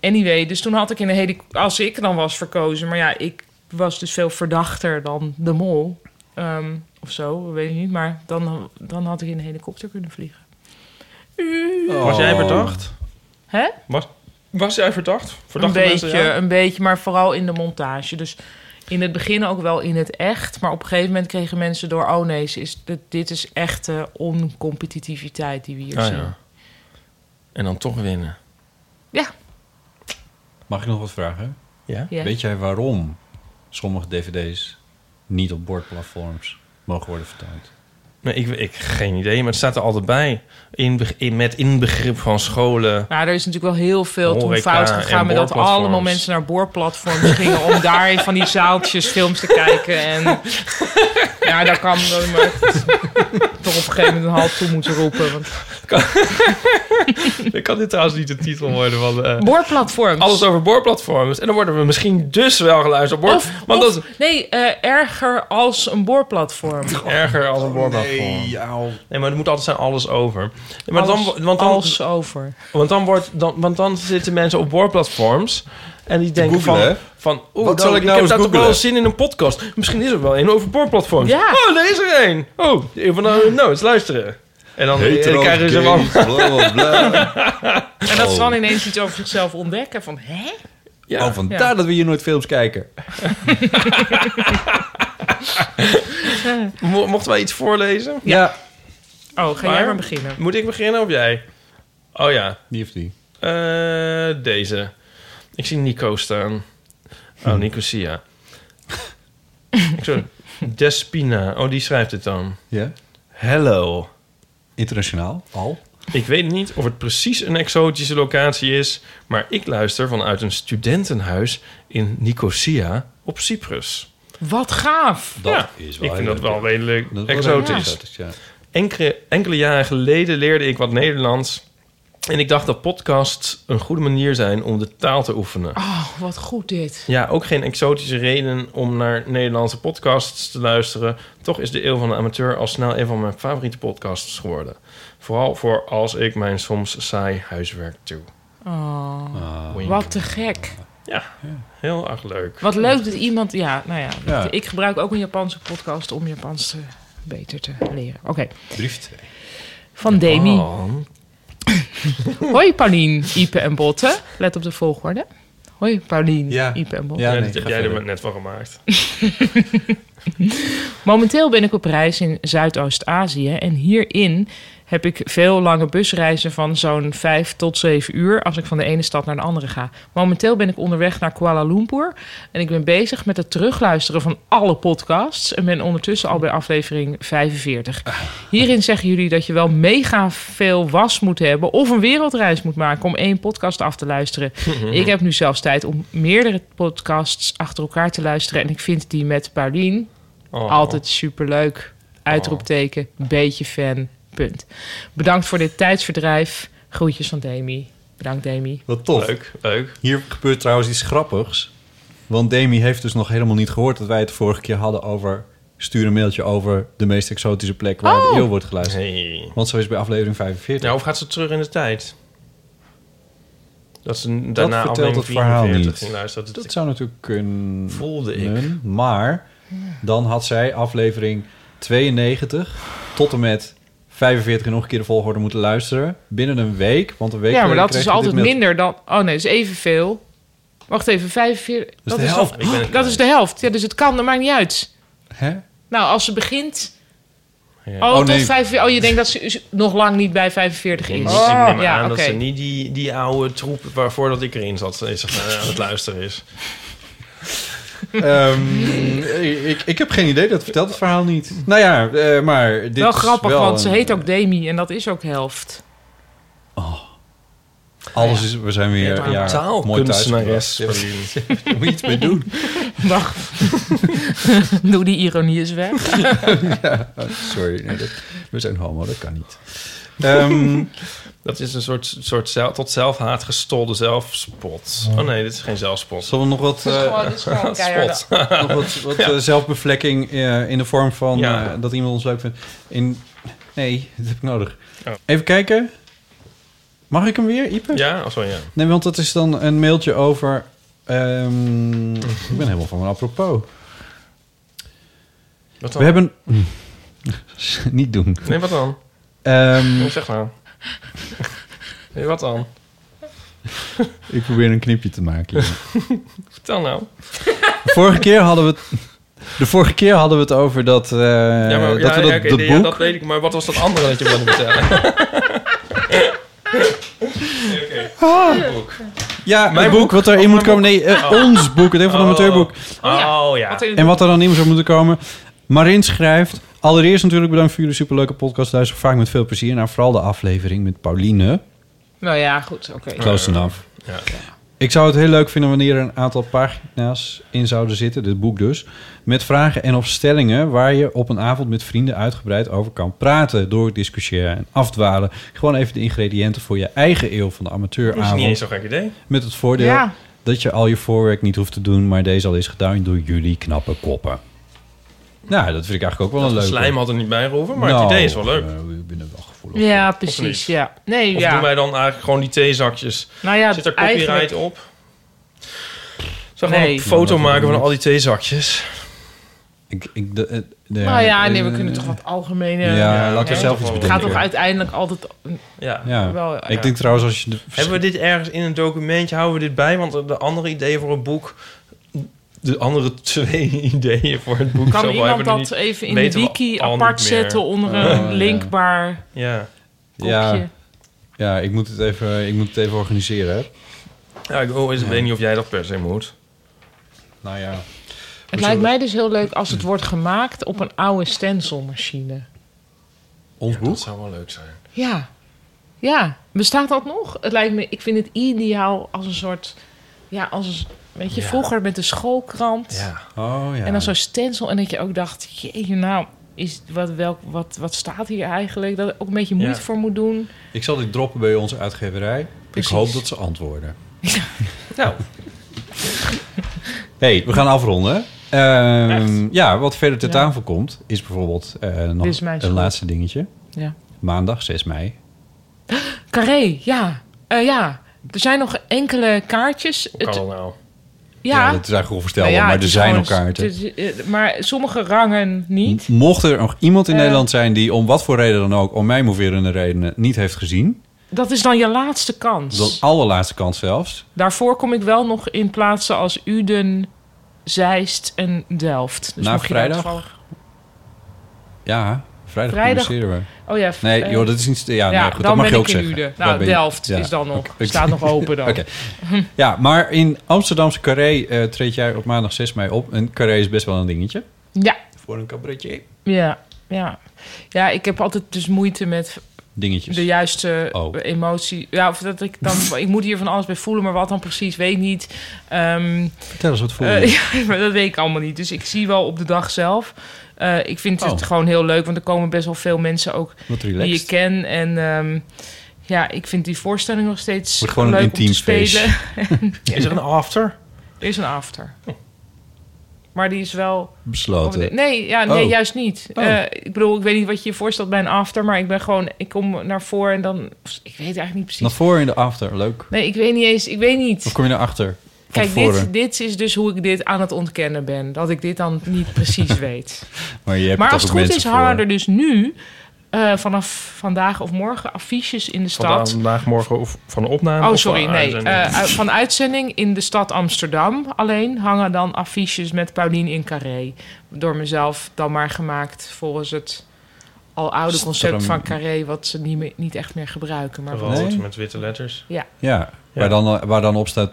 Anyway, dus toen had ik in de helikopter... Als ik dan was verkozen... Maar ja, ik was dus veel verdachter dan de mol. Ehm, of zo, weet ik niet. Maar dan, dan had ik in de helikopter kunnen vliegen. Was jij verdacht? Hè? Was, was jij verdacht? Een beetje, mensen, ja? een beetje, maar vooral in de montage. Dus in het begin ook wel in het echt. Maar op een gegeven moment kregen mensen door... oh nee, ze is, dit, dit is echte oncompetitiviteit die we hier Ah, zien. ja. En dan toch winnen. mag ik nog wat vragen? Ja? Ja. Weet jij waarom sommige dvd's niet op bordplatforms mogen worden vertoond? Nee, ik, ik geen idee, maar het staat er altijd bij. In, in, met inbegrip van scholen. Nou, er is natuurlijk wel heel veel toen fout gegaan... met dat allemaal mensen naar boorplatforms gingen... om daar in van die zaaltjes films te kijken. En ja, daar kan dan maar toch op een gegeven moment een halt toe moeten roepen. Want... Ik kan dit trouwens niet de titel worden van... eh, Boorplatforms. Alles over boorplatforms. En dan worden we misschien dus wel geluisterd op boor... Of, want of- dat nee, eh, erger als een boorplatform. erger als een boorplatform. Nee, maar het moet altijd zijn alles over. Maar Alles- dan, want dan, als over. Want dan, wordt, dan, want dan zitten mensen op boorplatforms... En die denken googlen, van, van oeh, Wat dan- zal ik nou heb eens daar toch wel zin in een podcast. Misschien is er wel een over boorplatforms. Ja. Oh, daar is er een. Oh, even nou, nou eens luisteren. En dan, en dan krijgen ze wel... En dat ze dan ineens iets over zichzelf ontdekken. Van, hè? Ja. Oh, vandaar dat we hier nooit films kijken. Mo- Mochten wij iets voorlezen? Ja. Oh, ga jij maar beginnen. Moet ik beginnen of jij? Oh ja. Die of die? Eh, deze. Ik zie Nico staan. Oh, Nico Sia. ik zo, Despina. Oh, die schrijft het dan. Ja. Hello. Internationaal, al. Ik weet niet of het precies een exotische locatie is... maar ik luister vanuit een studentenhuis in Nicosia op Cyprus. Wat gaaf. Dat Ja, is wel ik vind dat wel redelijk Dat is wel exotisch. ja. Enkele, enkele jaren geleden leerde ik wat Nederlands... en ik dacht dat podcasts een goede manier zijn om de taal te oefenen. Oh, wat goed dit. Ja, ook geen exotische reden om naar Nederlandse podcasts te luisteren. Toch is de Eeuw van de Amateur al snel een van mijn favoriete podcasts geworden. Vooral voor als ik mijn soms saai huiswerk doe. Oh, Wink. wat te gek. Ja, heel erg leuk. Wat leuk dat iemand... Ja, nou ja, Ja. Ik gebruik ook een Japanse podcast om Japans te, beter te leren. Oké. Brief 2. Van Demi. Oh. Hoi Paulien, Ipe en Botte. Let op de volgorde. Hoi Paulien, Ipe en Botte. Ja, dat heb jij er net van gemaakt. Momenteel ben ik op reis in Zuidoost-Azië en hierin heb ik veel lange busreizen van zo'n 5 tot 7 uur als ik van de ene stad naar de andere ga. Momenteel ben ik onderweg naar Kuala Lumpur en ik ben bezig met het terugluisteren van alle podcasts en ben ondertussen al bij aflevering 45. Hierin zeggen jullie dat je wel mega veel was moet hebben of een wereldreis moet maken om één podcast af te luisteren. ik heb nu zelfs tijd om meerdere podcasts achter elkaar te luisteren en ik vind die met Paulien Oh. altijd superleuk. Uitroepteken, beetje fan, punt. Bedankt voor dit tijdsverdrijf. Groetjes van Demi. Bedankt Demi. Wat tof. Leuk, leuk. Hier gebeurt trouwens iets grappigs. Want Demi heeft dus nog helemaal niet gehoord dat wij het vorige keer hadden over... stuur een mailtje over de meest exotische plek waar Oh. de eeuw wordt geluisterd. Hey. Want zo is bij aflevering 45. Nou, of gaat ze terug in de tijd? Dat ze dat daarna vertelt het verhaal 44 niet. ging luisteren. Dat zou natuurlijk kunnen. Voelde ik. Maar dan had zij aflevering 92 tot en met 45 en nog een keer de volgorde moeten luisteren. Binnen een week. Want een week Ja, maar dat is je altijd minder dan... Oh nee, is evenveel. Wacht even, 45... Dat is de helft. toch- Ik ben het dat is de helft. Ja, dus het kan, dat maakt niet uit. Hè? Nou, als ze begint... Ja. Oh, Oh, tot nee. 45... Oh, je denkt dat ze nog lang niet bij 45 Ik is. neem, ik neem ja, aan dat ze niet die, die oude troep waarvoor dat ik erin zat is, eh, aan het luisteren is. Ehm, ik, ik heb geen idee, dat vertelt het verhaal niet. Nou ja, eh, maar dit wel is grappig, wel want ze heet ook Demi en dat is ook helft. Alles is, we zijn weer Ja, ja, mooi thuis. Daar moet je iets mee doen. Wacht. Doe die ironie eens weg. ja, sorry, nee, dat, we zijn homo, dat kan niet. Ehm, Dat is een soort, soort zelf, tot zelfhaat gestolde zelfspot. Oh nee, dit is geen zelfspot. Zullen we nog wat, Het is eh, gewoon- het is gewoon keiharde- Spot. nog wat, wat Ja. eh, zelfbevlekking eh, in de vorm van Ja. eh, dat iemand ons leuk vindt? In, nee, dat heb ik nodig. Oh. Even kijken. Mag ik hem weer, Ipe? Ja, als wel ja. Nee, want dat is dan een mailtje over... ehm, ik ben helemaal van mijn apropos. Wat dan? We hebben... Niet doen. Nee, wat dan? Ehm, zeg maar. Nee, wat dan? ik probeer een knipje te maken. hier. Vertel nou. De vorige keer hadden we het... De vorige keer hadden we het over dat, eh, ja, maar, dat ja, we dat, ja, oké, dat ja, boek... dat weet ik. Maar wat was dat andere dat je wilde vertellen? Ah. Ja, Mijn mijn boek, boek? wat erin Oh, moet komen. Nee, eh, Oh. ons boek, het een van de Oh. amateurboek. Oh ja. En wat er dan in zou moeten komen. Marin schrijft... Allereerst natuurlijk bedankt voor jullie superleuke podcast. Luister vaak met veel plezier naar vooral de aflevering met Pauline. Nou ja, goed, oké. Close enough. Ja. Ik zou het heel leuk vinden wanneer er een aantal pagina's in zouden zitten, dit boek dus, met vragen en of stellingen waar je op een avond met vrienden uitgebreid over kan praten, door discussiëren en afdwalen. Gewoon even de ingrediënten voor je eigen eeuw van de Dat is amateuravond. niet eens zo'n gek idee. Met het voordeel Ja. dat je al je voorwerk niet hoeft te doen, maar deze al is gedaan door jullie knappe koppen. Nou, dat vind ik eigenlijk ook wel Dat een de leuke. slijm had er niet bij gehoeven, maar Nou, het idee is wel leuk. eh, ik ben er wel gevoelig Ja, precies. Ja. Nee, Of ja. doen wij dan eigenlijk gewoon die theezakjes? Nou ja, Zit er copyright eigenlijk- op? Zal ik gewoon Nee. een foto maken van al die theezakjes? Ik, ik, de, de- de- Nou ja, nee, we eh, kunnen toch wat algemene... Ja, laat er zelf iets Het bedenken. gaat toch uiteindelijk altijd... Ja. Ja, Wel, ik ja. denk trouwens als je... De, Hebben we dit ergens in een documentje? Houden we dit bij? Want de andere ideeën voor een boek... De andere twee ideeën voor het boek... Kan iemand dat niet- even in de wiki apart zetten onder Oh, een ja. linkbaar Ja. ja, kopje? ja ik, moet het even, ik moet het even organiseren. hè. Ja, ik oh, is- weet niet of jij dat per se moet. Nou ja. Het lijkt mij dus heel leuk als het wordt gemaakt op een oude stencilmachine. Ons boek? Dat zou wel leuk zijn. Ja. Ja. Bestaat dat nog? Het lijkt me... Ik vind het ideaal als een soort... Ja, als een... Weet je, Ja. vroeger met de schoolkrant. Ja. Oh ja. En dan zo'n stencil. En dat je ook dacht... Jeetje, nou... Is, wat, welk, wat, wat staat hier eigenlijk? Dat ik ook een beetje moeite Ja. voor moet doen. Ik zal dit droppen bij onze uitgeverij. Precies. Ik hoop dat ze antwoorden. Nou. hey, we gaan afronden. Ehm, ja, wat verder ter Ja. tafel komt, is bijvoorbeeld eh, nog is een laatste dingetje. Ja. Maandag 6 mei. Carré, ja. Eh, ja. Er zijn nog enkele kaartjes. Hoe kan Het- nou? Ja. dat is eigenlijk onvoorstelbaar, Nou ja, maar er zijn gewoon- het is, eh, maar sommige rangen niet. Mocht er nog iemand in Eh. Nederland zijn die om wat voor reden dan ook, om mij moverende redenen, niet heeft gezien, Dat is dan je laatste kans. de allerlaatste kans zelfs, Daarvoor kom ik wel nog in plaatsen als Uden, Zeist en Delft. Dus Na vrijdag? ja, vrijdag, we. Oh ja, Nee, eh, joh, dat is niet... Ja, ja, nee, goed, dan dat mag ben je ook ik in zeggen. Nou, Delft ja. is dan nog, Oké. staat nog open dan. Oké. Ja, maar in Amsterdamse Carré eh, treed jij op maandag 6 mei op. En Carré is best wel een dingetje. Ja, Voor een cabaretje. ja, ja. Ja, ik heb altijd dus moeite met Dingetjes. de juiste Oh. emotie. Ja, of dat ik dan... ik moet hier van alles bij voelen, maar wat dan precies, weet ik niet. Ehm, Vertel eens wat voel je. Eh, ja, maar dat weet ik allemaal niet. Dus ik zie wel op de dag zelf. Eh, ik vind het Oh. gewoon heel leuk, want er komen best wel veel mensen ook die ik ken. En ehm, ja, ik vind die voorstelling nog steeds Wordt gewoon een leuk intiem om te spelen. Is er een after? Er is een after. Maar die is wel... Besloten. Nee, ja, nee Oh. juist niet. Oh. Eh, ik bedoel, ik weet niet wat je je voorstelt bij een after, maar ik ben gewoon... Ik kom naar voren en dan... Ik weet eigenlijk niet precies. Naar voren in de after. Leuk. Nee, ik weet niet eens... Ik weet niet. Of kom je naar achter? Kijk, dit, dit is dus hoe ik dit aan het ontkennen ben. Dat ik dit dan niet precies weet. Maar je hebt maar als het goed is, mensen hangen voor. er dus nu eh, vanaf vandaag of morgen affiches in de stad. Vandaag, morgen of van de opname? Oh, of sorry, van nee. uitzending? Eh, uit- van uitzending in de stad Amsterdam alleen hangen dan affiches met Paulien in Carré. Door mezelf dan maar gemaakt volgens het al oude concept van Carré, wat ze niet, meer, niet echt meer gebruiken. Maar Rood Nee? met witte letters. Ja, Ja, Waar, dan, waar dan op staat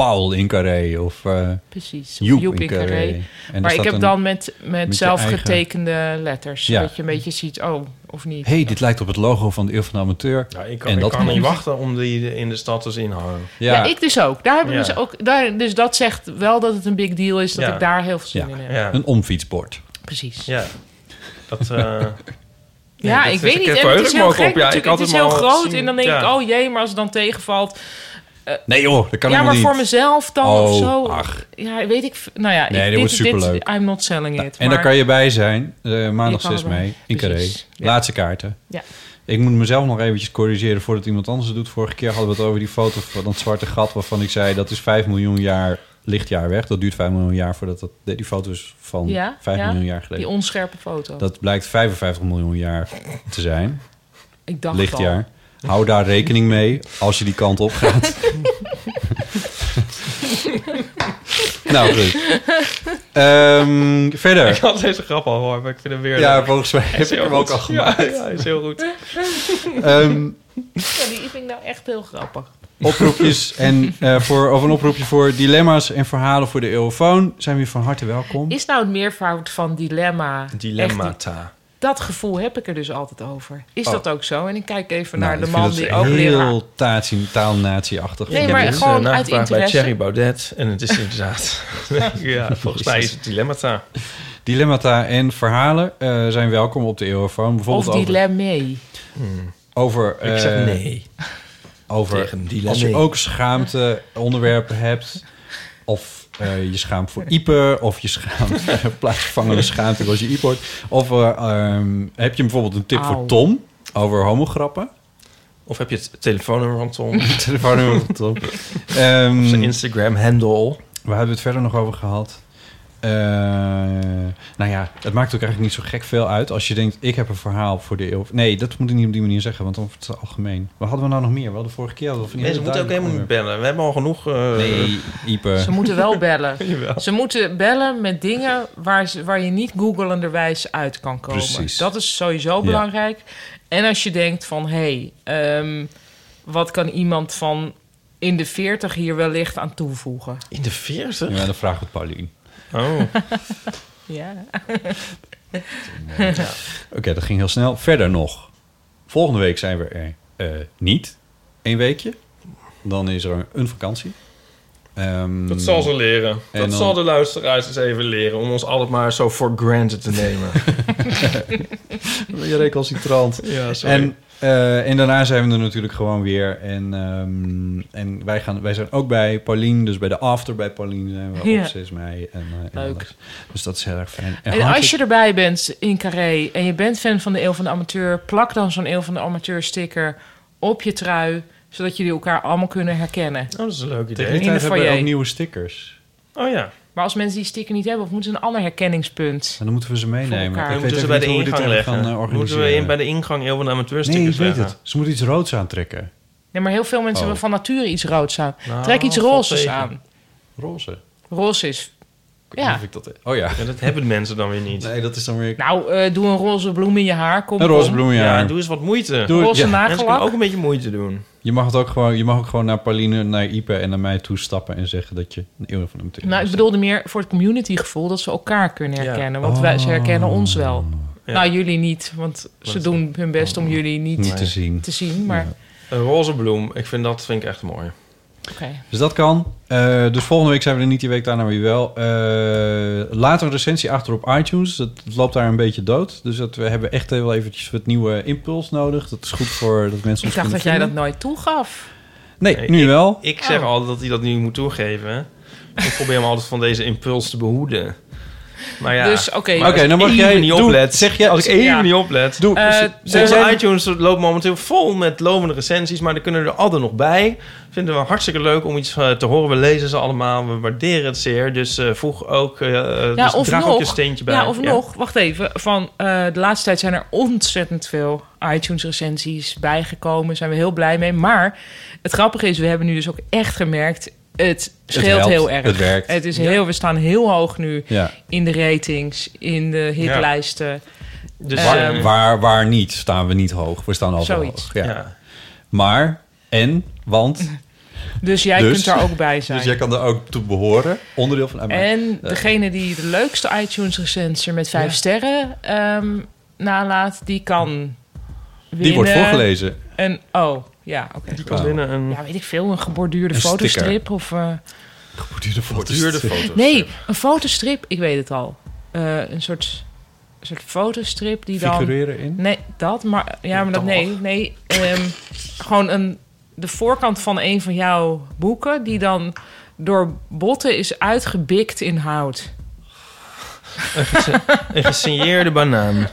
Paul in Carré of eh precies. Joep, Joep in Carré. En maar ik heb een- dan met, met, met je zelf eigen- getekende letters. Ja. Dat je een beetje ziet, oh, of niet. hey, dit lijkt op het logo van de Eeuw van de Amateur. Ja, ik kan, En ik dat kan niet wachten om die in de stad te zien hangen. Ja, Ja, ik dus ook. Daar hebben we Ja. dus ook. Daar, dus dat zegt wel dat het een big deal is dat Ja. ik daar heel veel zin Ja. in heb. Ja, een omfietsbord. Precies. ja. Dat, eh, Ja, dat ik weet niet. Het is heel gek op. Ja, ik natuurlijk. had Het is heel groot. En dan denk Ja. ik, oh jee, maar als het dan tegenvalt. Nee joh, dat kan ja, maar niet. voor mezelf dan Oh, of zo. ach. Ja, weet ik. Nou ja, Nee, ik, dit wordt dit. I'm not selling it. en daar maar- kan je bij zijn, maandag Je kan 6 erbij. mei in Carré. Ja. Laatste kaarten. Ja. Ik moet mezelf nog eventjes corrigeren voordat iemand anders het doet. Vorige keer hadden we het over die foto van dat zwarte gat... waarvan ik zei dat is 5 miljoen jaar lichtjaar weg. Dat duurt 5 miljoen jaar voordat dat... Die foto is van Ja, 5 ja. miljoen jaar Die geleden. onscherpe foto. Dat blijkt 55 miljoen jaar te zijn. ik dacht Lichtjaar. al. Hou daar rekening mee als je die kant op gaat. nou, goed. Ehm, verder. ik had deze grap al gehoord, maar ik vind hem weer... Ja, leuk. volgens mij Hij heb ik hem ook al gemaakt. Ja, ja, is heel goed. Ehm, Ja, die vind ik nou echt heel grappig. oproepjes en eh, voor, of een oproepje voor dilemma's en verhalen voor de eeuwfoon zijn weer van harte welkom. Is nou het meervoud van dilemma? echt Dilemmata. Dat gevoel heb ik er dus altijd over. Is Oh. dat ook zo? En ik kijk even Nou, naar de man die ook heel leraar... taalnatie-achtig. Nee, ik heb maar dus, gewoon uit nagevraagd bij interesse. Thierry Baudet. En het is inderdaad... ja, volgens mij is het dilemmata. Dilemmata en verhalen eh, zijn welkom op de Eeuwenfoon. Bijvoorbeeld Of over, dilemma. over... Ik zeg eh, nee. Over Tegen dilemma. als je ook schaamte onderwerpen hebt... of eh, je schaamt voor Ipe... of je schaamt plaatsvervangende schaamte als je Ipe hoort... of eh, ehm, heb je bijvoorbeeld een tip voor Tom over homograppen... Of heb je het telefoonnummer van Tom? Telefoonnummer van Tom. Ehm, Of zijn Instagram-handle? Waar hebben we het verder nog over gehad? Eh, nou ja, het maakt ook eigenlijk niet zo gek veel uit. Als je denkt, ik heb een verhaal voor de eeuw. Nee, dat moet ik niet op die manier zeggen, want dan wordt het algemeen. Wat hadden we nou nog meer? We hadden vorige keer... hadden we van die Mensen moeten ook helemaal niet bellen. We hebben al genoeg... eh. Nee, Ipe. Ze moeten wel bellen. Ze moeten bellen met dingen waar, ze, waar je niet googelenderwijs uit kan komen. Precies. Dat is sowieso belangrijk. En als je denkt van... hé, hey, ehm, wat kan iemand van in de 40 hier wellicht aan toevoegen? In de 40? Ja, dan we het Paulien. Oh. Ja. Oké, dat ging heel snel. Verder nog. Volgende week zijn we er eh, niet. Eén weekje. Dan is er een vakantie. Ehm, Dat zal ze leren. en Dat dan- zal de luisteraars eens even leren. Om ons altijd maar zo for granted te nemen. Je recalcitrant. ja, sorry. En, eh, en daarna zijn we er natuurlijk gewoon weer. En, ehm, en wij, gaan, wij zijn ook bij Paulien. Dus bij de after bij Paulien zijn we Ja. op 6 mei. En, eh, Leuk. Dus dat is heel erg fijn. En, En hartelijk- als je erbij bent in Carré en je bent fan van de Eeuw van de Amateur... plak dan zo'n Eeuw van de Amateur sticker op je trui... zodat jullie elkaar allemaal kunnen herkennen. Oh, dat is een leuk Tegen idee. die tijd de hebben we ook nieuwe stickers. Oh ja. Maar als mensen die sticker niet hebben... of moeten ze een ander herkenningspunt? En dan moeten we ze meenemen. Ik moeten ze bij de ingang even leggen. gaan, eh, moeten we in, bij de ingang heel van de Nee, amateurstickers ik weet leggen. het. Ze moeten iets roods aantrekken. Nee, maar heel veel mensen Oh. hebben van nature iets roods aan. Nou, Trek iets rozes tegen. aan. Roze. Roze is... Ja. of ik dat... Oh ja. Ja, dat hebben mensen dan weer niet. Nee, dat is dan weer... Nou, eh, doe een roze bloem in je haar. Kom, Een roze bloem, Ja, ja. doe eens wat moeite. Doe- Roze ja. Mensen kunnen nagellak. ook een beetje moeite doen. Je mag het ook gewoon, je mag ook gewoon naar Pauline, naar Ipe en naar mij toestappen en zeggen dat je een eeuw van de amateur Nou, ik bedoelde meer voor het communitygevoel... dat ze elkaar kunnen Ja. herkennen. Want wij, ze herkennen ons wel. Ja. Nou, jullie niet. Want ze doen hun best om jullie niet niet te zien. te zien. Maar Ja. Een roze bloem, ik vind dat vind ik echt mooi. Oké. Dus dat kan. Eh, dus volgende week zijn we er niet, die week daarna weer wel. Eh, laat een recensie achter op iTunes. Het, het loopt daar een beetje dood. Dus dat, we hebben echt wel eventjes wat nieuwe impuls nodig. Dat is goed voor dat mensen Ik ons dacht dat jij dat nooit toegaf. Nee, Nee, nu wel. Ik zeg Oh. altijd dat hij dat nu moet toegeven. Ik probeer hem altijd van deze impuls te behoeden. Maar ja, Dus, oké. dan ik mag even jij- niet doe- oplet. zeg jij- als ik even Ja. niet oplet. Doe, Eh, jij- iTunes loopt momenteel vol met lovende recensies, maar er kunnen er altijd nog bij. Vinden we hartstikke leuk om iets eh, te horen. We lezen ze allemaal, we waarderen het zeer. Dus eh, voeg ook, Ja, dus of draag nog, ook je steentje bij. Ja, of nog, wacht even. Van eh, de laatste tijd zijn er ontzettend veel iTunes-recensies bijgekomen. Zijn we heel blij mee. Maar het grappige is, we hebben nu dus ook echt gemerkt... het scheelt heel erg. het werkt. Het is heel, we staan heel hoog nu Ja. in de ratings, in de hitlijsten. Dus, Waar, Ehm, eh, waar, waar niet staan we niet hoog. We staan altijd hoog. Ja. ja. Maar, en, want... Dus jij Dus- kunt daar ook bij zijn. Dus jij kan er ook toe behoren. Onderdeel van... En degene die de leukste iTunes-recensie met vijf Ja. sterren ehm, nalaat, die kan winnen. die wordt voorgelezen. Een, oh, ja, oké. Die kan Wauw. winnen een Ja, weet ik veel, een geborduurde Een sticker. fotostrip of... eh, Geborduurde foto's. duurde nee, een fotostrip, ik weet het al. Eh, een soort, een soort fotostrip die dan... Figureren in? Nee, dat, maar... Ja, maar dat... Nee, nee. ehm, gewoon een, de voorkant van een van jouw boeken... die dan door botten is uitgebikt in hout. Een gesigneerde banaan.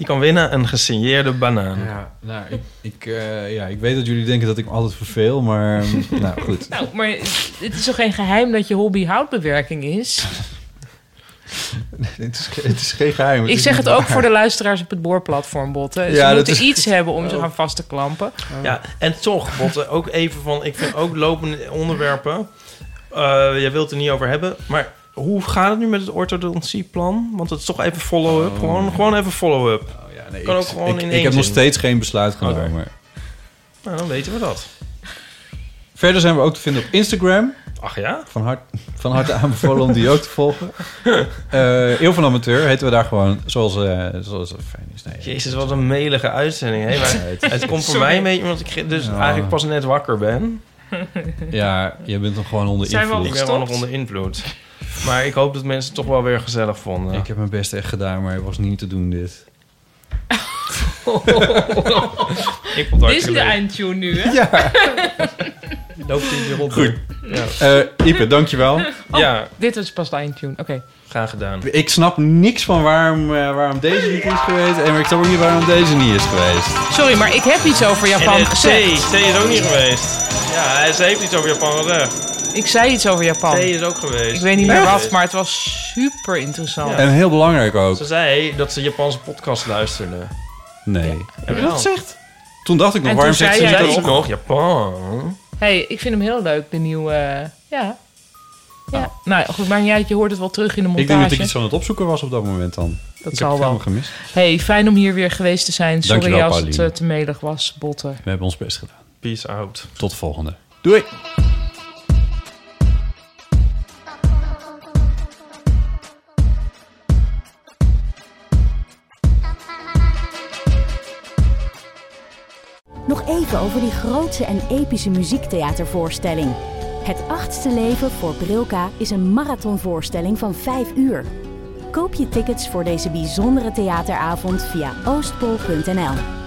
Die kan winnen een gesigneerde banaan. Ja, nou, ik, ik, eh, ja, ik weet dat jullie denken dat ik me altijd verveel, maar nou goed. Nou, maar het is toch geen geheim dat je hobby houtbewerking is? het, is, het is geen geheim. Ik zeg het ook waar. voor de luisteraars op het boorplatform, Botten. Ze Ja, moeten is- iets hebben om zich aan vast te klampen. Ja, en toch, Botte, ook even van... Ik vind ook lopende onderwerpen... eh jij wilt het er niet over hebben, maar... Hoe gaat het nu met het orthodoncieplan? Want het is toch even follow-up. Gewoon, gewoon even follow-up. Oh, ja, nee, Kan ik, ook gewoon ik, in ik heb nog steeds geen besluit genomen. Nou, dan weten we dat. Verder zijn we ook te vinden op Instagram. Ach ja? Van, hart, van harte aanbevolen om die ook te volgen. Eh Eeuw van Amateur heten we daar gewoon zoals, eh zoals het fijn is. Nee, Jezus, wat een melige uitzending. Hè? Maar het- komt voor Sorry. mij een beetje omdat ik dus Ja. eigenlijk pas net wakker ben. Ja, je bent nog gewoon onder Zijn we al invloed. Ik ben wel nog onder invloed. Maar ik hoop dat mensen het toch wel weer gezellig vonden. Ik heb mijn best echt gedaan, maar het was niet te doen dit. ik vond het Dit is de eindtune nu, hè? Ja. Loopt in je Goed. Ja. Eh Ipe, dankjewel. Oh, Ja. Dit is pas de eindtune. Oké. Graag gedaan. Ik snap niks van waarom, eh, waarom deze niet is geweest. En ik snap ook niet waarom deze niet is geweest. Sorry, maar ik heb iets over Japan en, eh, gezegd. C, C is ook niet geweest. Ja, ze heeft iets over Japan gezegd. Ik zei iets over Japan. C is ook geweest. Ik weet niet meer wat, maar het was super interessant. En heel belangrijk ook. Ze zei dat ze Japanse podcast luisterde. Nee. Heb je dat gezegd? Toen dacht ik nog, En waarom toen zegt ze zei jij dat Ook ze... nog Japan. hey, ik vind hem heel leuk, de nieuwe... eh, ja. Ja. Nou, goed, maar niet uit, je hoort het wel terug in de montage. Ik denk dat ik iets aan het opzoeken was op dat moment dan. Dat ik zal heb het wel. helemaal gemist. hey, fijn om hier weer geweest te zijn. Sorry Dankjewel, als het eh, te melig was, botten. We hebben ons best gedaan. Peace out. Tot de volgende. Doei! Over die grootse en epische muziektheatervoorstelling. Het achtste leven voor Brilka is een marathonvoorstelling van 5 uur. Koop je tickets voor deze bijzondere theateravond via oostpol.nl.